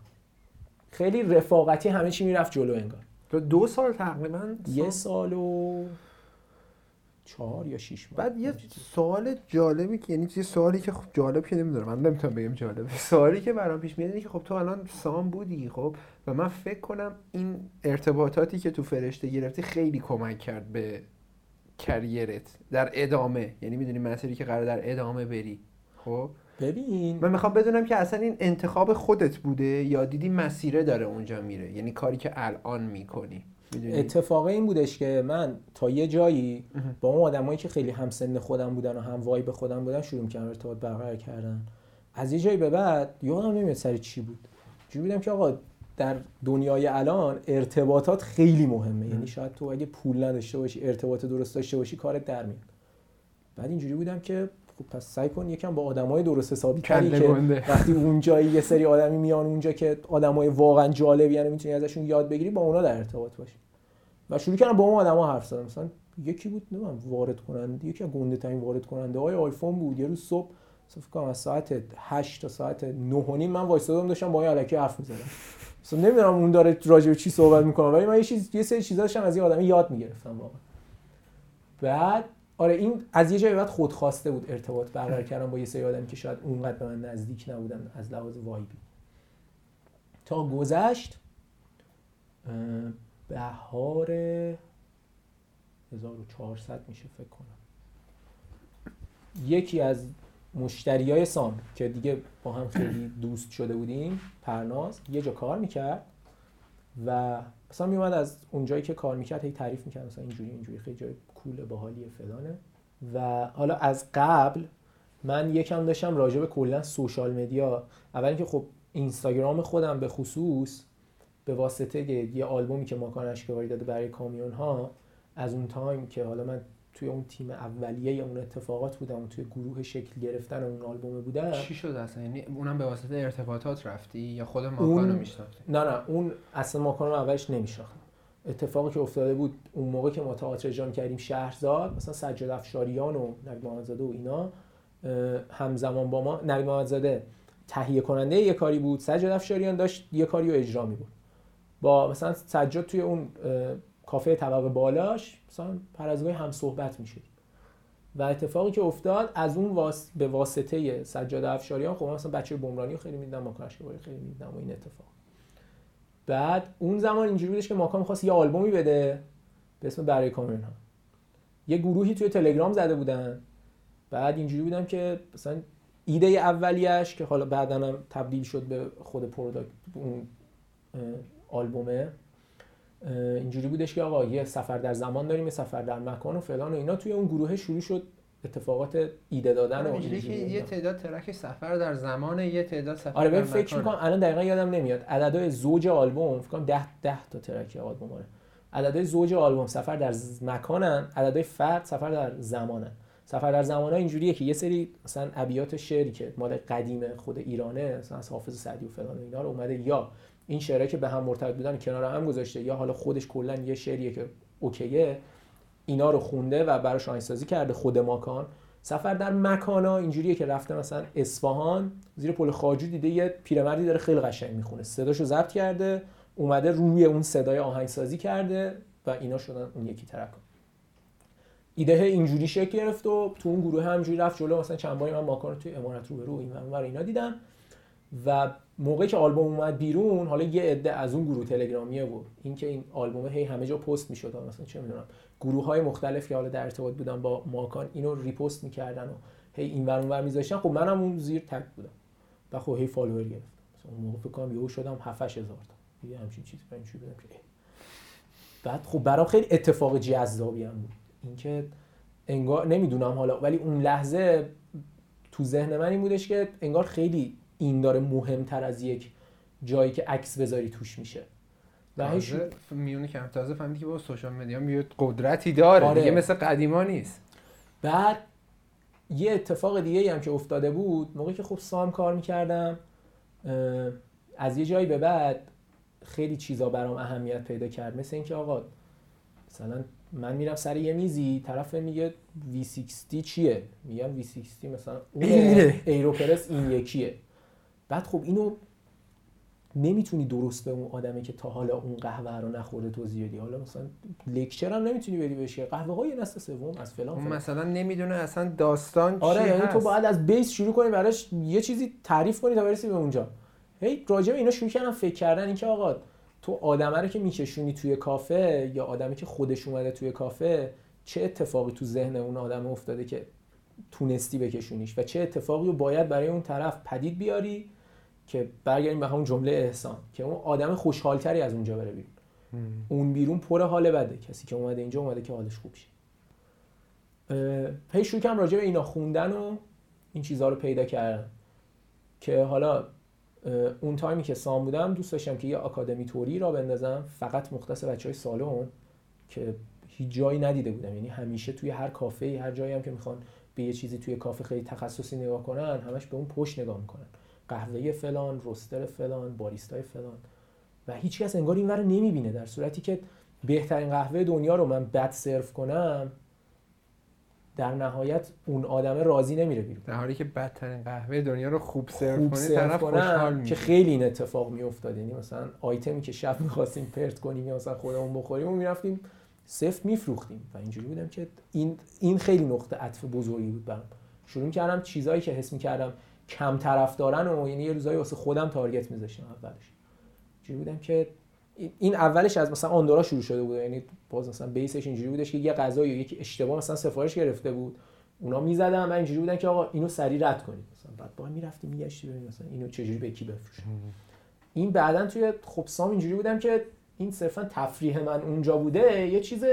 خیلی رفاقتی همه چی می‌رفت جلو انگار. تو دو سال تقریبا؟ یه سال و چهار یا شیش ماه. بعد یه سوال جالبی که یعنی یه سوالی که خب جالب که نمی‌دونم. من نمی‌تونم بگم جالب. سوالی که برام پیش میاد اینه که خب تو الان سام بودی خب؟ و من فکر کنم این ارتباطاتی که تو فرشته گرفتی خیلی کمک کرد به کریرت در ادامه. یعنی می‌دونی مسیری که قرار در ادامه بری. خب؟ ببین. من می‌خوام بدونم که اصلا این انتخاب خودت بوده یا دیدی مسیره داره اونجا میره. یعنی کاری که الان می‌کنی. اتفاق این بودش که من تا یه جایی با اون آدمایی که خیلی هم سن خودم بودن و هم وایب خودم بودن شروع کردم ارتباط برقرار کردن. از یه جایی به بعد یادم نمیاد سر چی بود. جوری بودم که آقا در دنیای الان ارتباطات خیلی مهمه. یعنی شاید تو اگه پول نداشته باشی ارتباط درست داشته باشی کارت در میاد. بعد اینجوری بودم که خب پس سعی کن یکم با آدمای درست حسابی کله که. وقتی اونجایی یه سری آدمی میان اونجا که آدمای واقعا جالبی یعنی می‌تونی ازشون یاد بگیری با اونا در ارتباط باشی. و شروع کردم با اون آدما حرف زدم مثلا یکی بود نمی‌دونم وارد کننده یکی از گنده ترین وارد کننده های آیفون بود. یه روز صبح کنم از ساعت 8 تا ساعت 9 و نیم من وایسادم داشتم با این الکی حرف می‌زدم. مثلا نمی‌دونم اون داره راجع به چی صحبت می‌کنه ولی من یه چیز یه سری چیزا داشتم از این آدمی یاد می‌گرفتم واقعا. بعد آره این از یه جایی بعد خودخواسته بود ارتباط برقرار کردم با یه سری آدمی که شاید اونقدر به من نزدیک نبودن از لحاظ وایبی. تا گذشت بهار 1400 میشه فکر کنم. یکی از مشتری های سام که دیگه با هم خیلی دوست شده بودیم پرناز یه جا کار می‌کرد و مثلا میومد از اونجایی که کار می‌کرد هی تعریف می‌کرد مثلا اینجوری اینجوری خیلی جای کوله باحالیه فلانه. و حالا از قبل من یکم داشتم راجع به کلا سوشال مدیا اول اینکه خب اینستاگرام خودم به خصوص به واسطه یه آلبومی که ماکان اشکواری داده برای کامیون ها از اون تایم که حالا من توی اون تیم اولیه اون اتفاقات بودم توی گروه شکل گرفتن اون آلبومه بودم. چی شد اصلا؟ یعنی اونم به واسطه ارتباطات رفتی یا خود اون- ماکانو میشناختی؟ نه نه اون اصلا ماکان رو اولش نمیشناختم. اتفاقی که افتاده بود اون موقع که ما تئاتر اجرا کردیم شهرزاد مثلا سجاد افشاریان و نوید محمدزاده و اینا همزمان با ما نوید محمدزاده تهیه کننده یه کاری بود سجاد افشاریان داشت یه کاری رو اجرا می بود با مثلا سجاد توی اون کافه طبقه بالاش مثلا پر از هم صحبت می‌شد. و اتفاقی که افتاد از اون واس... به واسطه سجاد افشاریان خب مثلا بچه بمرانی خیلی می‌دیدم اشکباری خیلی می‌دیدم و این اتفاق. بعد اون زمان اینجوری بودش که ماکان می‌خواست یه آلبومی بده به اسم برای کامیون ها. یه گروهی توی تلگرام زده بودن. بعد اینجوری بودم که مثلا ایده اولیش که حالا بعدا هم تبدیل شد به خود product اون آلبومه اینجوری بودش که آقا یه سفر در زمان داریم یه سفر در مکان و فلان و اینا. توی اون گروه شروع شد اتفاقات ایده دادن و اینجوری که یه. تعداد track سفر در زمان یه تعداد سفر آره ببین فکر. می‌کنم الان دقیقا یادم نمیاد عددهای زوج آلبوم فکر کنم 10 10 تا track آلبوم آره عددهای زوج آلبوم سفر در مکانن عددهای فرد سفر در زمانن سفر در زمان ها اینجوریه که یه سری مثلا ابیات شعری که مال قدیم خود ایرانه مثلا از حافظ سعدی و فلان و اینا رو اومده یا این شعرها که به هم مرتبط بودن کنار هم گذاشته یا حالا خودش کلا یه شعریه که اوکیه اینا رو خونده و براش آهنگسازی کرده خود ماکان. سفر در مکانا اینجوریه که رفته مثلا اصفهان زیر پل خاجو دیده یه پیرمردی داره خیلی قشنگ می‌خونه. صداشو ضبط کرده اومده روی اون صدای آهنگسازی کرده و اینا شدن اون یکی ترک. ایده اینجوری شکل گرفت و تو اون گروه همجوری رفت جلو. مثلا چند باری من ماکان توی امارت رو به رو این ور اینا دیدم. و موقعی که آلبوم اومد بیرون حالا یه عده از اون گروه تلگرامیه بود اینکه این آلبوم هی همه جا پست می‌شد مثلا چه می‌دونم گروه های مختلف که حالا در ارتباط بودن با ماکان اینو ریپوست می‌کردن و هی این ور اون ور میذاشتن. خب منم اون زیر تگ بودم. و خب هی فالوور گرفتم. مثلا اون موقع فکر کنم یهو شدم 7 هزار تا. یه همچین چیزی من اینجوری بودم که. بعد خب برام خیلی اتفاق جذابی هم بود. اینکه انگار نمی‌دونم حالا ولی اون لحظه تو ذهن من این بودش که انگار خیلی این داره مهمتر از یک جایی که عکس بذاری توش میشه. تازه میونه کم تازه فهمیدی که با سوشال مدیا یه قدرتی داره. آره. دیگه مثل قدیما نیست. بعد یه اتفاق دیگه هم که افتاده بود موقعی که خب سام کار می‌کردم از یه جایی به بعد خیلی چیزا برام اهمیت پیدا کرد. مثل اینکه آقا مثلا من میرم سر یه میزی طرف میگه V60 چیه؟ میگم V60 مثلا اون. ایروپرس این یکیه. بعد خب اینو نمی‌تونی درست به اون آدمی که تا حالا اون قهوه رو نخورده توضیح بدی. حالا مثلا لکچر هم نمی‌تونی بدی بهش قهوه های نسل سوم از فلان فلان. مثلا نمی‌دونه اصلا داستان چی آره یعنی تو. باید از بیس شروع کنی براش یه چیزی تعریف کنی تا برسی به اونجا. هی راجع به اینا شروع کردم فکر کردن اینکه آقا تو آدمه رو که میکشونی توی کافه یا آدمی که خودش اومده توی کافه چه اتفاقی تو ذهن اون آدم افتاده که تونستی بکشونیش؟ و چه اتفاقی رو باید برای اون طرف پدید بیاری؟ که برگردیم به همون جمله احسان که اون آدم خوشحالتری از اونجا بره بیرون. اون بیرون پر حال بده. کسی که اومده اینجا اومده که حالش خوب شه. هی شروع کردم راجع به اینا خوندن و این چیزها رو پیدا کردم که حالا اون تایمی که سام بودم دوست داشتم که یه آکادمی توری را بندازم. فقط مختص بچه های سالن که هیچ جایی ندیده بودم. یعنی همیشه توی هر کافه هر جایی هم که می‌خوان به یه چیزی توی کافه خیلی تخصصی نگاه کنن همش به اون پشت نگاه می‌کنن. قهوه فلان رستر فلان باریستای فلان. و هیچ کس انگار این رو نمی‌بینه در صورتی که بهترین قهوه دنیا رو من بد سرو کنم در نهایت اون آدمه راضی نمیره بیرون. در حالی که بدترین قهوه دنیا رو خوب سرو کنی طرف خوشحال که میشه. خیلی این اتفاق میافتاد. یعنی مثلا آیتمی که شب می‌خواستیم پرت کنیم یا مثلا خودمون بخوریم و می‌رفتیم سفت میفروختیم. و اینجوری بودم که این این خیلی نقطه عطف بزرگی بود برام. شروع کردم چیزایی که حس می‌کردم کم طرف دارن و یعنی یه روزایی واسه خودم تارگت میذاشتم اولش. اینجوری بودم که این- اولش از مثلا آندورا شروع شده بود. یعنی باز مثلا بیسش اینجوری بودش که یه غذا یا یک اشتباه مثلا سفارش گرفته بود. اونا می‌زدن و اینجوری بودن که آقا اینو سریع رد کنید مثلا بعد با می‌رفتیم میگشتی ببین مثلا اینو چجوری به کی بفروشیم. این بعدا توی خبسام اینجوری بودم که این صرفا تفریح من اونجا بوده یه چیز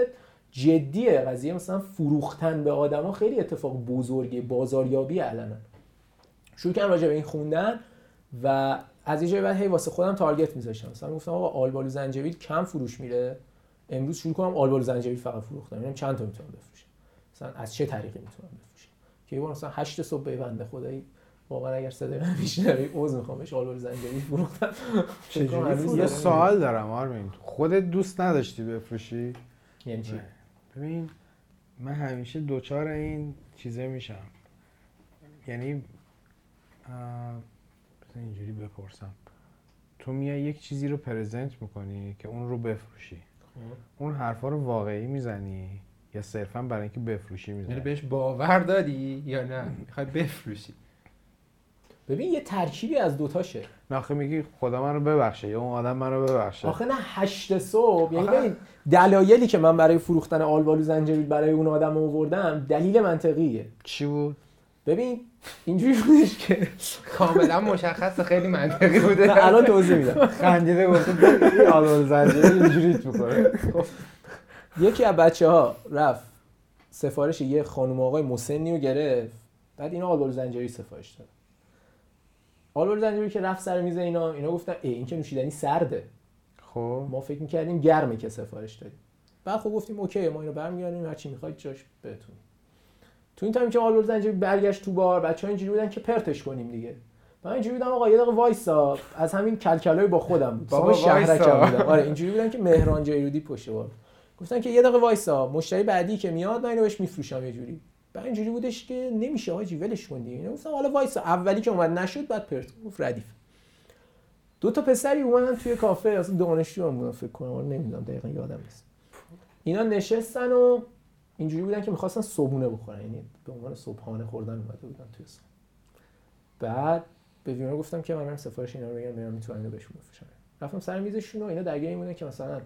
جدیه. قضیه مثلا فروختن به آدما خیلی اتفاق بزرگی بازاریابی علنا. شروع کردم راجع به این خوندن و از یه بعد هی واسه خودم تارگت میذاشتم. مثلا گفتم آقا آلبالو زنجبیل کم فروش میره امروز شروع کنم آلبالو زنجبیل فقط فروختم. ببینم چند تا می‌تونم بفروشم؟ مثلا از چه طریقی می‌تونم بفروشم؟ که یه بار مثلا 8 صبح به بنده خدایی واقعا اگر صدای من میشنوی عذر می‌خوام بهش آلبالو زنجبیل فروختم. یه. سوال دارم آرمین. خودت دوست نداشتی بفروشی؟ یعنی چی؟ ببین من همیشه دوچار این چیزه میشم. یعنی اینجوری بپرسم. تو میای یک چیزی رو پرزنت می‌کنی که اون رو بفروشی. خب. اون حرفا رو واقعی می‌زنی یا صرفا برای اینکه بفروشی یعنی می‌زنی بهش باور داری یا نه؟ می‌خوای بفروشی. ببین یه ترکیبی از دوتاشه ناخه میگی خدا من رو ببخشه یا اون آدم من رو ببخشه. آخه نه هشت صبح. یعنی ببین دلایلی که من برای فروختن آلبالو زنجبیل برای اون آدم آوردم دلیل منطقیه. چی بود؟ ببین اینجوری بودش که کاملا مشخص خیلی منطقی بوده. الان توضیح میدم. خندیده گفته این آلبال زنجیره اینجوریت می‌کنه. یکی از بچه ها رفت سفارش یه خانم آقای مسنی رو گرفت. بعد اینا آلبالو زنجبیل سفارش داد. آلبالو زنجبیل که رفت سر میز اینا اینا گفتن ای این که نوشیدنی سرده. خب. ما فکر می‌کردیم گرمه که سفارش دادیم. بعد خب گفتیم اوکی ما اینو برمیگردیم هر چی می‌خواید جاش بهتون تو این تایم که آلبرت زنجبیل برگشت تو بار بچه‌ها اینجوری بودن که پرتش کنیم دیگه. من اینجوری بودم آقا یه دقیقه وایسا. از همین کلکلای با خودم. بود بابا شهرکم. بودم. آره اینجوری بودن که مهران جیرودی پشت بار. گفتن که یه دقیقه وایسا. مشتری بعدی که میاد من اینو بهش میفروشم یه جوری. بعد اینجوری بودش که نمیشه حاجی ولش کن دیگه. گفتم حالا وایسا. اولی که اومد نشد بعد پرت. گفت ردیف. دو تا پسری اومدن توی کافه. اصلا دانشجو هم بودن فکر کنم. نمی‌دونم دقیقا یادم نیست. اینا نشستن و اینجوری بودن که می‌خواستن صبونه بخورن. یعنی به عنوان صبحانه خوردن اومده بودن توی صبح بعد به ویونا گفتم که من سفارش اینا رو بگم ببینم می‌تونن اینو بهشون بفروشن رفتم سر میزشون و اینا درگیر این بودن که مثلا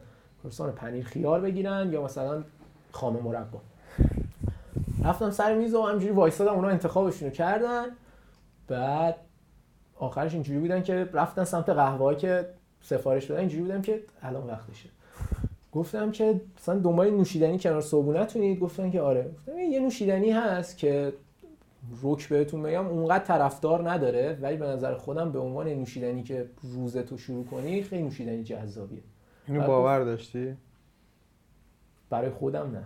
کرسان پنیر خیار بگیرن یا مثلا خامه مربا. رفتم سر میز و همینجوری وایسادم اونا انتخابشون رو کردن. بعد آخرش اینجوری بودن که رفتن سمت قهوه که سفارش دادن اینجوری بودم که الان وقتشه. گفتم که مثلا دنبال نوشیدنی کنار صبونتونید گفتن که آره. گفتم یه نوشیدنی هست که روک بهتون بگم اونقدر طرفدار نداره ولی به نظر خودم به عنوان نوشیدنی که روزتو شروع کنی خیلی نوشیدنی جذابیه. اینو باور داشتی؟ برای خودم نه.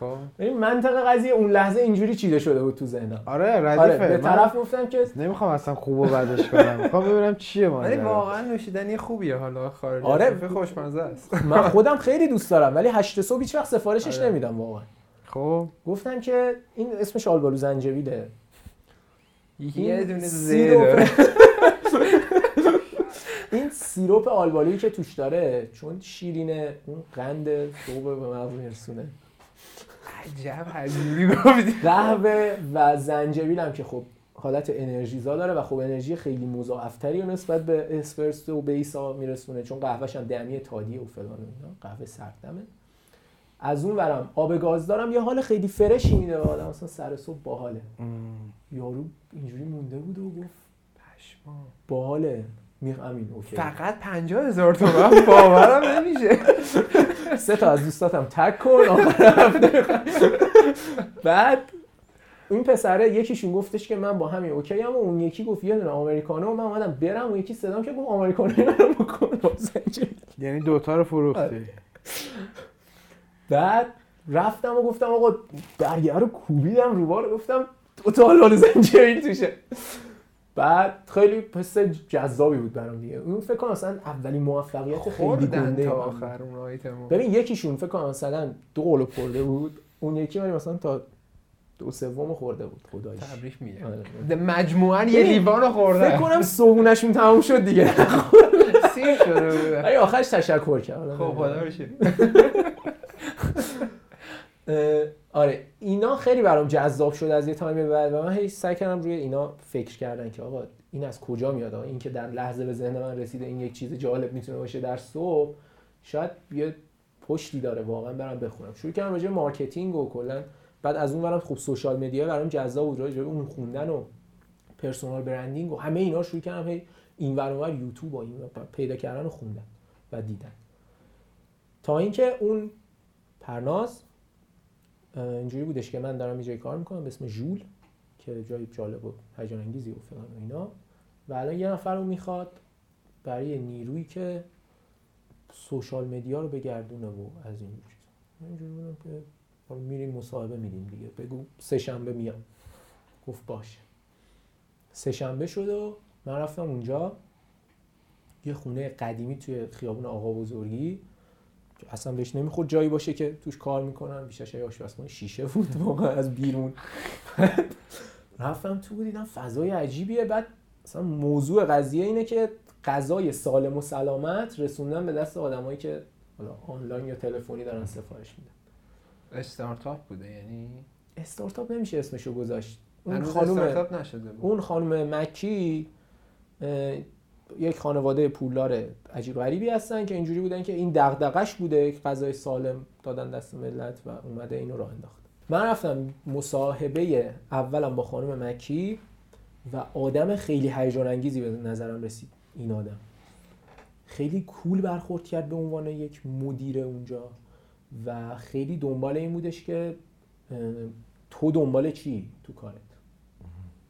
خب. این منطق قضیه اون لحظه اینجوری چیده شده بود تو ذهنم. آره ردیفه. آره به من طرف گفتم که نمی‌خوام اصلا خوب و بدش کنم. می‌خوام ببینم چیه ولی واقعا نوشیدنی خوبیه حالا خارج آره. خوشمزه است. من خودم خیلی دوست دارم ولی هشت صبح هیچ وقت سفارشش آره. نمیدم واقعا. خب. گفتم که این اسمش آلبالو زنجبیله. یه دونه سی زی رو داره. سیروپ آلبالویی که توش داره چون شیرینه اون قند صبح به مغز میرسونه عجب حجوری گفتی. قهوه و زنجبیل هم که خب حالت انرژیزا داره و خب انرژی خیلی مضاعفتری نسبت به اسپرسو و بیسا میرسونه چون قهوهش هم دمی تادیه و فلان قهوه سردمه. از اون ورم آب گاز دارم یه حال خیلی فرشی میده به آدم اصلا سر صبح باحاله. یارو اینجوری مونده بود و گفت پشما باحاله. می همین اوکی. فقط پنجاه هزار تومن؟ باورم نمیشه. سه تا از دوستاتم تک کن. بعد این پسره یکیشون گفتش که من با همین اوکی هم و اون یکی گفت یه دونه آمریکانو و من اومدم برم اون یکی صدام که گفت آمریکانو منو بکن. یعنی دوتا رو فروختی. بعد رفتم و گفتم آقا برگه رو کوبیدم رو بار گفتم دو تا زنجبیل توشه. بعد خیلی پس جذابی بود برام دیگه. اون فکر کنم مثلا اولین موفقیت خیلی گنده تا بود. آخر اون آیتمو ببین یکیشون فکر کنم مثلا دو قلو خورده بود اون یکی ولی مثلا تا دو سوم خورده بود. خداییش تبریک میگم. آره. مجموعا یه لیوان رو فکر کنم صبونشون تموم شد دیگه. سیر شده ولی آخرش تشکر کرد خب خدا آره اینا خیلی برام جذاب شد از یه time بعد و من هی سعی کردم روی اینا فکر کردن که آقا این از کجا میاد؟ این که در لحظه به ذهن من رسیده این یک چیز جالب می‌تونه باشه در صبح شاید یه پشتی داره واقعا برم بخونم. شروع کردم راجع marketing و کلا بعد از اون برم خب social media برام جذاب بود راجع اون خوندن و personal branding و همه اینا رو شروع کردم هی این ور اون ور یوتیوب و این پیدا کردن و خوندن و دیدن. تا اینکه اون پرناز اینجوری بودش که من دارم جایی کار می‌کنم به اسم ژول که جایی جالب و هیجان انگیزی و فلان و اینا. و الان یه نفر رو می‌خواد برای نیرویی که سوشال مدیا رو بگردونه و از این اینجوری بودم که میریم مصاحبه میدیم دیگه. بگو سه شنبه میام. گفت باشه. سه شنبه شد و من رفتم اونجا. یه خونه قدیمی توی خیابون آقا بزرگی. اصلا بهش نمی‌خورد. جایی باشه که توش کار می‌کنن. بیشترش یه آشپزخونه شیشه بود واقعا از بیرون. رفتم تو دیدم فضای عجیبیه. بعد مثلا موضوع قضیه اینه که غذای سالم و سلامت رسوندن به دست آدمایی که حالا آنلاین یا تلفنی دارن سفارش میدن. استارتاپ بوده یعنی؟ استارتاپ نمیشه اسمشو گذاشت. اون خانم استارتاپ نشده بود. اون خانم مکی یک خانواده پولدار عجیب غریبی هستن که اینجوری بودن که این دغدغش بوده غذای سالم دادن دست ملت و اومده اینو راه انداخت. من رفتم مصاحبه اولم با خانم مکی و آدم خیلی هیجان انگیزی به نظرم رسید. این آدم خیلی کول برخورد کرد به عنوان یک مدیر اونجا و خیلی دنبال این بودش که تو دنبال چی تو کارت؟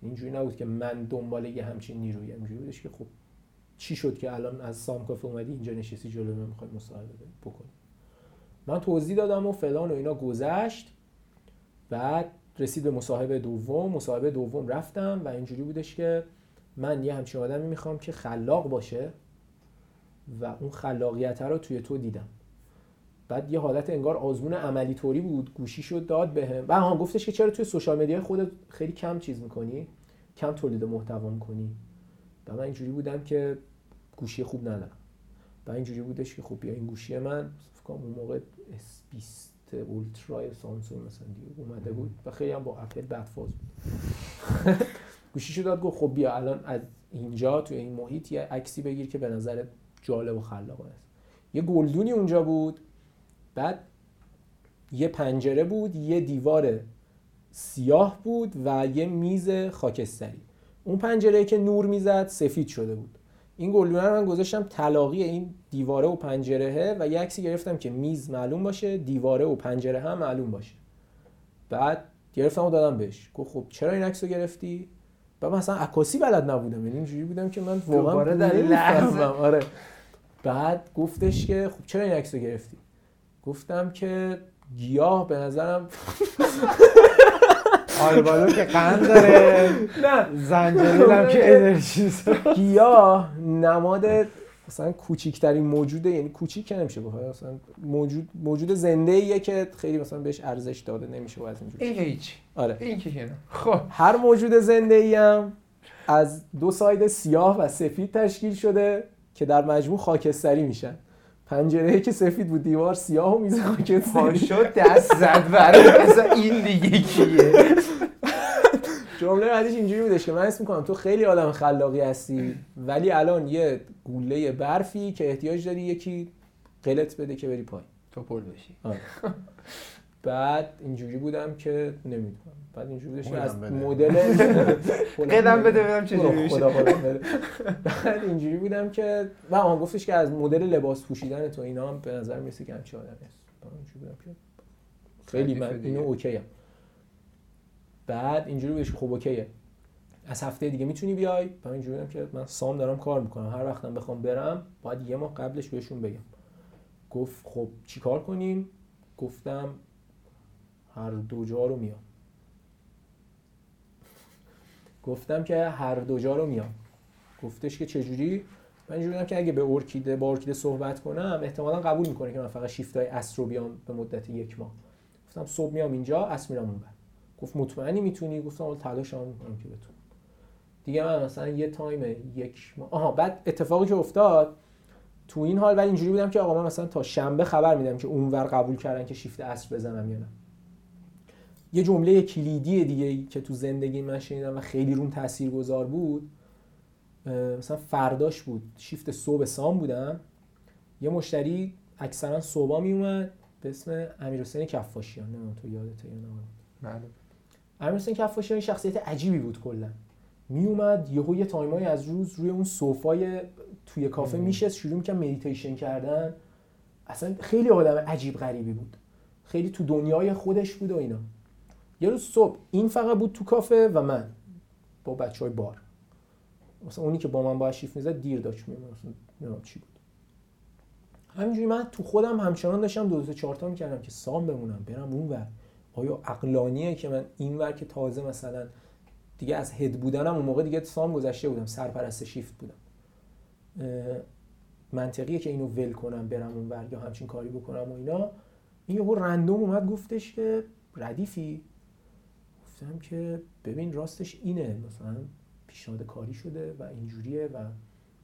اینجوری نبود که من دنبال یه همچین نیروی اینجوری بودش که خب چی شد که الان از سام کافه اومدی اینجا نشستی جلو من می‌خوای مصاحبه بکنی؟ من توضیح دادم و فلان و اینا گذشت. بعد رسید به مصاحبه دوم. مصاحبه دوم رفتم و اینجوری بودش که من یه همچین آدمی می‌خوام که خلاق باشه و اون خلاقیت رو توی تو دیدم. بعد یه حالت انگار آزمون عملی طوری بود. گوشی شد داد بهم. و ها گفتش که چرا توی سوشال مدیا خودت خیلی کم چیز می‌کنی؟ کم تولید محتوا می‌کنی؟ و من اینجوری بودم که گوشی خوب ندارم. و اینجوری بودش که خب بیا این گوشی من فکر کنم اون موقع S20 اولترا سامسونگ مثلا دیگه اومده بود و خیلی هم با اپل بدفاز بود. گوشیشو داد گفت خب بیا الان از اینجا توی این محیط یه عکسی بگیر که به نظر جالب و خلاق است. یه گلدونی اونجا بود بعد یه پنجره بود یه دیوار سیاه بود و یه میز خاکستری. اون پنجره که نور می‌زد سفید شده بود. این گلدونه رو من گذاشتم طلاقی این دیواره و پنجرهه و یه عکسی گرفتم که میز معلوم باشه دیواره و پنجره هم معلوم باشه. بعد گرفتم و دادم بهش. گفت خب چرا این عکس رو گرفتی؟ و من اصلا عکاسی بلد نبودم. یعنی اینجوری بودم که من واقعا در. لحظه. آره. بعد گفتش که خب چرا این عکس رو گرفتی؟ گفتم که گیاه به نظرم آلبالو که قند داره. نه. زنجبیل هم که انرژیز گیاه نماد مثلا کوچیکترین موجوده یعنی کوچیک که نمیشه گفت مثلا موجود موجود زنده ایه که خیلی مثلا بهش ارزش داده نمیشه و از اینجور این که هیچ. آره. این که خب. هر موجود زنده ای هم از دو ساید سیاه و سفید تشکیل شده که در مجموع خاکستری میشن. پنجره که سفید بود دیوار سیاه و میز خاکستری پاشو دست زد برای این دیگه کیه؟ جمله بعدیش اینجوری بودش که من اسم می‌کنم تو خیلی آدم خلاقی هستی ولی الان یه گوله برفی که احتیاج داری یکی قلت بده که بری پای تو پل بشی. آره. بعد اینجوری بودم که نمی‌دونم. بعد اینجوری بودش که از. مدل قدم بده. ببینم چجوری برو میشه. بعد اینجوری بودم که و آن گفتش که از مدل لباس پوشیدن تو اینا هم به نظر می‌رسه که همچین آدمی هست. بعد اینجوری بودم که خیلی من. اینو اوکی بعد اینجوری بودش که خب اوکیه. از هفته دیگه می‌تونی بیای؟ بعد اینجوری بودم که من سام دارم کار می‌کنم. هر وقتم بخوام برم باید یه ماه قبلش بهشون بگم. گفت خب چیکار کنیم؟ گفتم هر دو جا رو میام. گفتم که هر دو جا رو میام. گفتش که چجوری؟ من اینجوری که اگه به ارکیده با ارکیده صحبت کنم احتمالا قبول می‌کنه که من فقط شیفت های اصر رو بیام به مدت یک ماه. گفتم صبح میام اینجا اصر میرم اونور گفت مطمئنی می‌تونی؟ گفتم حالا تلاش هم می‌کنم که بتونم. دیگه من مثلا یه تایم یک ماه آها بعد اتفاقی که افتاد تو این حال ولی اینجوری بودم که آقا من مثلا تا شنبه خبر میدم که اونور قبول کردن که شیفت اصر بزنم یا نه. یه جمله کلیدی دیگه ای که تو زندگی من شنیدم و خیلی روم تاثیر گذار بود مثلا فرداش بود. شیفت صبح سام بودم. یه مشتری اکثرا صبح می اومد به اسم امیر حسین کفاشیان. نمی‌دونم تو یادته یا نه. بله. امیر حسین کفاشیان شخصیت عجیبی بود کلا. می اومد یهو یه time ای از روز روی اون sofa ی توی کافه میشست شروع می‌کرد مدیتیشن کردن. اصلا خیلی آدم عجیب غریبی بود. خیلی تو دنیای خودش بود و اینا. یه روز صبح این فقط بود تو کافه و من با بچه های بار. مثلا اونی که با من باید شیفت می‌زد دیر داشت میومد مثلا چی بود. همینجوری من تو خودم همچنان داشتم دو تا می‌کردم که سام بمونم برم اون ور. آیا عقلانیه که من این ور که تازه مثلا دیگه از هد بودنم اون موقع دیگه سام گذشته بودم سرپرست شیفت بودم. منطقیه که اینو ول کنم برم اون ور یا همچین کاری بکنم و اینا. این یهو رندوم اومد گفتش که ردیفی. گفتم که ببین راستش اینه مثلا پیشنهاد کاری شده و اینجوریه و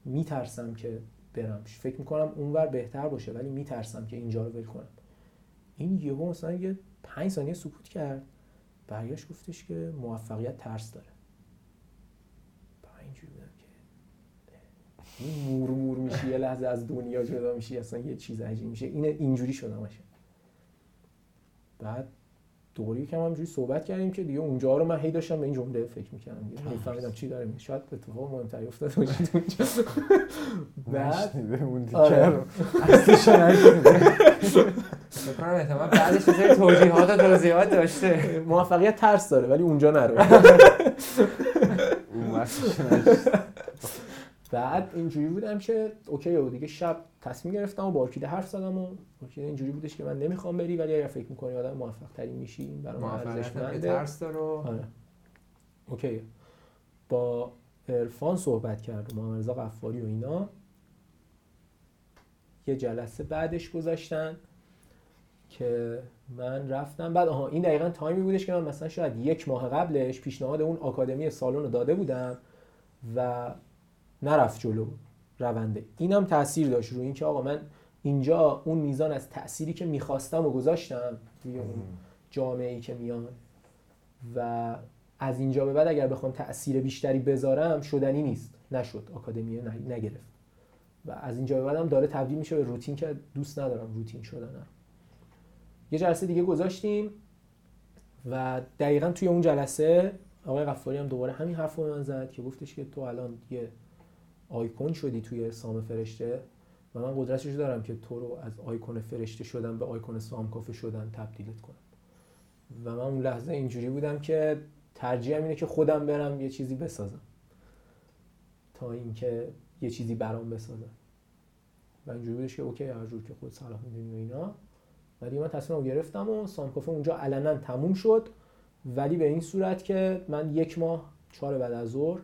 میترسم که برم. فکر می‌کنم اونور بهتر باشه ولی میترسم که اینجا رو ول کنم. این یهو مثلا یه پنج ثانیه سکوت کرد. برگشت گفتش که موفقیت ترس داره. اینجوری که این مور مور میشی یه لحظه از دنیا جدا میشی اصلا یه چیز عجیب میشه. این اینجوری شدم باشه بعد که هم همجوری صحبت کردیم که دیگه اونجا رو من هی داشتم به این جمله فکر می‌کردم. نمیفهمیدم چی داره میگه. شاید اتفاق مهمتری تو اونجا بعد اون دیگه آره. رو اصلیشو نشنیده. فکر کنم احتمال بعدش یه سری توضیحات و توضیحات داشته. موفقیت ترس داره ولی اونجا نرو. بعد اینجوری بودم که okay و دیگه شب تصمیم گرفتم و با ارکیده حرف زدم و ارکیده اینجوری بودش که من نمی‌خوام بری ولی اگر فکر می‌کنی آدم موفق تری میشی برای من ارزشمنده. ترس داره آره. okay. با عرفان صحبت کردم محمد رضا قفاری و اینا. یه جلسه بعدش گذاشتن که من رفتم. بعد آها این دقیقا تایمی بودش که من مثلا شاید یک ماه قبلش پیشنهاد اون آکادمی سالن رو داده بودم و نرفت جلو رونده. اینم تاثیر داشت روی اینکه آقا من اینجا اون میزان از تأثیری که می‌خواستم و گذاشتم توی اون جامعه ای که میان و از اینجا به بعد اگر بخوام تأثیر بیشتری بذارم شدنی نیست. نشد. آکادمی نگرفت. و از اینجا به بعدم داره تبدیل میشه به روتین که دوست ندارم روتین شدنم. یه جلسه دیگه گذاشتیم و دقیقا توی اون جلسه آقای غفاری هم دوباره همین حرف رو من زد که گفتش که تو الان یه آیکون شدی توی سام فرشته؟ و من قدرتش دارم که تو رو از آیکون فرشته شدن به آیکون سام کافه شدن تبدیلت کنم. و من اون لحظه اینجوری بودم که ترجیحم اینه که خودم برم یه چیزی بسازم. تا اینکه یه چیزی برام بسازم. و اینجوری بودش که اوکی هر جور که خود صلاح می‌دونی و اینا. و دیگه من تصمیم گرفتم و سام کافه اونجا علنا تموم شد. ولی به این صورت که من یک ماه چهار بعد از ظهر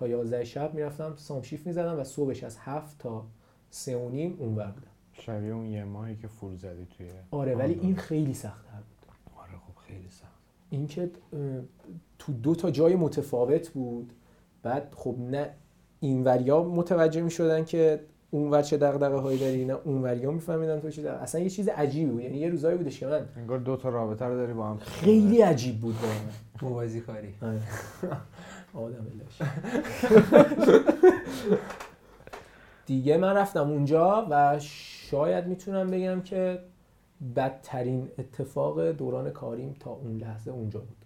تا 11 شب می‌رفتم سام شیف می‌زدم و صبحش از هفت تا سه و نیم اونور بودم. شبیه اون یه ماهی که فول زدی توی آره ولی آن این خیلی سخت‌تر بود. آره خب خیلی سخت. اینکه اه، تو دو تا جای متفاوت بود بعد خب نه این وریا متوجه می شدن که اونور چه دغدغه هایی داری نه اونوریا میفهمیدن تو چه دغدغه- اصلا یه چیز عجیبی بود یعنی یه روزایی بودش که من انگار دو تا رابطه رو داری با هم خیلی عجیب بود واقعا. موازی کاری. آدم دیگه من رفتم اونجا و شاید می‌تونم بگم که بدترین اتفاق دوران کاریم تا اون لحظه اونجا بود.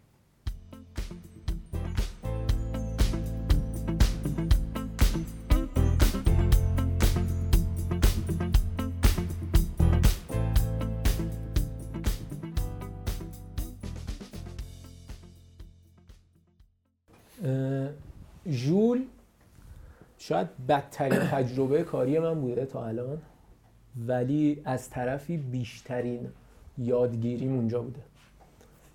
شاید بدترین تجربه کاری من بوده تا الان ولی از طرفی بیشترین یادگیریم اونجا بوده.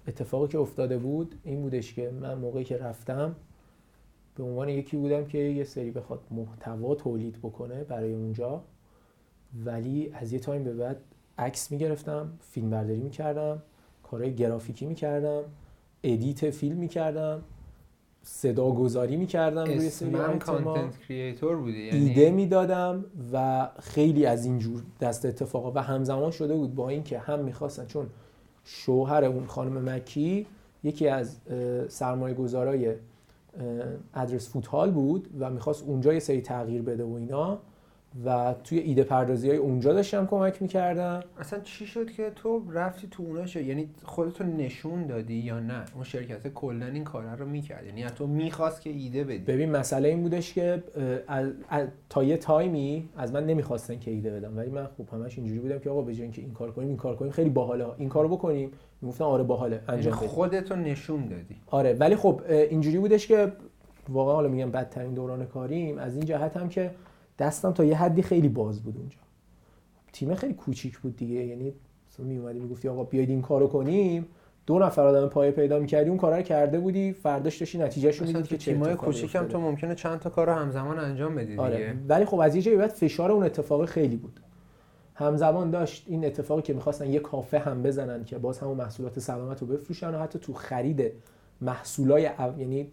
اتفاقی که افتاده بود این بودش که من موقعی که رفتم به عنوان یکی بودم که یه سری بخواد محتوا تولید بکنه برای اونجا ولی از یه تایم به بعد عکس می‌گرفتم فیلم برداری می‌کردم کارهای گرافیکی می‌کردم edit فیلم می‌کردم. صدا گذاری می‌کردم روی سری. کانتنت کریئتور بودی یعنی ایده می‌دادم و خیلی از اینجور دست اتفاقا و همزمان شده بود با اینکه هم می‌خواستن چون شوهر اون خانم مکی یکی از سرمایه گذارای ادرس فوتهال بود و می‌خواست اونجا یه سری تغییر بده و اینا و توی ایده پردازی های اونجا داشتم کمک می‌کردم. اصلا چی شد که تو رفتی تو اونا شد یعنی خودتو نشون دادی یا نه؟ اون شرکت کلا این کارا رو می‌کرد. یعنی تو می‌خواست که ایده بدی. ببین مسئله این بودش که از- از- تا یه تایمی از من نمی‌خواستن که ایده بدم. ولی من خب همش اینجوری بودم که آقا به اینکه این کار کنیم این کار کنیم خیلی باحاله. این کارو بکنیم. می‌گفتن آره باحاله. یعنی انجام بدیم. خودتو نشون دادی. آره ولی خب اینجوری بودش که واقعا حالا میگم بدترین دوران کاریم از این جهت هم که دستم تا یه حدی خیلی باز بود اونجا. تیم خیلی کوچیک بود دیگه. یعنی مثلا می اومدی می‌گفتی آقا بیاید این کارو کنیم. دو نفر آدم پای پیدا می‌کردی اون کارا رو کرده بودی. فرداش داشتی نتیجهشو تو که تیمای کوچیکم افتاده. تو ممکنه چند تا کار رو همزمان انجام بدی دیگه. آره ولی خب از یه جایی بعد فشار اون اتفاق خیلی بود. همزمان داشت این اتفاقی که می‌خواستن یه کافه هم بزنن که باز همون محصولات سلامت رو بفروشن و حتی تو خرید محصولای او... یعنی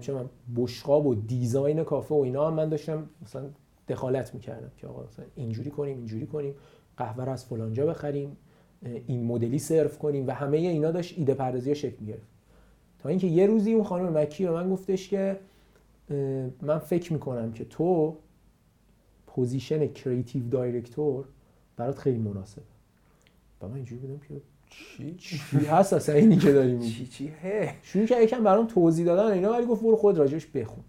چه من بشقاب و دیزاین کافه و اینا هم من داشتم. مثلا دخالت می‌کردم که آقا مثلا اینجوری کنیم اینجوری کنیم قهوه رو از فلانجا بخریم این مدلی سرو کنیم و همه اینا داشت ایده پردازی شکل می‌گرفت. تا اینکه یه روزی اون خانم مکی به من گفتش که من فکر می‌کنم که تو position creative director برات خیلی مناسبه. و من اینجوری بودم که چی؟ چی هست اصلا اینی که داری میگی؟ چی چی؟ هه. شروع کرد یکم برام توضیح دادن اینا ولی گفت برو خود راجبش بخون.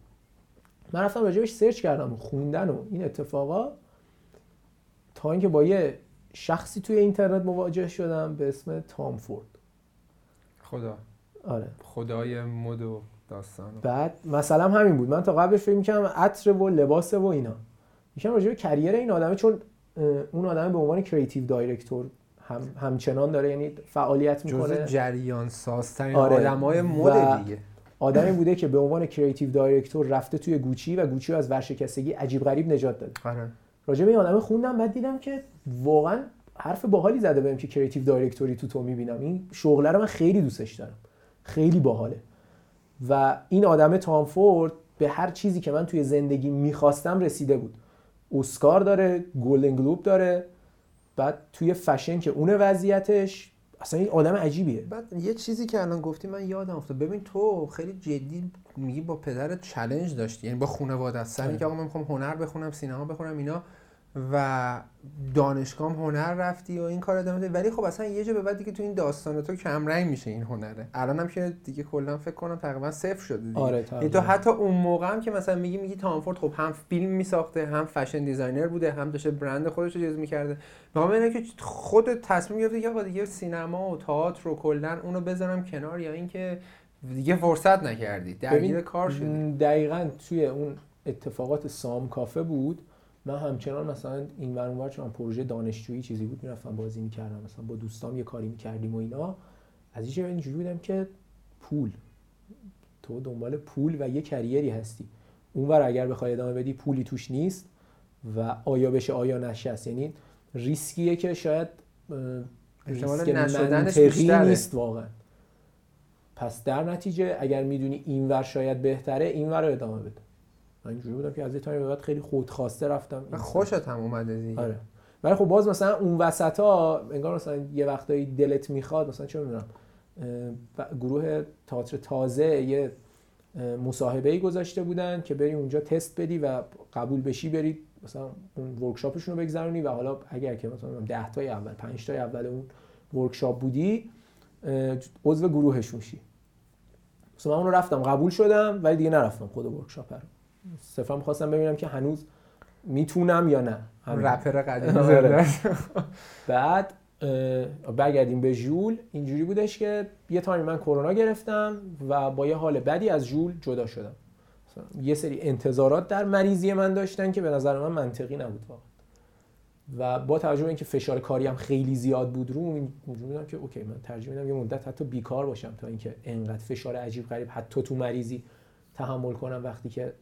من رفتم راجبش search کردم و خوندن و این اتفاقا تا اینکه با یه شخصی توی اینترنت مواجه شدم به اسم تام فورد. خدا. آره. خدای مد و داستان. بعد مثلا همین بود. من تا قبلش فکر می‌کردم عطر و لباس و اینا. یکم راجع به career این آدمه چون اون آدم به عنوان creative director هم همچنان داره یعنی فعالیت جزء می‌کنه. جریان سازترین آره. آدمای مد دیگه. آدمی بوده که به عنوان creative director رفته توی گوچی و گوچی رو از ورشکستگی عجیب غریب نجات داده. آره. راجع به این آدم خوندم بعد دیدم که واقعا حرف باحالی زده بهم که creative director ی تو تو می‌بینم. این شغله رو من خیلی دوستش دارم. خیلی باحاله. و این آدم تام فورد به هر چیزی که من توی زندگی می‌خواستم رسیده بود. اسکار داره گلدن گلوب داره بعد توی فشن که اونه وضعیتش اصلا این آدم عجیبیه. بعد یه چیزی که الان گفتی من یادم افتاد. ببین تو خیلی جدی میگی با پدرت challenge داشتی. یعنی با خانواده سر آره. اینکه آقا من می‌خوام هنر بخونم سینما بخونم اینا. و دانشگاه هنر رفتی و این کار ادامه ولی خب اصلا یه جا به بعد دیگه تو این داستان تو کم رنگ میشه این هنره. الان هم که دیگه کلا فکر کنم تقریبا صفر شده دیگه. آره یعنی. تو حتی اون موقع هم که مثلا میگی میگی تامفورد خب هم فیلم میساخته هم fashion designer بوده هم داشته برند خودش رو چیز می‌کرده. می‌خوام اینه که خودت تصمیم گرفتی که دیگه سینما و تئاتر و کلا اونو بذارم کنار یا اینکه دیگه فرصت نکردی. درگیر کار شدی. دقیقا توی اون اتفاقات سام کافه بود. من همچنان مثلا این اونور چون پروژه دانشجویی چیزی بود می‌رفتم بازی می‌کردم مثلا با دوستام یه کاری می‌کردیم و اینا. از جایی اینجوری بودم که پول. تو دنبال پول و یه کریری هستی. اونور اگر بخوای ادامه بدی پولی توش نیست و آیا بشه آیا نشه است. یعنی ریسکیه که شاید ریسک منطقی. نیست واقعا. پس در نتیجه اگر می‌دونی اینور شاید بهتره اینور رو ادامه بده. من اینجوری بودم که از یه تایم به بعد خیلی خودخواسته رفتم. خوشت هم اومده دیگه. آره. ولی خب باز مثلا اون وسط ها انگار مثلا یه وقتایی دلت می‌خواد مثلا چه می‌دونم گروه تئاتر تازه یه مصاحبه ای گذاشته بودن که بری اونجا تست بدی و قبول بشی بری مثلا اون workshop شون رو بگذرونی و حالا اگر که مثلا 10 تای اول 5 تای اول اون workshop بودی عضو گروهشون شی. مثلا من اون رو رفتم قبول شدم ولی دیگه نرفتم خود workshop رو. صرفا می‌خواستم ببینم که هنوز می‌تونم یا نه. رپر قدیمی آره. بعد برگردیم به ژول. اینجوری بودش که یه تایمی من کرونا گرفتم و با یه حال بدی از ژول جدا شدم. یه سری انتظارات در مریضی من داشتن که به نظر من منطقی نبود واقعا. و با توجه به اینکه فشار کاری هم خیلی زیاد بود رو اینجوری بودم که okay من ترجیح میدم یه مدت حتی بیکار باشم تا اینکه انقدر فشار عجیب غریب حتی تو مریضی تحمل کنم وقتی که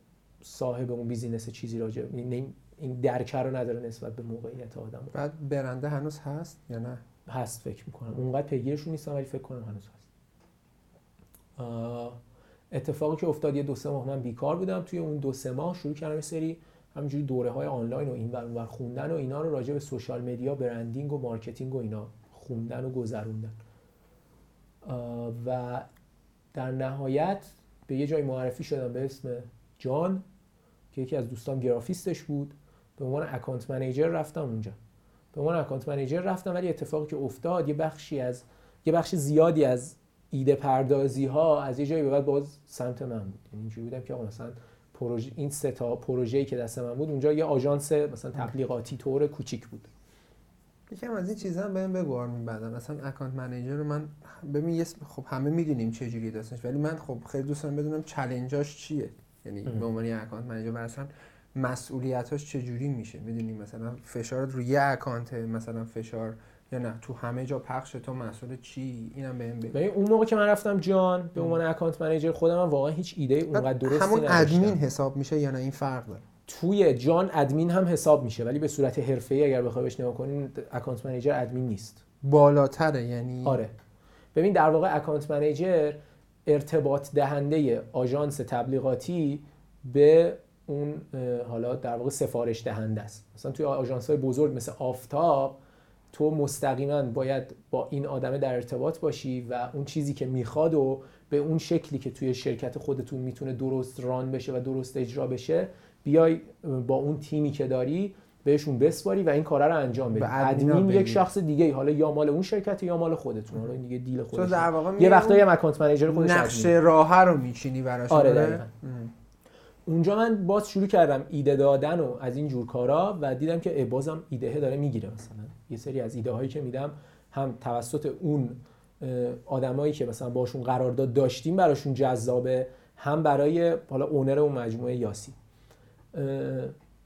صاحب اون business چیزی راجع این این درک رو نداره نسبت به موقعیت آدم بعد برنده هنوز هست یا نه؟ هست فکر می‌کنم. اونقدر پیگیرشون نیستم ولی فکر کنم هنوز هست. اتفاقی که افتاد یه دو سه ماه من بیکار بودم توی اون دو سه ماه شروع کردم یه سری همینجوری دوره های آنلاین و این ور اون ور خوندن و اینا رو راجع به social media branding و marketing و اینا خوندن و گذروندن. و در نهایت به یه جای معرفی شدم به اسم جان. که یکی از دوستان گرافیستش بود. به عنوان account manager رفتم اونجا. به عنوان account manager رفتم ولی اتفاقی که افتاد یه بخشی از یه بخش زیادی از ایده پردازی ها از یه جایی به بعد باز سمت من بود. یعنی اینجوری بودم که آقا مثلا پروژه این سه تا پروژه‌ای که دست من بود اونجا یه آژانس مثلا تبلیغاتی طور کوچیک بود. یکم از این چیزا هم بهم بگو آرمین بعدا. مثلا account manager رو من ببین خب همه می‌دونیم چه جوری داستانش ولی من خب خیلی دوست دارم بدونم challenge اش چیه. یعنی. به عنوان یه account manager و اصلا مسئولیتاش چه جوری میشه؟ می‌دونی مثلا فشارت روی یه account مثلا فشار یا نه؟ تو همه جا پخش تو مسئول چی؟ اینم بهم بگو. ببین اون موقع که من رفتم جان به عنوان account manager خودم هم واقعا هیچ ایده اونقدر بعد درستی همون نداشتم. ادمین حساب میشه یا نه؟ این فرق داره. توی جان ادمین هم حساب میشه ولی به صورت حرفه‌ای اگر بخوای بهش نگاه کنیم اکانت منیجر ادمین نیست. بالاتره یعنی آره. ببین در واقع اکانت منیجر ارتباط دهنده آژانس تبلیغاتی به اون حالا در واقع سفارش دهنده است. مثلا توی آژانس های بزرگ مثل آفتاب تو مستقیما باید با این آدمه در ارتباط باشی و اون چیزی که می‌خواد و به اون شکلی که توی شرکت خودتون می‌تونه درست ران بشه و درست اجرا بشه بیای با اون تیمی که داری بهشون بسپاری و این کارا رو انجام بدی. ادمین. یک شخص دیگه حالا یا مال اون شرکت یا مال خودتون. حالا این دیگه دیل تو خودتون در واقع یه وقتایی هم اکانت منیجر خودش نقشه. راه رو میچینی براش آره، آره؟ اونجا من باز شروع کردم ایده دادن و از این جور کارا و دیدم که بازم ایده داره می‌گیره مثلا. یه سری از ایده هایی که میدم هم توسط اون آدمایی که مثلا باشون قرارداد داشتیم براشون جذابه هم برای حالا اونر اون مجموعه یاسی.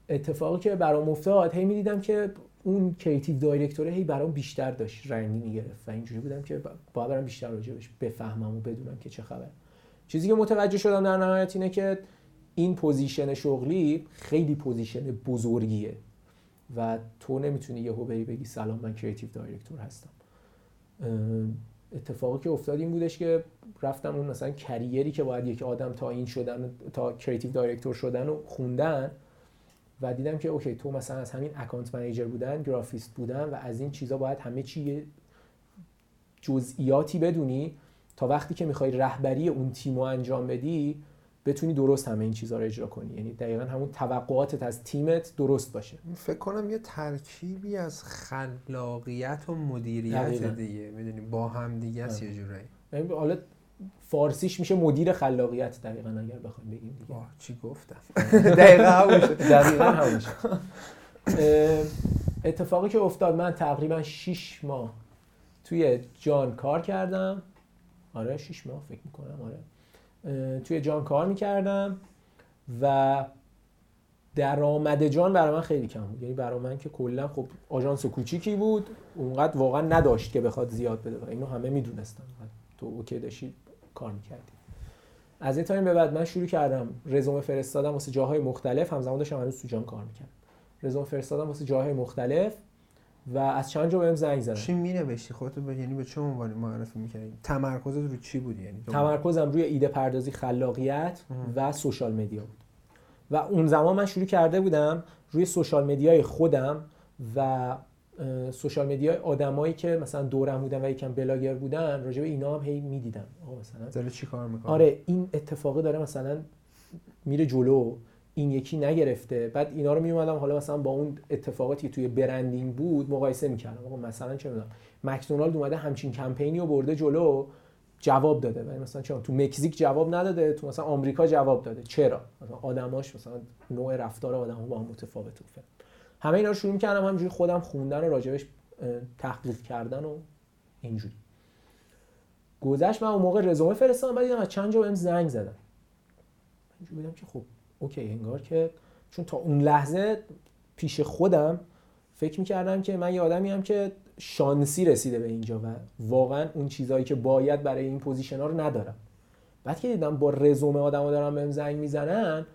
اتفاقی که برام افتاد هی می‌دیدم که اون creative director ه هی برام بیشتر داشت رنگی می‌گرفت و اینجوری بودم که باید برم بیشتر راجبش بفهمم و بدونم که چه خبر چیزی که متوجه شدم در نهایت اینه که این position شغلی خیلی position بزرگیه و تو نمی‌تونی یهو بری بگی سلام من creative director هستم. اتفاقی که افتاد این بودش که رفتم اون مثلا career ی که باید یک آدم تا این شدن تا creative director شدن و خوندن. و دیدم که okay تو مثلا از همین account manager بودن گرافیست بودن و از این چیزا باید همه چی جزئیاتی بدونی تا وقتی که می‌خوای رهبری اون تیم رو انجام بدی بتونی درست همه این چیزها رو اجرا کنی یعنی دقیقا همون توقعاتت از تیمت درست باشه فکر کنم یه ترکیبی از خلاقیت و مدیریت دقیقاً. دیگه می‌دونی با هم دیگه است. یه جورایی یعنی حالا فارسیش میشه مدیر خلاقیت دقیقا اگر بخوایم بگیم دیگه. واه چی گفتم؟ دقیقا همون شد. دقیقا همون شد. اه، اتفاقی که افتاد من تقریبا 6 ماه توی جان کار کردم. آره 6 ماه فکر می‌کنم آره. توی جان کار می‌کردم و درآمد جان برای من خیلی کم بود. یعنی برای من که کلا خب آژانس کوچیکی بود اونقدر واقعا نداشت که بخواد زیاد بده. و اینو همه می‌دونستن. تو okay داشتی؟ کار می‌کردی از این time به بعد من شروع کردم رزومه فرستادم واسه جاهای مختلف. همزمان داشتم هنوز تو جان کار می‌کردم. رزومه فرستادم واسه جاهای مختلف و از چند جا بهم زنگ زدن. چی می نوشتی خودتو به یعنی به چه عنوانی معرفی می‌کردی؟ تمرکزت رو چی بود یعنی؟ تمرکزم روی ایده پردازی خلاقیت. و social media بود. و اون زمان من شروع کرده بودم روی social media ی خودم و social media ی آدمایی که مثلا دورم بودن و یکم بلاگر بودن راجع به اینا هم هی می‌دیدم. آقا مثلا داره چی کار می‌کنه؟ آره این اتفاقی داره مثلا میره جلو این یکی نگرفته. بعد اینا رو میومدم حالا مثلا با اون اتفاقاتی که توی branding بود مقایسه می‌کردم. آقا مثلا چه می‌دونم مکدونالد اومده همچین کمپینی رو برده جلو جواب داده. ولی مثلا چرا تو مکزیک جواب نداده تو مثلا آمریکا جواب داده. چرا؟ مثلا آدماش مثلا نوع رفتار آدم‌ها با هم متفاوته. همه اینا رو شروع کردم همینجوری خودم خوندن و راجبش تحقیق کردن و اینجوری. گذشت من اون موقع رزومه فرستادم بعد دیدم از چند جا بهم زنگ زدن. اینجوری بودم که خب okay انگار که چون تا اون لحظه پیش خودم فکر می‌کردم که من یه آدمی هم که شانسی رسیده به اینجا و واقعا اون چیزهایی که باید برای این position ها رو ندارم. بعد که دیدم با رزومه آدم ها دارن بهم زنگ می‌زنن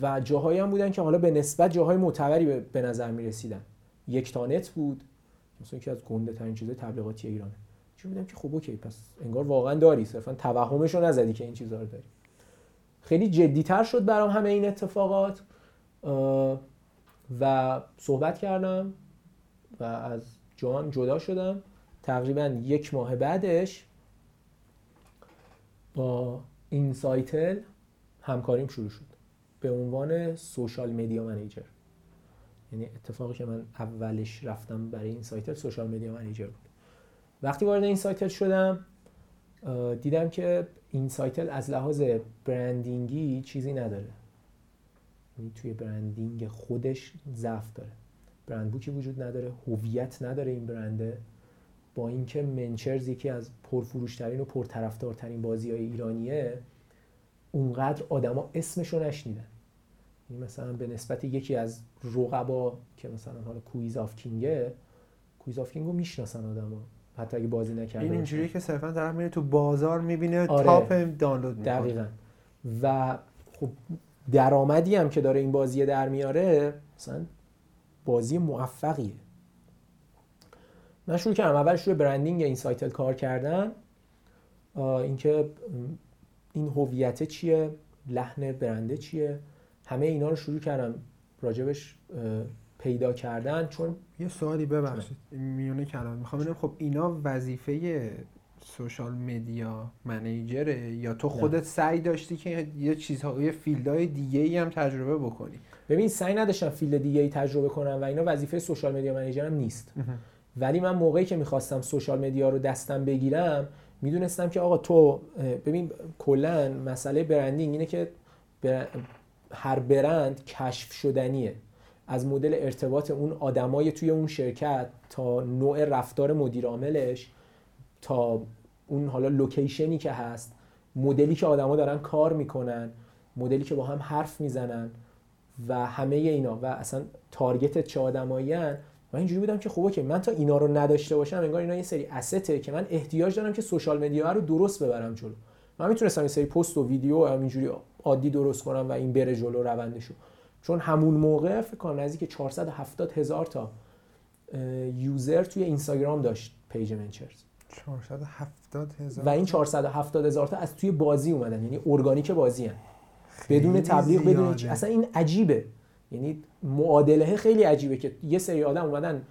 و جاهایی هم بودن که حالا به نسبت جاهای معتبری به- نظر می‌رسیدن. یک تانت بود. مثلا یکی از گنده ترین چیزهای تبلیغاتی ایرانه. چون بودم که خب اوکی پس انگار واقعا داری. صرفا توهمش رو نزدی که این چیزها رو داری. خیلی جدیتر شد برام همه این اتفاقات. و صحبت کردم و از جان جدا شدم. تقریبا یک ماه بعدش با اینسایتل همکاریم شروع شد. به عنوان social media manager. یعنی اتفاقی که من اولش رفتم برای اینسایتل social media manager بود. وقتی وارد اینسایتل شدم دیدم که اینسایتل از لحاظ branding ی چیزی نداره. یعنی توی branding خودش ضعف داره. brand book ی وجود نداره هویت نداره این برنده. با اینکه منچرز یکی از پرفروشترین و پرطرفدارترین بازی های ایرانیه اونقدر آدما اسمشو نشنیدن. یعنی مثلا به نسبت یکی از رقبا که مثلا حالا کویز آف کینگه کویز آف کینگ رو می‌شناسن آدما. حتی اگه بازی نکردن این اینجوریه که صرفا طرف میره تو بازار می‌بینه آره. top دانلود می‌کنه. دقیقا. و خب درآمدی هم که داره این بازی در میاره مثلا بازی موفقیه. من شروع کردم. اول شروع برندینگ این سایتل کار کردن. اینکه این هویت چیه؟ لحن برنده چیه؟ همه اینا رو شروع کردم راجبش پیدا کردن. چون یه سوالی ببخشید. میونه کلام می‌خوام ببینم خب اینا وظیفه social media manager ه یا تو خودت سعی داشتی که یه چیزها یه field های دیگه ای هم تجربه بکنی؟ ببین سعی نداشتم field دیگه ای تجربه کنم و اینا وظیفه social media manager م نیست. ولی من موقعی که می‌خواستم social media رو دستم بگیرم می‌دونستم که آقا تو ببین کلا مسئله branding اینه که هر برند کشف شدنیه. از مدل ارتباط اون آدمای توی اون شرکت تا نوع رفتار مدیر عاملش تا اون حالا location ی که هست مدلی که آدما دارن کار می‌کنن مدلی که با هم حرف می‌زنن و همه اینا و اصلا target چه آدمایی من اینجوری بودم که خب okay من تا اینا رو نداشته باشم انگار اینا یه سری asset ه که من احتیاج دارم که social media رو درست ببرم جلو. من می‌تونستم یه سری پست و ویدیو همینجوری عادی درست کنم و این بره جلو روندشو. چون همون موقع فکر کنم نزدیک 470 هزار تا user توی اینستاگرام داشت page منچرز 470 هزار و این 470 هزار تا از توی بازی اومدن. یعنی ارگانیک بازی هن. بدون تبلیغ بدون. اصلا این عجیبه. یعنی معادله خیلی عجیبه که یه سری آدم اومدن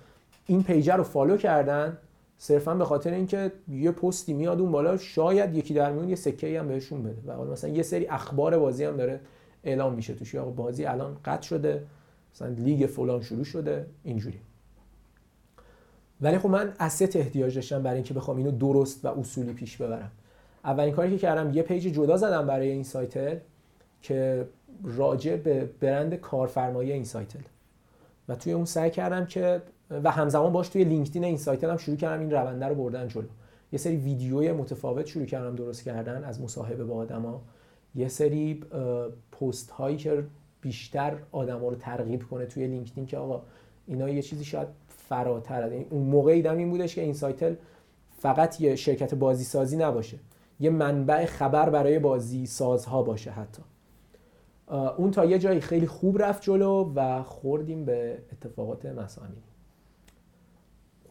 این پیجر رو follow کردن. صرفا به خاطر اینکه یه پستی میاد اون بالا شاید یکی در میون یه سکه هم بهشون بده. و حالا مثلا یه سری اخبار بازی هم داره اعلام میشه توش. آقا بازی الان قطع شده مثلا لیگ فلان شروع شده اینجوری. ولی خب من asset احتیاج داشتم برای اینکه بخوام اینو درست و اصولی پیش ببرم. اولین کاری که کردم یه page جدا زدم برای اینسایتل که راجع به برند کارفرمایی اینسایتل و توی اون سعی کردم که و همزمان باش توی لینکدین اینسایتل هم شروع کردم این رونده رو بردن جلو. یه سری ویدیوی متفاوت شروع کردم درست کردن از مصاحبه با آدما. یه سری پست هایی که بیشتر آدما رو ترغیب کنه توی لینکدین که آقا اینا یه چیزی شاید فراتر از اون موقع ایدم این بودش که اینسایتل فقط یه شرکت بازی سازی نباشه. یه منبع خبر برای بازی سازها باشه حتی. اون تا یه جایی خیلی خوب رفت جلو و خوردیم به اتفاقات مسانی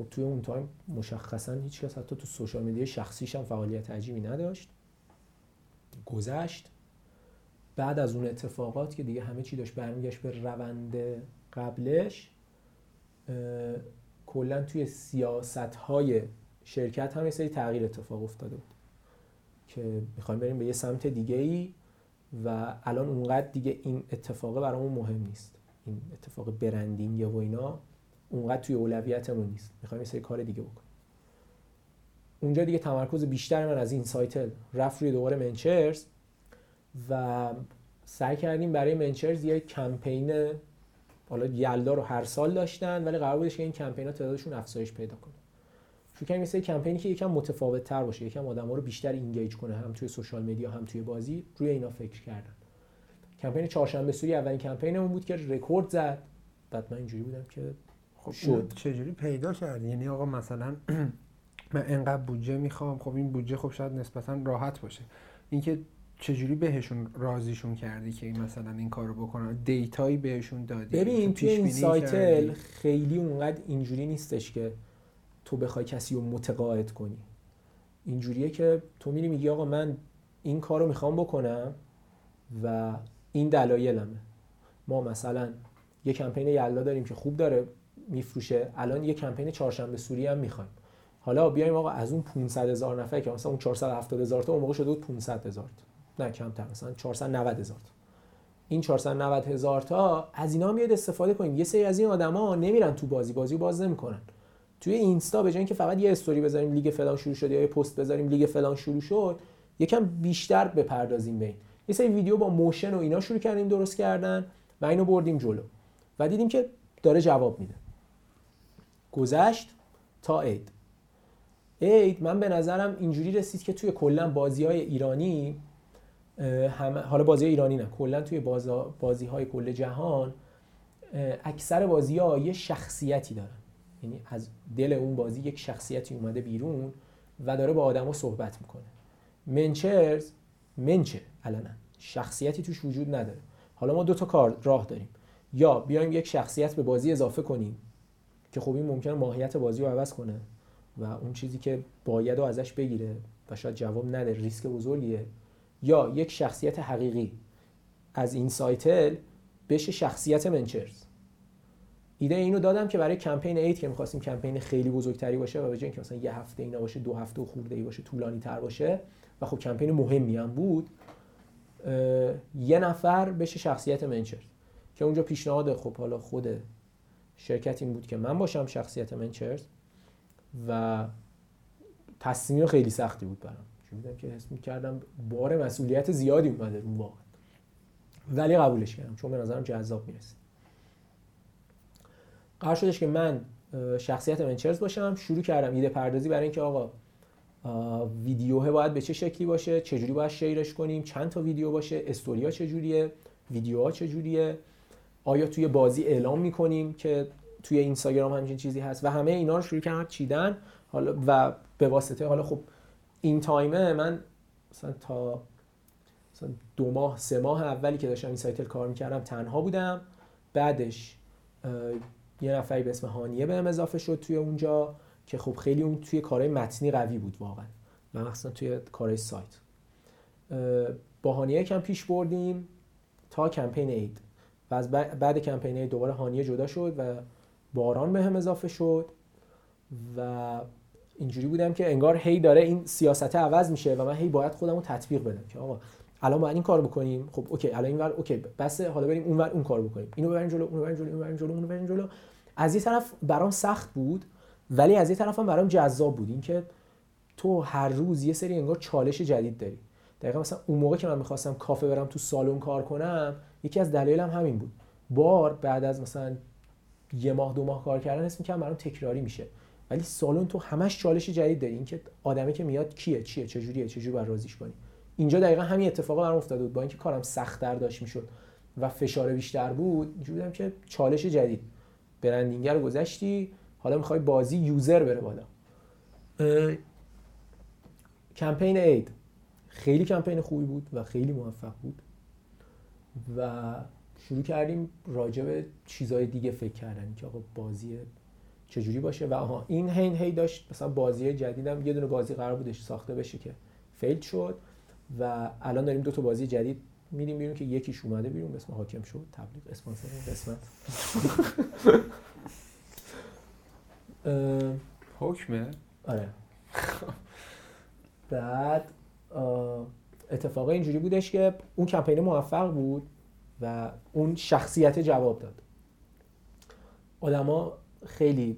خب توی اون time مشخصا هیچ کس حتی تو social media شخصیش هم فعالیت عجیبی نداشت. گذشت. بعد از اون اتفاقات که دیگه همه چی داشت برمیگشت به روند قبلش کلا توی سیاست های شرکت هم یه سری تغییر اتفاق افتاده بود که می‌خوایم بریم به یه سمت دیگه ای و الان اونقدر دیگه این اتفاق برامون مهم نیست. این اتفاق برندینگ و اینا. اونقدر توی اولویتمون نیست. می‌خوایم یه سری کار دیگه بکنیم. اونجا دیگه تمرکز بیشتر من از اینسایتل رفت روی دوباره منچرز و سعی کردیم برای منچرز یه کمپین حالا یلدا رو هر سال داشتن ولی قرار بودش که این کمپین ها تعدادشون افزایش پیدا کنه. شروع کردیم مثل کمپینی که یکم متفاوت تر باشه یکم آدم ها رو بیشتر engage کنه هم توی social media هم توی بازی روی اینا فکر کردن. کمپین چهارشنبه سوری اولین کمپینمون بود که رکورد زد. بعد من اینجوری بودم که خب شد. چجوری پیدا کردی؟ یعنی آقا مثلا من انقدر بودجه می‌خوام خب این بودجه خب شاید نسبتا راحت باشه. اینکه چجوری بهشون راضیشون کردی که این مثلا این کارو بکنن؟ دیتایی بهشون دادی؟ ببین تو توی این سایتل کردی؟ خیلی اونقدر اینجوری نیستش که تو بخوای کسی رو متقاعد کنی. اینجوریه که تو میری میگی آقا من این کار رو می‌خوام بکنم و این دلایلمه. ما مثلا یه کمپین یلدا داریم که خوب داره. میفروشه. الان یه کمپین چهارشنبه سوری هم می‌خوایم. حالا بیایم آقا از اون 500 هزار نفر که مثلا اون 470 هزار تا اون موقع شده بود 500 هزار نه کمتر مثلا 490 هزار این 490 هزار تا از اینا میاد استفاده کنیم. یه سری از این آدما نمیرن تو بازی بازی باز نمی‌کنن. توی اینستا به جای اینکه فقط یه استوری بذاریم لیگ فلان شروع شد یا یه پست بذاریم لیگ فلان شروع شد یکم بیشتر بپردازیم به این. یه سری ویدیو با موشن و اینا شروع کردیم درست کردن و اینو بردیم جلو. و دیدیم که داره جواب میده. گذشت تا عید. عید من به نظرم اینجوری رسید که توی کلا بازی های ایرانی همه حالا بازی ایرانی نه کلا توی بازی های کل جهان اکثر بازی ها یه شخصیتی دارن. یعنی از دل اون بازی یک شخصیتی اومده بیرون و داره با آدما صحبت می‌کنه. منچرز منچه علنا. شخصیتی توش وجود نداره. حالا ما دو تا کار راه داریم. یا بیایم یک شخصیت به بازی اضافه کنیم. که خب این ممکنه ماهیت بازی رو عوض کنه و اون چیزی که باید رو ازش بگیره و شاید جواب نده ریسک بزرگیه. یا یک شخصیت حقیقی. از این سایتل بشه شخصیت منچرز ایده اینو دادم که برای کمپین اید که می‌خواستیم کمپین خیلی بزرگتری باشه و به جای اینکه مثلا یه هفته اینا باشه دو هفته و خورده باشه طولانی تر باشه و خب کمپین مهمی هم بود یه نفر بشه شخصیت منچرز که اونجا پیشنهاد خب حالا خود شرکت این بود که من باشم شخصیت منچرز و تصمیم خیلی سختی بود برام. چون بودم که حس می‌کردم بار مسئولیت زیادی اومده رو واقعا. ولی قبولش کردم چون به نظرم جذاب می‌رسید. قرار شدش که من شخصیت منچرز باشم. شروع کردم ایده پردازی برای اینکه آقا ویدیوه باید به چه شکلی باشه؟ چجوری باید شیرش کنیم؟ چند تا ویدیو باشه؟ استوریا چجوریه؟ ویدیوها چجوریه؟ آیا توی بازی اعلام می‌کنیم که توی اینستاگرام همچین چیزی هست؟ و همه اینا رو شروع کردم چیدن. حالا و به واسطه حالا خب این تایمه من مثلا تا مثلا دو ماه سه ماه اولی که داشتم این سایتل کار می‌کردم تنها بودم. بعدش یه نفری به اسم هانیه بهم اضافه شد توی اونجا که خب خیلی اون توی کارهای متنی قوی بود واقعا. و مخصوصا توی کارهای سایت. با هانیه کم پیش بردیم تا کمپین عید و از بعد بعد کمپین عید دوباره هانیه جدا شد و باران به هم اضافه شد و اینجوری بودم که انگار هی داره این سیاست عوض میشه و من هی باید خودم رو تطبیق بدم که آقا الان باید این کار بکنیم. خب okay الان این ور okay بس حالا بریم اون ور اون کار بکنیم. اینو ببریم جلو اونو ببریم جلو اینو ببریم جلو اونو ببریم جلو. از یه طرف برام سخت بود ولی از یه طرف هم برام جذاب بود. اینکه تو هر روز یه سری انگار چالش جدید داری. دقیقا مثلا اون موقع که من می‌خواستم کافه برم تو سالن کار کنم یکی از دلایلم همین بود. بار بعد از مثلا یه ماه دو ماه کار کردن اسم می‌کنم برام تکراری میشه. ولی سالن تو همش چالش جدید داری. اینکه آدمی که میاد کیه چیه چجوریه چجوری باید راضیش کنی. اینجا دقیقا همین اتفاق برام افتاده بود. با اینکه کارم سخت‌تر داشت می‌شد و فشار بیشتر بود اینجوری که چالش جدید. برندینگ رو گذشتی حالا می‌خوای بازی یوزر بره بالا. کمپین اید. خیلی کمپین خوبی بود و خیلی موفق بود. و شروع کردیم راجع به چیزهای دیگه فکر کردن که آقا بازی چجوری باشه و آها این هین هی داشت مثلا بازی جدیدم یه دونه بازی قرار بودش ساخته بشه که فیل شد و الان داریم دو تا بازی جدید میریم بیرون که یکیش اومده بیرون اسم حاکم شد تبلیغ اسپانسر این قسمت. حکمه؟ آره بعد اتفاق اینجوری بودش که اون کمپین موفق بود و اون شخصیت جواب داد. آدما خیلی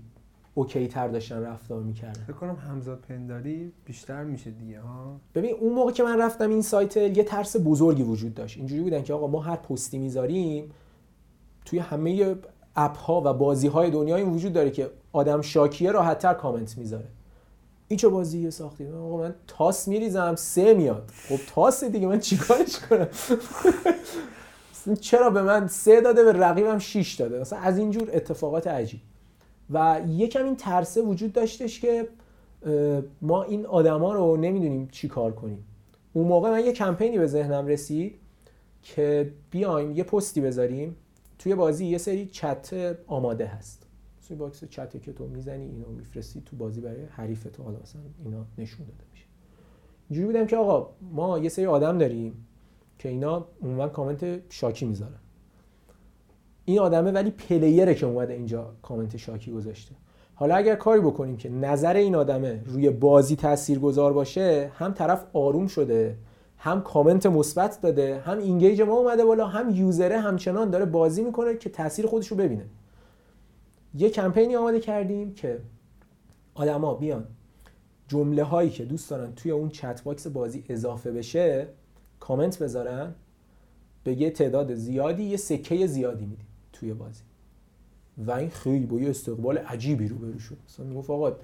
اوکی تر داشتن رفتار می‌کردن. فکر کنم همزاد پنداری بیشتر میشه دیگه ها؟ ببین اون موقع که من رفتم این سایت یه ترس بزرگی وجود داشت. اینجوری بودن که آقا ما هر پستی می‌ذاریم توی همه اپ ها و بازی های دنیا این وجود داره که آدم شاکیه راحت تر کامنت می‌ذاره. چه بازی ساختی. آقا من تاس میریزم سه میاد. خب تاس دیگه من چیکارش کنم؟ چرا به من سه داده به رقیبم 6 داده؟ مثلا از اینجور اتفاقات عجیب. و یکم این ترسه وجود داشتش که ما این آدما رو نمی‌دونیم چی کار کنیم. اون موقع من یه کمپینی به ذهنم رسید که بیایم یه پستی بذاریم. توی بازی یه سری چت آماده هست. توی box چتی که تو می‌زنی اینو میفرستی تو بازی برای حریف تو. حالا مثلا اینا نشون داده میشه. اینجوری بودم که آقا ما یه سری آدم داریم که اینا عموما کامنت شاکی می‌ذارن. این آدمه ولی player ه که اومده اینجا کامنت شاکی گذاشته. حالا اگر کاری بکنیم که نظر این آدمه روی بازی تاثیرگذار باشه هم طرف آروم شده هم کامنت مثبت داده هم engage ما اومده بالا هم user ه همچنان داره بازی می‌کنه که تاثیر خودش رو ببینه. یه کمپینی آماده کردیم که آدما بیان. جمله هایی که دوست دارن توی اون chat box بازی اضافه بشه کامنت بذارن به یه تعداد زیادی یه سکه زیادی میدیم توی بازی. و این خیلی با یه استقبال عجیبی روبرو شد. مثلا می‌گفت آقا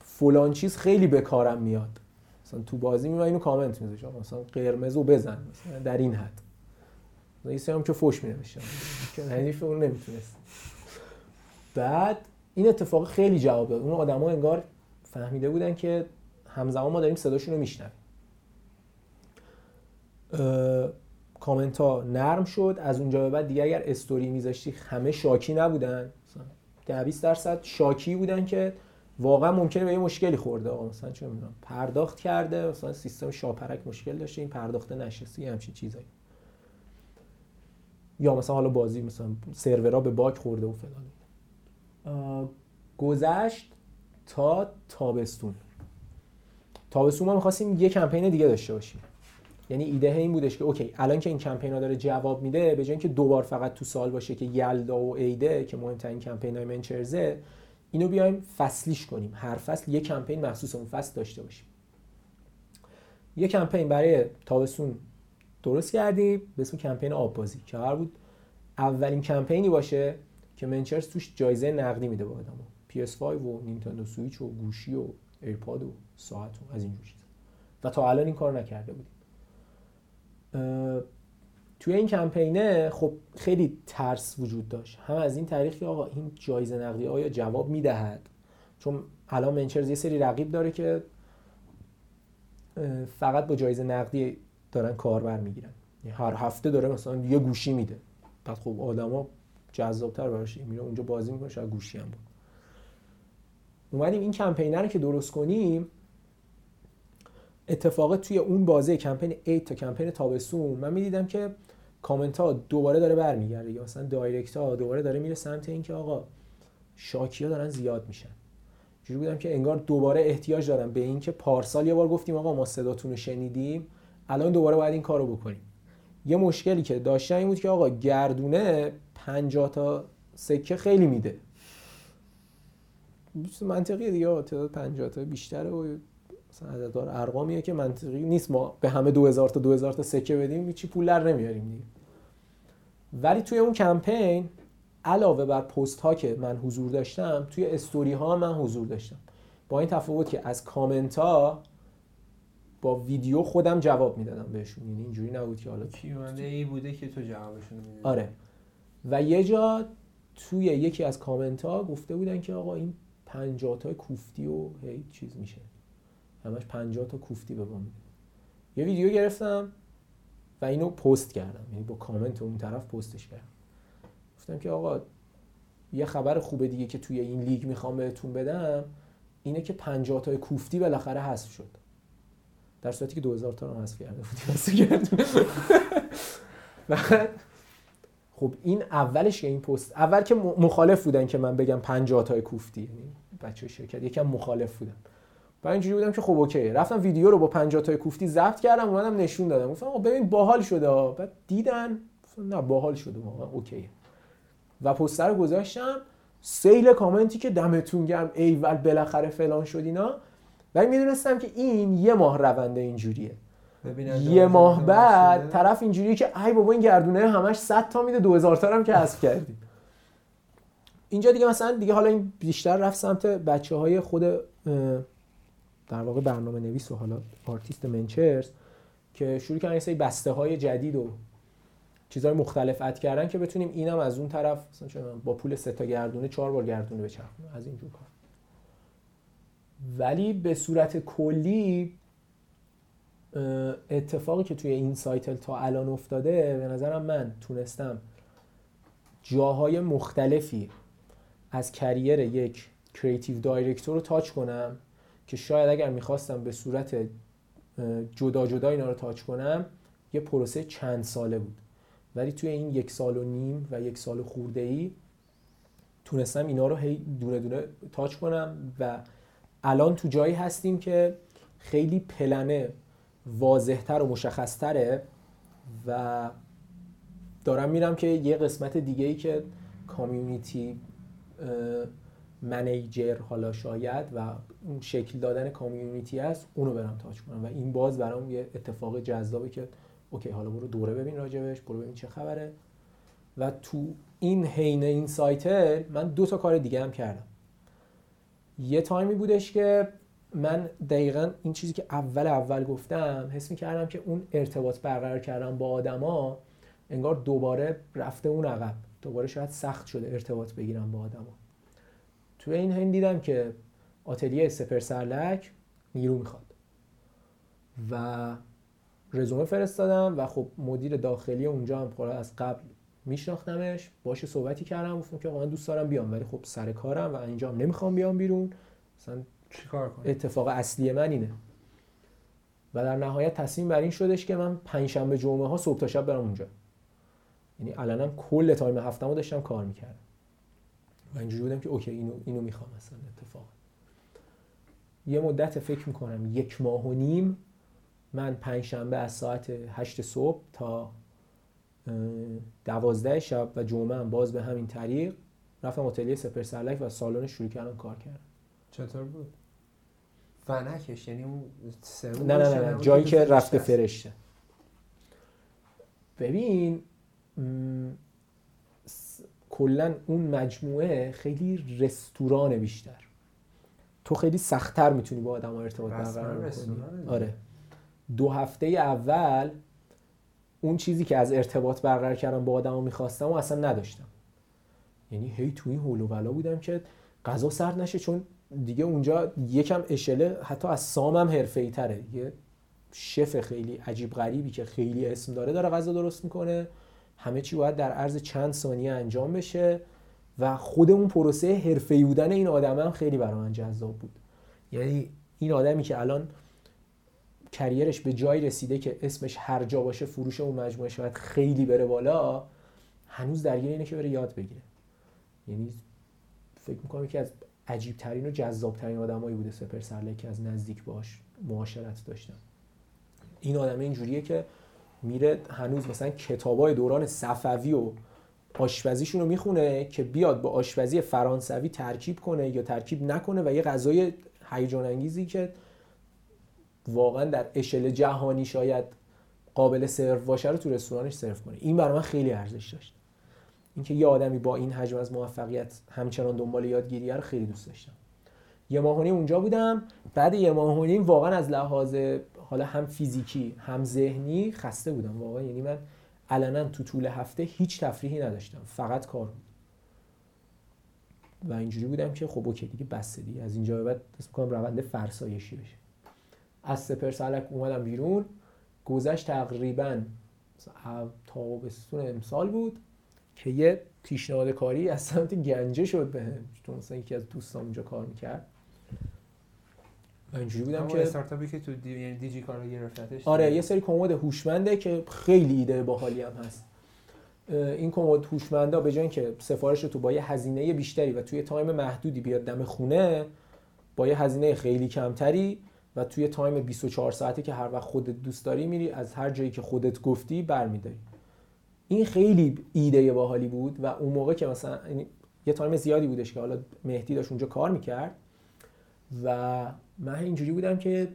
فلان چیز خیلی به کارم میاد. مثلا تو بازی میاد اینو کامنت میذاشت آقا مثلا قرمز رو بزن مثلا در این حد. سری هم که فوش مینوشتن. که حریف نمی‌تونست. بعد این اتفاق خیلی جواب داد اون آدما انگار فهمیده بودن که همزمان ما داریم صداشون رو میشنویم. کامنت ها نرم شد. از اونجا به بعد دیگه اگر استوری میذاشتی همه شاکی نبودن. مثلا ده 20 درصد شاکی بودن که واقعا ممکنه به یه مشکلی خورده. آقا مثلا چه می‌دونم پرداخت کرده مثلا سیستم شاپرک مشکل داشته این پرداخته نشسته یه همچین چیزایی. یا مثلا حالا بازی مثلا سرورها به باگ خورده و فلان گذشت تا تابستون. تابستون ما می‌خواستیم یه کمپین دیگه داشته باشیم. یعنی ایده این بودش که اوکی الان که این کمپین ها داره جواب میده به جای اینکه دوبار فقط تو سال باشه که یلدا و ایده که مهمترین کمپین های منچرزه اینو بیایم فصلیش کنیم. هر فصل یه کمپین مخصوص اون فصل داشته باشیم. یه کمپین برای تابستون درست کردیم به اسم کمپین آب بازی که قرار بود اولین کمپینی باشه که منچرز توش جایزه نقدی میده به آدما. PS5 و نینتندو سویچ و گوشی و ایرپاد و ساعت و از اینجور چیزا. و تا الان این کار نکرده بودیم. توی این کمپینه خب خیلی ترس وجود داشت. هم از این طریق که آقا این جایزه نقدی آیا جواب می‌دهد؟ چون الان منچرز یه سری رقیب داره که فقط با جایزه نقدی دارن کاربر می‌گیرن. هر هفته داره مثلا یه گوشی میده. بعد خب آدما جذابتر براش میره. اونجا بازی می‌کنه شاید گوشی هم برد. اومدیم این کمپینر رو که درست کنیم اتفاق توی اون بازه کمپین 8 تا کمپین تابستون من می‌دیدم که کامنت ها دوباره داره برمیگرده. یا مثلا direct ها دوباره داره میره سمت اینکه آقا شاکی ها دارن زیاد میشن. جوری بودم که انگار دوباره احتیاج دارم به اینکه پارسال یه بار گفتیم آقا ما صداتون رو شنیدیم الان دوباره باید این کارو بکنیم. یه مشکلی که داشتن این بود که آقا گردونه 50 تا سکه خیلی میده. منطقیه دیگه تعداد 50 تا بیشتره و مثلا عددار ارقامیه که منطقی نیست. ما به همه 2000 تا 2000 تا سکه بدیم هیچی پول در نمیاریم دیگه. ولی توی اون کمپین علاوه بر پست ها که من حضور داشتم توی استوری ها من حضور داشتم. با این تفاوت که از کامنت ها با ویدیو خودم جواب می‌دادم بهشون. یعنی اینجوری نبود که حالا کیوانده ای بوده که تو جوابشون میدی آره. و یه جا توی یکی از کامنت ها گفته بودن که آقا این 50 تا کوفتی و هی چیز میشه. همش 50 تا کوفتی به ما یه ویدیو گرفتم و اینو پست کردم. یعنی با کامنت اون طرف پستش کردم. گفتم که آقا یه خبر خوبه دیگه که توی این لیگ می‌خوام بهتون بدم اینه که 50 تا کوفتی بالاخره حذف شد. در صورتی که 2000 تا رو حذف کرده بعد خب این اولش این پست اول که مخالف بودن که من بگم 50 تا کوفتی. یعنی بچه شرکت یکم مخالف بودن. بعد اینجوری بودم که خب اوکی. رفتم ویدیو رو با 50 تا کوفتی ضبط کردم اومدم نشون دادم. گفتم آقا ببین باحال شده. بعد دیدن. نه باحال شده. واقعا اوکیه و پستر رو گذاشتم. سیل کامنتی که دمتون گرم. ایول بالاخره فلان شد اینا. ولی می‌دونستم که این یه ماه رونده اینجوریه. یه ماه بعد. طرف اینجوریه که ای بابا این گردونه همش 100 تا میده 2000 تا هم کسب کردیم اینجا دیگه مثلا دیگه حالا این بیشتر رفت سمت بچه های خود در واقع برنامه نویس و حالا آرتیست منچرز که شروع کردن سری بسته های جدید و چیزهای مختلف add کردن که بتونیم اینم از اون طرف مثلا با پول سه تا گردونه چهار بار گردونه بچرخونیم از اینجور کار. ولی به صورت کلی اتفاقی که توی این سایتل تا الان افتاده به نظرم من تونستم جاهای مختلفی از career یک creative director رو touch کنم که شاید اگر می‌خواستم به صورت جدا جدا اینا رو touch کنم یه پروسه چند ساله بود. ولی توی این یک سال و نیم و یک سال خورده ای تونستم اینا رو هی دونه دونه touch کنم و الان تو جایی هستیم که خیلی پلنه واضحتر و مشخصتره و دارم میرم که یه قسمت دیگه ای که community manager حالا شاید و اون شکل دادن community است اونو برم touch کنم و این باز برام یه اتفاق جذابه که okay حالا برو دوره ببین راجبش برو ببین چه خبره. و تو این حین این سایتل من دو تا کار دیگه هم کردم. یه time ی بودش که من دقیقا این چیزی که اول اول گفتم حس کردم که اون ارتباط برقرار کردن با آدما انگار دوباره رفته اون عقب. دوباره شاید سخت شده ارتباط بگیرم با آدما. توی این حین دیدم که آتلیه سپر سرلک نیرو می‌خواد. و رزومه فرستادم و خب مدیر داخلی اونجا هم خب از قبل میشناختمش. باشه صحبتی کردم گفتم که من دوست دارم بیام ولی خب سر کارم و اینجا هم نمی‌خوام بیام بیرون. مثلا چیکار کنی اتفاق اصلی من اینه. و در نهایت تصمیم بر این شدش که من پنجشنبه جمعه ها صبح تا شب برم اونجا. یعنی الانم کل time هفتمو داشتم کار می‌کردم. و اینجوری بودم که okay اینو اینو می‌خوام مثلا اتفاق یه مدت فکر می‌کنم یک ماه و نیم من پنجشنبه از ساعت هشت صبح تا دوازده شب و جمعه هم باز به همین طریق رفتم اتلیه سپهر سرلک و سالن شروع کردم کار کردم چطور بود؟ فنکش یعنی اون نه نه نه, نه. جایی که رفته فرشته. ببین م، س- کلا اون مجموعه خیلی رستوران بیشتر. تو خیلی سختتر می‌تونی با آدم ارتباط رستوران برقرار کنی. آره. دو هفته اول اون چیزی که از ارتباط برقرار کردم با آدم می‌خواستم و اصلا نداشتم. یعنی هی توی این هول و بلا بودم که غذا سرد نشه چون دیگه اونجا یکم اشله حتی از سامم حرفه‌ای تره. یه شف خیلی عجیب غریبی که خیلی اسم داره داره غذا درست می‌کنه. همه چی باید در عرض چند ثانیه انجام بشه و خود اون پروسه حرفه‌ای بودن این آدم هم خیلی برای من جذاب بود. یعنی این آدمی که الان کریرش به جایی رسیده که اسمش هر جا باشه فروش اون مجموعه شاید خیلی بره بالا هنوز درگیر اینه که بره یاد بگیره. یعنی فکر می‌کنم که از عجیب ترین و جذاب ترین آدمایی بوده سپر سرلک که از نزدیک باش معاشرت داشتم این آدم اینجوریه که میره هنوز مثلا کتابای دوران صفوی و آشپزیشون رو می‌خونه که بیاد با آشپزی فرانسوی ترکیب کنه یا ترکیب نکنه و یه غذای هیجان انگیزی که واقعا در اشل جهانی شاید قابل سرو باشه رو تو رستورانش سرو کنه. این برای من خیلی ارزش داشت. اینکه یه آدمی با این حجم از موفقیت همچنان دنبال یادگیریه رو خیلی دوست داشتم. یه ماه اونجا بودم بعد یه ماه واقعا از لحاظ حالا هم فیزیکی هم ذهنی خسته بودم. واقعا یعنی من علنا تو طول هفته هیچ تفریحی نداشتم فقط کار بود. و اینجوری بودم که خب اوکی دیگه بسه دیگه. از اینجا به بعد حس می‌کنم روند فرسایشی بشه. از سپهر سرلک اومدم بیرون. گذشت تقریبا تابستون امسال بود. که یه پیشنهاد کاری از سمت گنجه شد بهم. چون مثلا یکی از دوستان اونجا کار می‌کرد. اینجوری بودم که استارتاپی که تو دی... یعنی دیجی کالا گرفتتش آره یه سری کمد هوشمنده که خیلی ایده باحالی هم هست. این کمد هوشمندا به جای اینکه سفارش رو تو با یه هزینه بیشتری و توی time محدودی بیاد دم خونه با یه هزینه خیلی کمتری و توی time 24 ساعتی که هر وقت خودت دوست داری میری از هر جایی که خودت گفتی برمیداری. این خیلی ایده باحالی بود و اون موقع که مثلا یه time زیادی بودش که حالا مهدی داشت اونجا کار می‌کرد و من اینجوری بودم که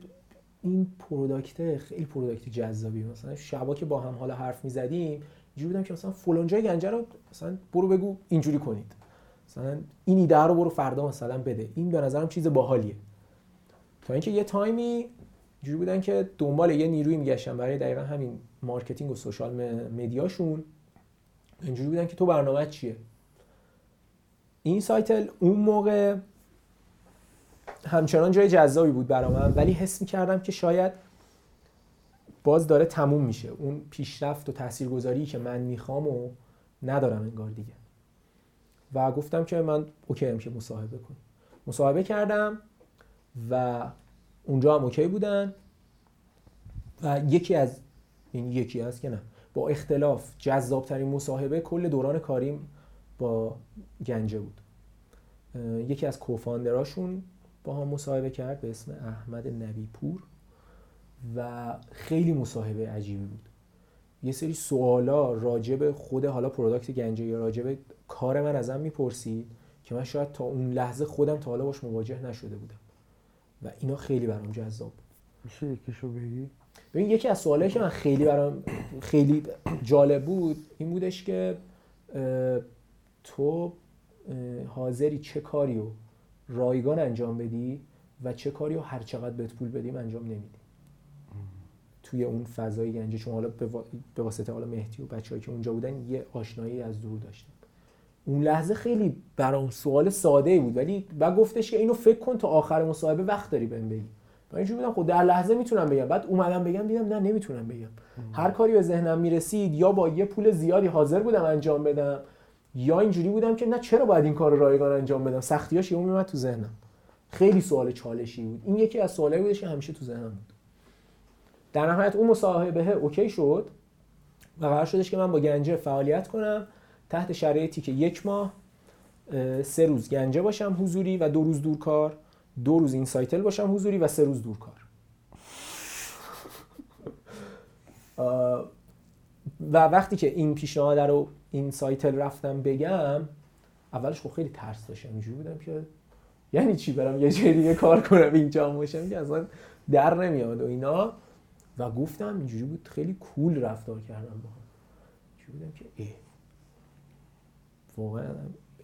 این product خیلی product جذابی مثلا شبا که با هم حالا حرف می‌زدیم اینجوری بودم که مثلا فلان جای گنجه رو مثلا برو بگو اینجوری کنید. مثلا این ایده رو برو فردا مثلا بده. این به نظرم چیز باحالیه. تا اینکه یه time ی جوری بودن که دنبال یه نیروی میگشتن برای دقیقا همین marketing و social media شون اینجوری بودن که تو برنامه چیه؟ این سایتل اون موقع همچنان جای جذابی بود برای من ولی حس می‌کردم که شاید باز داره تموم میشه. اون پیشرفت و تاثیرگذاری که من می‌خوام و ندارم انگار دیگه. و گفتم که من اوکی هم که مصاحبه کنم. مصاحبه کردم و اونجا هم اوکی بودن و یکی از این یکی از که نه. با اختلاف جذابترین مصاحبه کل دوران کاریم با گنجه بود. یکی از کوفاندراشون با هم مصاحبه کرد به اسم احمد نبی پور و خیلی مصاحبه عجیبی بود. یه سری سوالا راجب خود حالا پروداکت گنجه یا راجب کار من ازم می‌پرسید که من شاید تا اون لحظه خودم تا حالا باش مواجه نشده بودم. و اینا خیلی برام جذاب بود. میشه یکیشو بگی؟ ببین یکی از سوالایی که من خیلی برام خیلی جالب بود این بودش که تو حاضری چه کاریو رایگان انجام بدی و چه کاریو هر چقدر بهت پول بدیم انجام نمیدی. توی اون فضای گنجه چون حالا به واسطه حالا مهدی و بچه‌ای که اونجا بودن یه آشنایی از دور داشتیم اون لحظه خیلی برام سوال ساده بود ولی بعد گفتش که اینو فکر کن تا آخر مصاحبه وقت داری بهم بگی. من اینجوری بودم خب در لحظه می‌تونم بگم. بعد اومدم بگم دیدم نه نمی‌تونم بگم. هر کاری به ذهنم می‌رسید یا با یه پول زیادی حاضر بودم انجام بدم یا اینجوری بودم که نه چرا باید این کار رایگان انجام بدم؟ سختیاش یهو میومد تو ذهنم. خیلی سوال چالشی بود. این یکی از سوالایی بودش که همیشه تو ذهنم بود. در نهایت اون مصاحبه اوکی شد و قرار شدش که من با گنجه فعالیت کنم. تحت شرایطی که یک ماه سه روز گنجه باشم حضوری و دو روز دورکار. دو روز این سایتل باشم حضوری و سه روز دورکار و وقتی که این پیشنهاد رو این سایتل رفتم بگم اولش خب خیلی ترس داشتم اینجوری بودم که یعنی چی برم یه جای دیگه کار کنم اینجا باشم که اصلا در نمیاد و اینا. و گفتم اینجوری بود خیلی کول رفتار کردم با هم. بودم که ای واقعا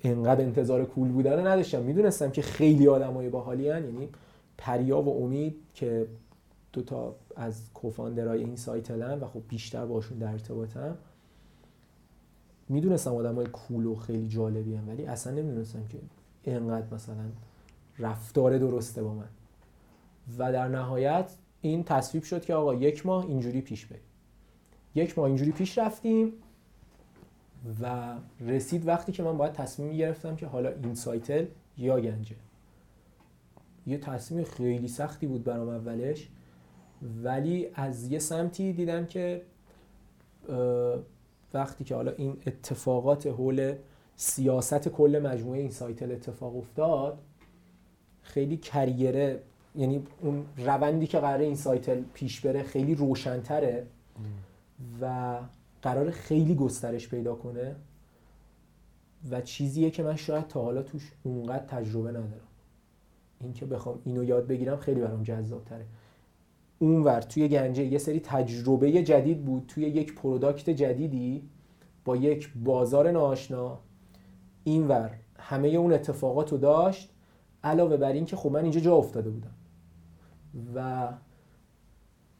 انقدر انتظار کول بودن نداشتم. می‌دونستم که خیلی آدمای باحالی هن. یعنی پریا و امید که دوتا از کوفاندرای این سایت و خب بیشتر باشون در ارتباطم. می‌دونستم آدمای کول و خیلی جالبی هم ولی اصلا نمی‌دونستم که انقدر مثلا رفتار درسته با من. و در نهایت این تصویب شد که آقا یک ماه اینجوری پیش بریم. یک ماه اینجوری پیش رفتیم. و رسید وقتی که من باید تصمیم گرفتم که حالا این سایتل یا گنجه. یه تصمیم خیلی سختی بود برام اولش ولی از یه سمتی دیدم که وقتی که حالا این اتفاقات حول سیاست کل مجموعه این سایتل اتفاق افتاد خیلی کریره یعنی اون روندی که قرار این سایتل پیش بره خیلی روشنتره. و قرار خیلی گسترش پیدا کنه و چیزیه که من شاید تا حالا توش اونقدر تجربه ندارم. اینکه بخوام اینو یاد بگیرم خیلی برام جذاب تره اونور توی گنجه یه سری تجربه جدید بود. توی یک product جدیدی با یک بازار ناآشنا اینور همه اون اتفاقات رو داشت علاوه بر این که خب من اینجا جا افتاده بودم. و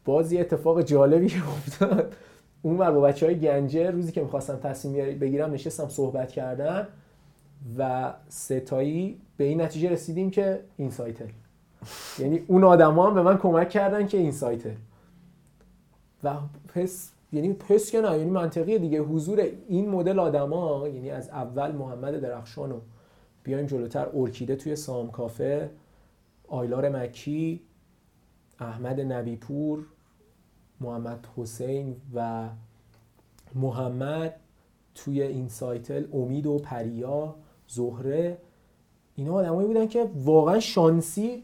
باز یه اتفاق جالبی افتاد. اون با بچه های گنجه روزی که می‌خواستم تصمیم بگیرم نشستم صحبت کردن و سه تایی به این نتیجه رسیدیم که این سایتل یعنی اون آدم هم به من کمک کردن که این سایتل و پس یعنی پس که نه یعنی منطقیه دیگه. حضور این مدل آدما یعنی از اول محمد درخشان و بیایم جلوتر ارکیده توی سام کافه آیلار مکی احمد نبیپور محمد حسین و محمد توی این سایتل امید و پریا زهره اینا آدمایی بودن که واقعا شانسی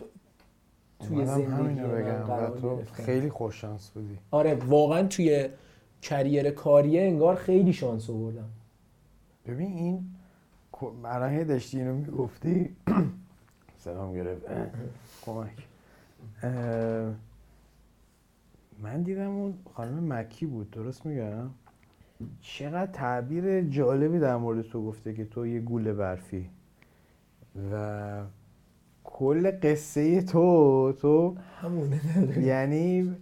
توی زندگی بگم. و تو. خیلی خوش شانس بودی. آره واقعا توی کریر کاریه انگار خیلی شانس آوردم. ببین این الان هی داشتی اینو می‌گفتی. سلام گرفت. کمک. من دیدم اون خانم مکی بود درست میگم؟ چقدر تعبیر جالبی در مورد تو گفته که تو یه گوله برفی. و کل قصه تو تو همونه یعنی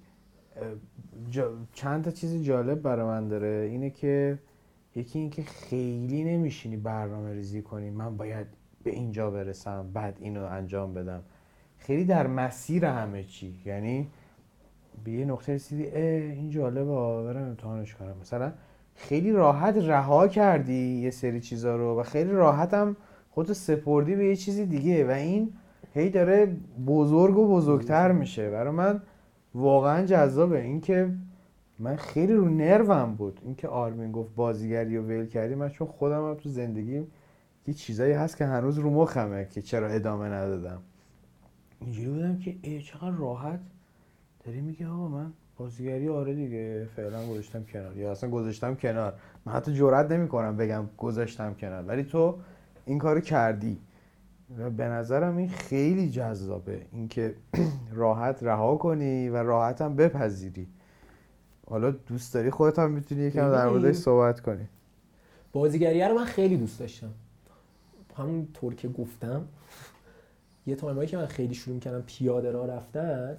جا- چند تا چیز جالب برای من داره. اینه که یکی اینکه خیلی نمیشینی برنامه ریزی کنی. من باید به اینجا برسم بعد اینو انجام بدم. خیلی در مسیر همه چی. یعنی به یه نقطه رسیدی این جالبه برم امتحانش کنم. مثلا خیلی راحت رها کردی یه سری چیزا رو و خیلی راحت هم خودتو سپردی به یه چیزی دیگه و این هی داره بزرگ و بزرگتر میشه. برای من واقعا جذابه. اینکه من خیلی رو نروم بود. اینکه آرمین گفت بازیگری و ول کردی من چون خودم هم تو زندگیم یه چیزایی هست که هنوز رو مخمه که چرا ادامه ندادم. اینجوری بودم که ای چقدر راحت داری میگه آقا من بازیگری آره دیگه فعلا گذاشتم کنار. یا اصلا گذاشتم کنار. من حتی جرئت نمی‌کنم بگم گذاشتم کنار. ولی تو این کارو کردی. و به نظرم این خیلی جذابه. اینکه راحت رها کنی و راحت هم بپذیری. حالا دوست داری خودت هم می‌تونی یکم در. موردش صحبت کنی. بازیگریه رو من خیلی دوست داشتم. همون طور که گفتم یه time ایی که من خیلی شروع کردم پیاده را رفتن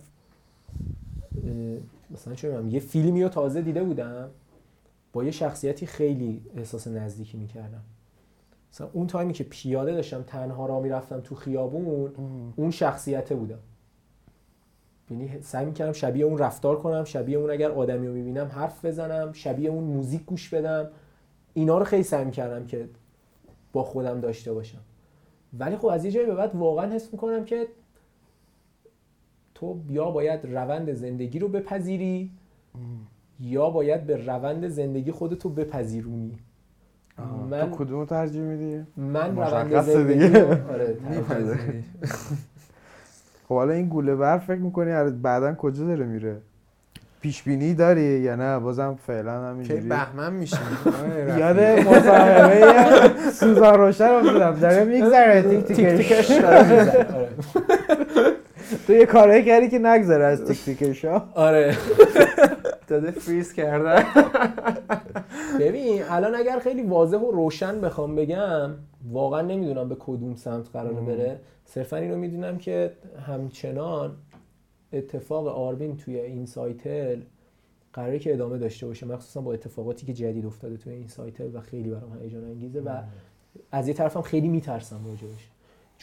مثلا چه یه فیلمی رو تازه دیده بودم با یه شخصیتی خیلی احساس نزدیکی می‌کردم. مثلا اون time ی که پیاده داشتم تنها را می‌رفتم تو خیابون اون شخصیته بودم. یعنی سعی می‌کردم شبیه اون رفتار کنم شبیه اون اگر آدمی رو می‌بینم حرف بزنم شبیه اون موزیک گوش بدم. اینا رو خیلی سعی می‌کردم که با خودم داشته باشم. ولی خب از یه جایی به بعد واقعا حس می‌کنم که تو یا باید روند زندگی رو بپذیری یا باید به روند زندگی خودتو بپذیرونی. من تو کدوم ترجیح میدی؟ من روند زندگی آره. خب حالا این گوله برف فکر می‌کنی بعدا کجا داره میره؟ پیش بینی داری یا نه؟ بازم فعلا که همینجوری بهمن میشیم یاد مصاحبه سوزان روشن افتادم داره میگذره تیک تیک تیکش تیکش داره می‌زنه. آره. تو یه کارایی کردی که نگذره از تیک تیکش ها؟ آره. داده فریز کردن. ببین الان اگر خیلی واضح و روشن بخوام بگم واقعا نمی‌دونم به کدوم سمت قراره بره. صرفا اینو می‌دونم که همچنان اتفاق آربین توی این سایتل قراره که ادامه داشته باشه مخصوصا با اتفاقاتی که جدید افتاده توی این سایتل و خیلی برام هیجان انگیزه و از یه طرفم خیلی میترسم راجبش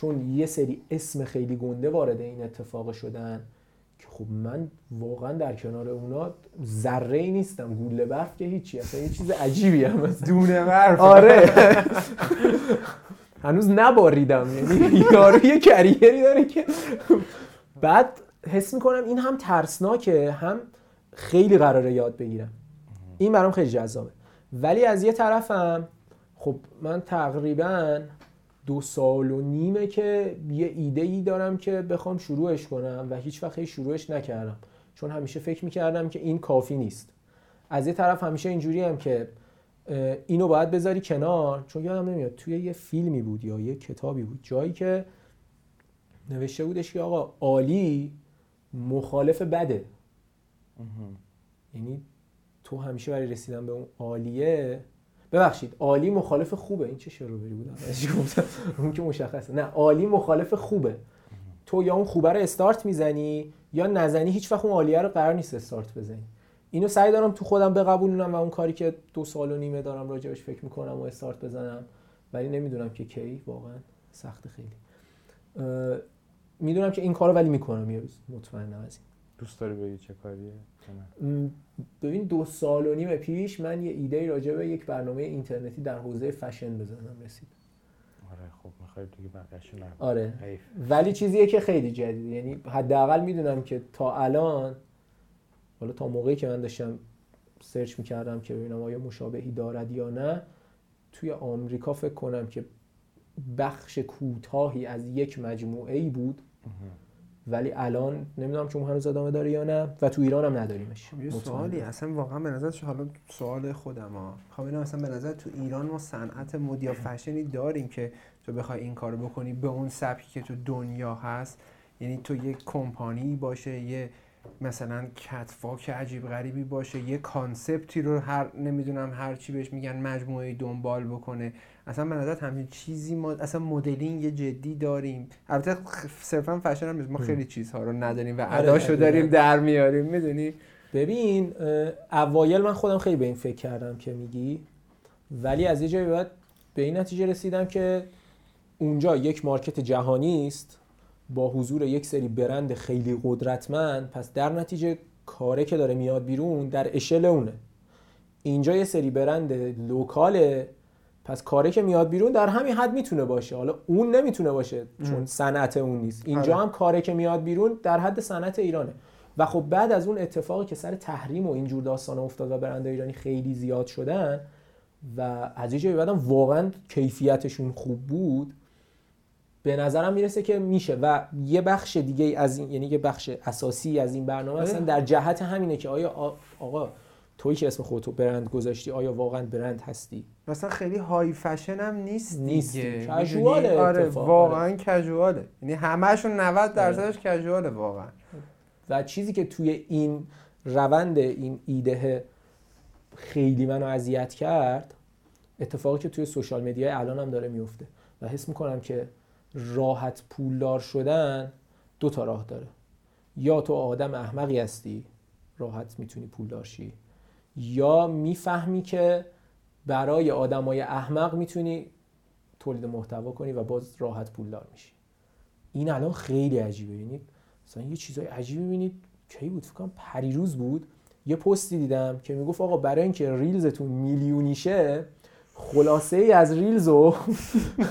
چون یه سری اسم خیلی گنده وارد این اتفاق شدن که خب من واقعا در کنار اونا ذره ای نیستم. گوله برف که هیچی اصلا یه چیز عجیبی هم از دونه برف. آره. هنوز نباریدم. یعنی یارو یه کریری داره که بعد حس می‌کنم این هم ترسناکه هم خیلی قراره یاد بگیرم. این برام خیلی جذابه. ولی از یه طرفم خب من تقریبا دو سال و نیمه که یه ایده ای دارم که بخوام شروعش کنم و هیچ وقت شروعش نکردم. چون همیشه فکر می‌کردم که این کافی نیست. از یه طرف همیشه اینجوری هم که اینو باید بذاری کنار. چون یادم نمیاد توی یه فیلمی بود یا یه کتابی بود. جایی که نوشته بودش که آقا عالی مخالف بده. یعنی تو همیشه برای رسیدن به اون عالیه ببخشید عالی مخالف خوبه. این چه شروری بودم؟ ازش گفتم؟ اون که مشخصه. نه عالی مخالف خوبه. تو یا اون خوبه رو استارت می‌زنی یا نزنی هیچ وقت اون عالیه رو قرار نیست استارت بزنی. اینو سعی دارم تو خودم بقبولونم و اون کاری که دو سال و نیمه دارم راجبش فکر می‌کنم و استارت بزنم. ولی نمی‌دونم که کی. واقعا سخت خیلی. می‌دونم که این کارو ولی می‌کنم یه روز. مطمئنم از این. دوست داری بگی چه کاریه؟ ببین دو سال و نیم پیش من یه ایده راجع به یک برنامه اینترنتی در حوزه فشن بزنم رسید. آره خب می‌خوای دیگه بقیه‌شو آره. حیف. ولی چیزیه که خیلی جدیده. یعنی حداقل می‌دونم که تا الان حالا تا موقعی که من داشتم سرچ می‌کردم که ببینم آیا مشابهی دارد یا نه توی آمریکا فکر کنم که بخش کوتاهی از یک مجموعه ای بود ولی الان نمی‌دونم چون هنوز ادامه داره یا نه و تو ایران هم نداریمش. یه مطمئنم. سوالی اصلا واقعا به نظر حالا سوال خودم ها. خب اینا اصلا به نظر تو ایران ما صنعت مد یا فشنی داریم که تو بخوای این کارو بکنی به اون سبکی که تو دنیا هست. یعنی تو یه کمپانی باشه یه مثلا catwalk عجیب غریبی باشه یه concept ی رو هر نمی‌دونم هر چی بهش میگن مجموعه دنبال بکنه. اصلا به نظر همچین چیزی ما اصلا مدلینگ جدی داریم البته صرفا فشن هم. ما خیلی چیزها رو نداریم و آره، اداشو. داریم در میاریم می‌دونی ببین اوایل من خودم خیلی به این فکر کردم که میگی ولی از یه جایی بعد به این نتیجه رسیدم که اونجا یک مارکت جهانی است با حضور یک سری برند خیلی قدرتمند پس در نتیجه کاره که داره میاد بیرون در اشل اونه اینجا یه سری برند لوکاله پس کاره که میاد بیرون در همین حد می‌تونه باشه. حالا اون نمی‌تونه باشه چون صنعت اون نیست. اینجا آره. هم کاره که میاد بیرون در حد صنعت ایرانه. و خب بعد از اون اتفاقی که سر تحریم و اینجور داستان افتاد و برند ایرانی خیلی زیاد شدن و از یه جایی بعدم واقعا کیفیتشون خوب بود به نظرم می‌رسه که میشه. و یه بخش دیگه از این یعنی یه بخش اساسی از این برنامه اصلا در جهت همینه که آیا آقا تویی که اسم خودتو برند گذاشتی آیا واقعا برند هستی؟ مثلا خیلی های فشن هم نیست نیست. کژواله؟ آره واقعا کژواله یعنی همهشون 90 درصدش کژواله واقعا. و چیزی که توی این روند این ایده خیلی منو اذیت کرد اتفاقی که توی سوشال مدیا الان هم داره میفته و حس می‌کنم که راحت پولدار شدن دو تا راه داره. یا تو آدم احمقی هستی راحت می‌تونی پولدار شی. یا می‌فهمی که برای آدمای احمق می‌تونی تولید محتوا کنی و باز راحت پولدار میشی. این الان خیلی عجیبه. یعنی مثلا یه چیزای عجیبی می‌بینید. کی بود؟ فکر کنم پریروز بود. یه پستی دیدم که می‌گفت آقا برای اینکه ریلزتون میلیونی شه خلاصه ای از ریلزو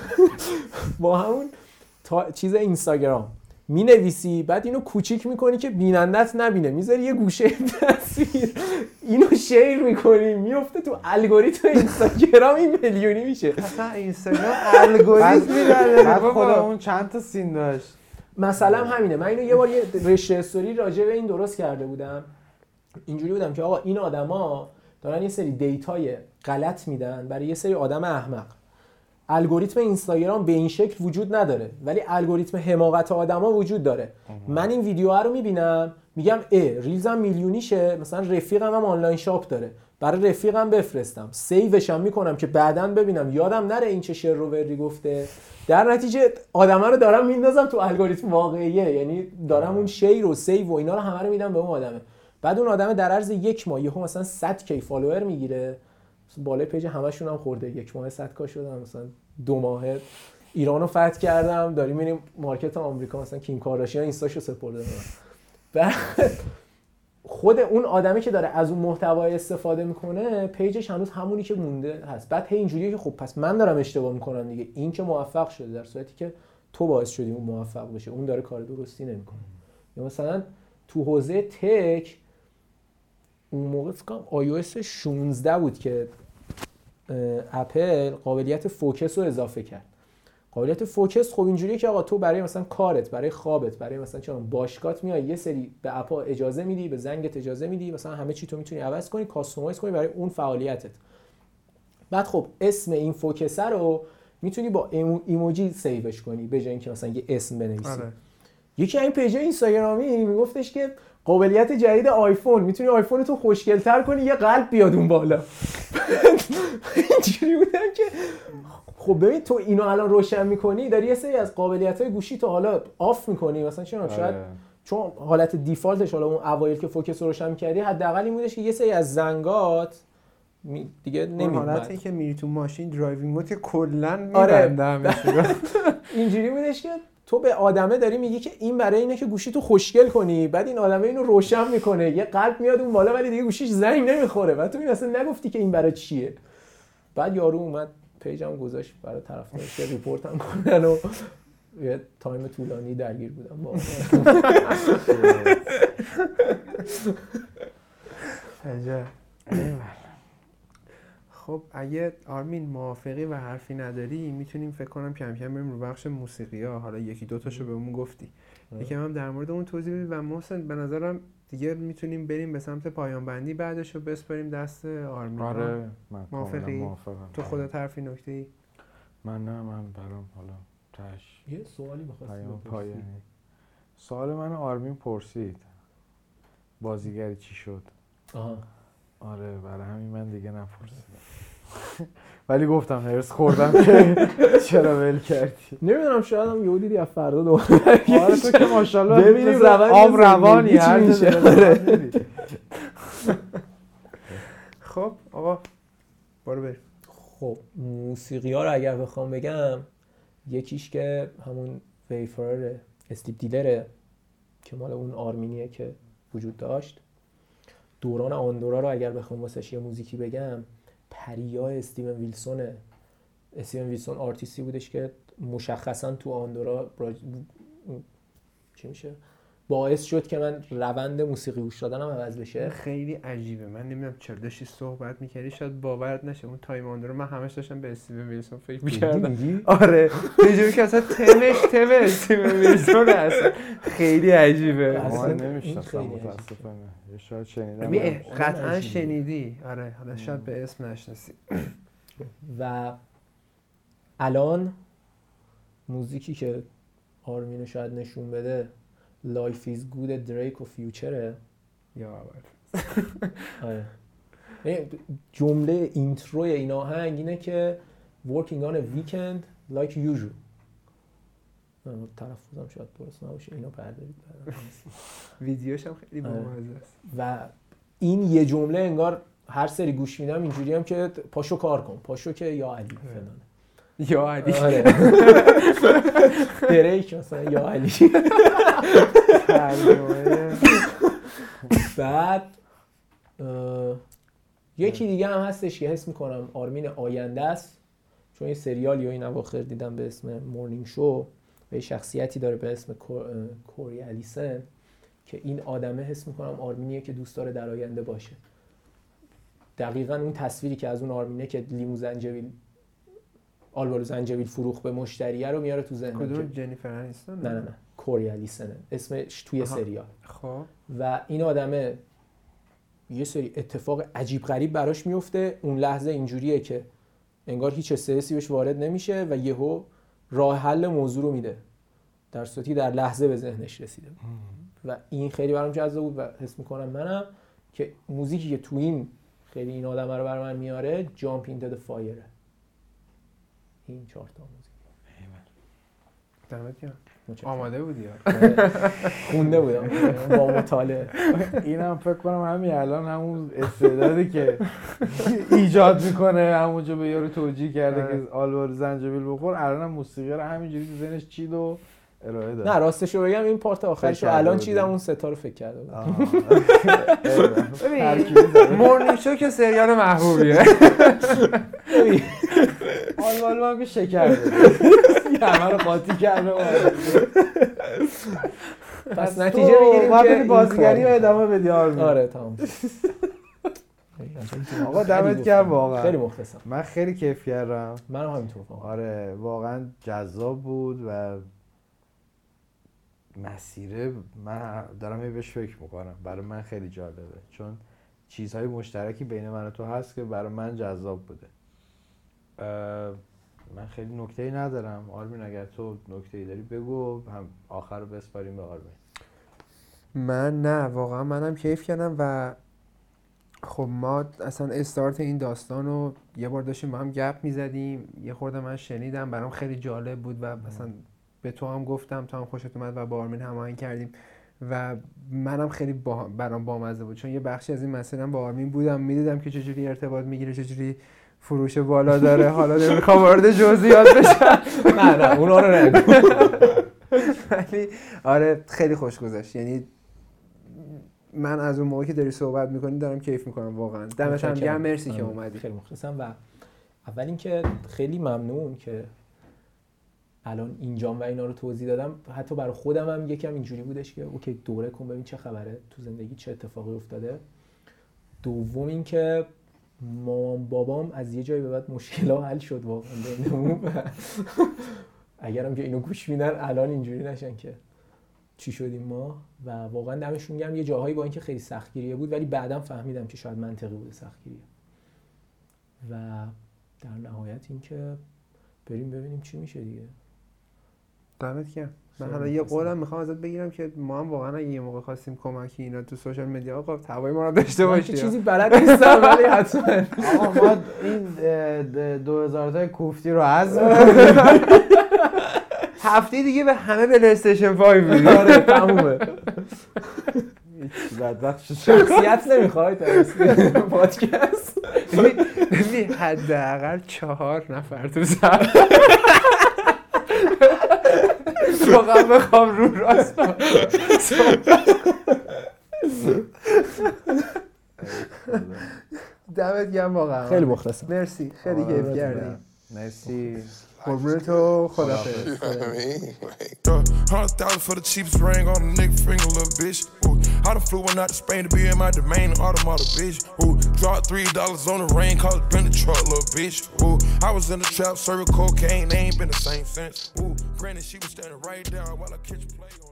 با همون تا چیز اینستاگرام. می نویسی بعد اینو کوچیک می‌کنی که بینندت نبینه. می‌ذاری یه گوشه تصویر. اینو شیر می‌کنی. میفته تو الگوریتم اینستاگرام این میلیونی میشه. اصلا اینستاگرام الگوریتمی بعد خدا. اون چند تا seen داشت؟ مثلا همینه. من اینو یه بار یه رشته استوری راجع به این درست کرده بودم. اینجوری بودم که آقا این آدما دارن یه سری data ی غلط میدن برای یه سری آدم احمق. الگوریتم اینستاگرام به این شکل وجود نداره ولی الگوریتم حماقت آدما وجود داره. من این ویدیو رو می‌بینم میگم اه reels م میلیونیشه مثلا رفیقم هم online shop داره برای رفیقم بفرستم save ش هم می‌کنم که بعدا ببینم یادم نره این چه شر و وری گفته. در نتیجه آدما رو دارم میندازم تو الگوریتم واقعیه یعنی دارم اون share و save و اینا رو همه رو میدم به اون آدمه. بعد اون آدمه در عرض یک ماه یهو مثلا 100 K follower می‌گیره. بالای page همشون هم خورده. یک ماه 100 K شدن مثلا دو ماهه ایرانو فتح کردم. داریم میریم market آمریکا مثلا کیم کارداشیان اینستاشو سپرده. بعد خود اون آدمی که داره از اون محتوای استفاده می‌کنه page ش هنوز همونی که مونده هست. بعد هی اینجوریه که خب پس من دارم اشتباه می‌کنم دیگه. این که موفق شده در صورتی که تو باعث شدی اون موفق بشه. اون داره کار درستی نمی‌کنه. یا مثلا تو حوزه tech اون موقع فکر کنم iOS 16 بود که اپل قابلیت focus رو اضافه کرد. قابلیت focus خب اینجوریه که آقا تو برای مثلا کارت برای خوابت برای مثلا چون باشگاهت میای یه سری به app ا اجازه میدی به زنگت اجازه میدی مثلا همه چی تو می‌تونی عوض کنی customize کنی برای اون فعالیتت. بعد خب اسم این focus ه رو می‌تونی با emo- emoji save ش کنی به جای اینکه مثلا یه اسم بنویسی. آره. یکی این page اینستاگرامی میگفتش که قابلیت جدید آیفون می‌تونی آیفون تو خوشگلتر کنی یه قلب بیاد اون بالا اینجوری بودم که خب ببین تو اینو الان روشن می‌کنی داری یه سری از قابلیت های گوشی تو حالا off می‌کنی مثلا چه می‌دونم، شاید آره. چون حالت default ش حالا اون اوایل که focus رو روشن می‌کردی حداقل این بودش که یه سری از زنگات می- دیگه نمیاد حالتی که میری تو ماشین driving mode که کلا آره. میبنده چی رو. اینجوری بودش که تو به آدمه داری میگی که این برای اینه که گوشی تو خوشگل کنی. بعد این آدمه اینو روشن می‌کنه. یه قلب میاد اون بالا ولی دیگه گوشیش زنگ نمی‌خوره. بعد تو این اصلا نگفتی که این برای چیه. بعد یارو اومد page م گذاشت برای طرفدارش که report هم کنن و یه time طولانی درگیر بودم. با عجب. خب اگه آرمین موافقی و حرفی نداری می‌تونیم فکر کنم کم کم بریم رو بخش موسیقی ها. حالا یکی دو تاشو بهمون گفتی. یکم هم در مورد اون توضیح بدی و محسن به نظرم دیگه می‌تونیم بریم به سمت پایان بندی بعدش رو بسپاریم دست آرمین. آره من موافقی؟ موافقم. تو خودت حرفی نکته ای؟ من نه من برام حالا تش یه سوالی پایانی. سوال من آرمین پرسید بازیگری چی شد؟ آها. آره برای همین من دیگه نپرسیدم. ولی گفتم هرس خوردم که چرا ول کردی؟ نمی‌دونم شاید هم یهو دیدی از فردا دو آره تو که ماشاءالله ببینیم آب روانی هر. خب آقا برو بریم. خب موسیقی ها رو اگر بخوام بگم یکیش که همون ویفرر استیپ دیلره که مال اون آرمینیه که وجود داشت. دوران آندورا رو اگر بخوام واسه یه موزیکی بگم پریا استیون ویلسونه. استیون ویلسون آرتیستی بودش که مشخصا تو آندورا براج... چی میشه؟ باعث شد که من روند موسیقی گوش دادنم عوض بشه. خیلی عجیبه. من نمی‌دونم چرا داشتی صحبت می‌کردی. شاید باورت نشه. اون تایم آن رو من همش داشتم به استیون ویلسون فکر می‌کردم؟ آره. یه جوری که اصلا تمش تم استیون ویلسون اصلا خیلی عجیبه. اصلا نمی‌شناسم. متاسفانه. شاید شنیدم. قطعا عجیبه. شنیدی. آره. حالا شاید به اسم نشناسی. و الان موزیکی که آرمینو شاید نشون بده Life Is Good دریک و فیوچره یا آره. جمله intro ی این آهنگ اینه که working on a weekend like usual. تلفظم شاید درست نباشه. اینو بردارید. ویدیوش هم خیلی آره. بامزه است. و این یه جمله انگار هر سری گوش میدم اینجوری هم که پاشو کار کن. پاشو که یا علی فلان یا علی. آره. دریک مثلا یا علی. بعد یکی دیگه هم هستش که حس می‌کنم آرمین آینده است. چون یه سریالی و این اواخر دیدم به اسم مورنینگ شو و یه شخصیتی داره به اسم کوری الیسن که این آدمه حس می‌کنم آرمینیه که دوست داره در آینده باشه. دقیقا اون تصویری که از اون آرمینه که لیمو زنجبیل آلبالو زنجبیل فروخ به مشتریه رو میاره تو ذهنم کدوم؟ جنیفر انیستون نه نه نه. کوری الیسنه اسمش توی. سریال. خب. و این آدمه یه سری اتفاق عجیب غریب براش میفته. اون لحظه اینجوریه که انگار هیچ استرسی بهش وارد نمیشه و یهو راه حل موضوع رو میده. در صورتی در لحظه به ذهنش رسیده. و این خیلی برام جذاب بود و حس می‌کنم منم که موزیکی که تو این خیلی این آدمه رو برای من میاره جامپ اینتو د فایره این چهار تا موزیک. دمت. آماده بودی یا؟ خونده بودم. با مطالعه. اینم فکر کنم همین الان همون استعدادی که ایجاد می‌کنه همونجا به یارو توجیه کرده آره. که آلوار زنجبیل بخور. الان هم موسیقی رو همینجوری تو ذهنش چید و ارائه داد. نه راستش رو بگم این پارت آخرش الان چیدم. اون ستا رو فکر کرده بودم. آه. ترکیبی زده. مورنینگ شو که سریال محبوبیه. آلوالو هم که شکر همه رو قاطی کرده پس نتیجه می‌گیریم که بازیگری رو ادامه بدی آرمین. آره تمام آقا دمت گرم واقعا. خیلی مخلصم من خیلی کیف کردم. منم همینطور آره واقعا جذاب بود و مسیره من دارم یه بهش فکر می‌کنم. برای من خیلی جالبه. چون چیزهای مشترکی بین من و تو هست که برای من جذاب بوده. من خیلی نکته ای ندارم. آرمین اگر تو نکته ای داری بگو هم آخر رو بسپاریم به آرمین. من نه واقعا منم کیف کردم و خب ما اصلا استارت این داستان رو یه بار داشتیم با هم گپ می‌زدیم. یه خورده من شنیدم برام خیلی جالب بود و مثلا به تو هم گفتم تو هم خوشت اومد و با آرمین هماهنگ کردیم و منم خیلی با برام بامزه بود. چون یه بخشی از این مسیرم با آرمین بودم می‌دیدم که چجوری ارتباط می‌گیره چجوری فروش بالا داره. حالا نمی‌خوام وارد جزئیات بشم. نه نه اونا رو نگو. ولی آره خیلی خوش گذشت. یعنی من از اون موقع که داری صحبت می‌کنی دارم کیف می‌کنم واقعا. دمت هم گرم. مرسی که اومدی. خیلی مخلصم. و اول اینکه خیلی ممنون که الان اینجام و اینا رو توضیح دادم. حتی برای خودم هم یکم اینجوری بودش که اوکی دوره کن ببین چه خبره تو زندگی چه اتفاقی افتاده. دوم اینکه مامان بابام از یه جایی به بعد مشکل ها حل شد واقعا اگرم که اینو گوش میدن الان اینجوری نشن که چی شدیم ما. و واقعا دمشون گرم. یه جاهایی با اینکه خیلی سختگیریه بود ولی بعدم فهمیدم که شاید منطقی بوده سختگیریه. و در نهایت اینکه بریم ببینیم چی میشه دیگه. دمت گرم. من حالا یه. قولم می‌خوام ازت بگیرم که ما هم واقعا اگه یه موقع خواستیم کمکی اینا تو social media آقا هوای ما رو داشته باشی. چیزی بلد نیستم ولی حتما. آقا ما این اه، د- دو هزار تای کوفتی رو حذف هفته دیگه به همه پلی استیشن 5 میدیم. آره تمومه. بدبخت شد. شخصیت نمی‌خوای پادکست. ببین حداقل چهار نفر تو واقعا بخوام رو راست. دمت گرم واقعا. خیلی مخلصم. مرسی. خیلی آره، کیف دمت کردیم مرسی. Burrito Jalapenos. You know what I mean? Like, Hundred thousand for the cheapest ring on a nigga finger, little bitch. Ooh, I done flew one out to Spain to be in my domain, automata, bitch. Ooh, dropped three dollars on the rain, called it been the truck, little bitch. Ooh, I was in the trap, serving cocaine, they ain't been the same since. Ooh, granted, she was standing right there while I catch play on.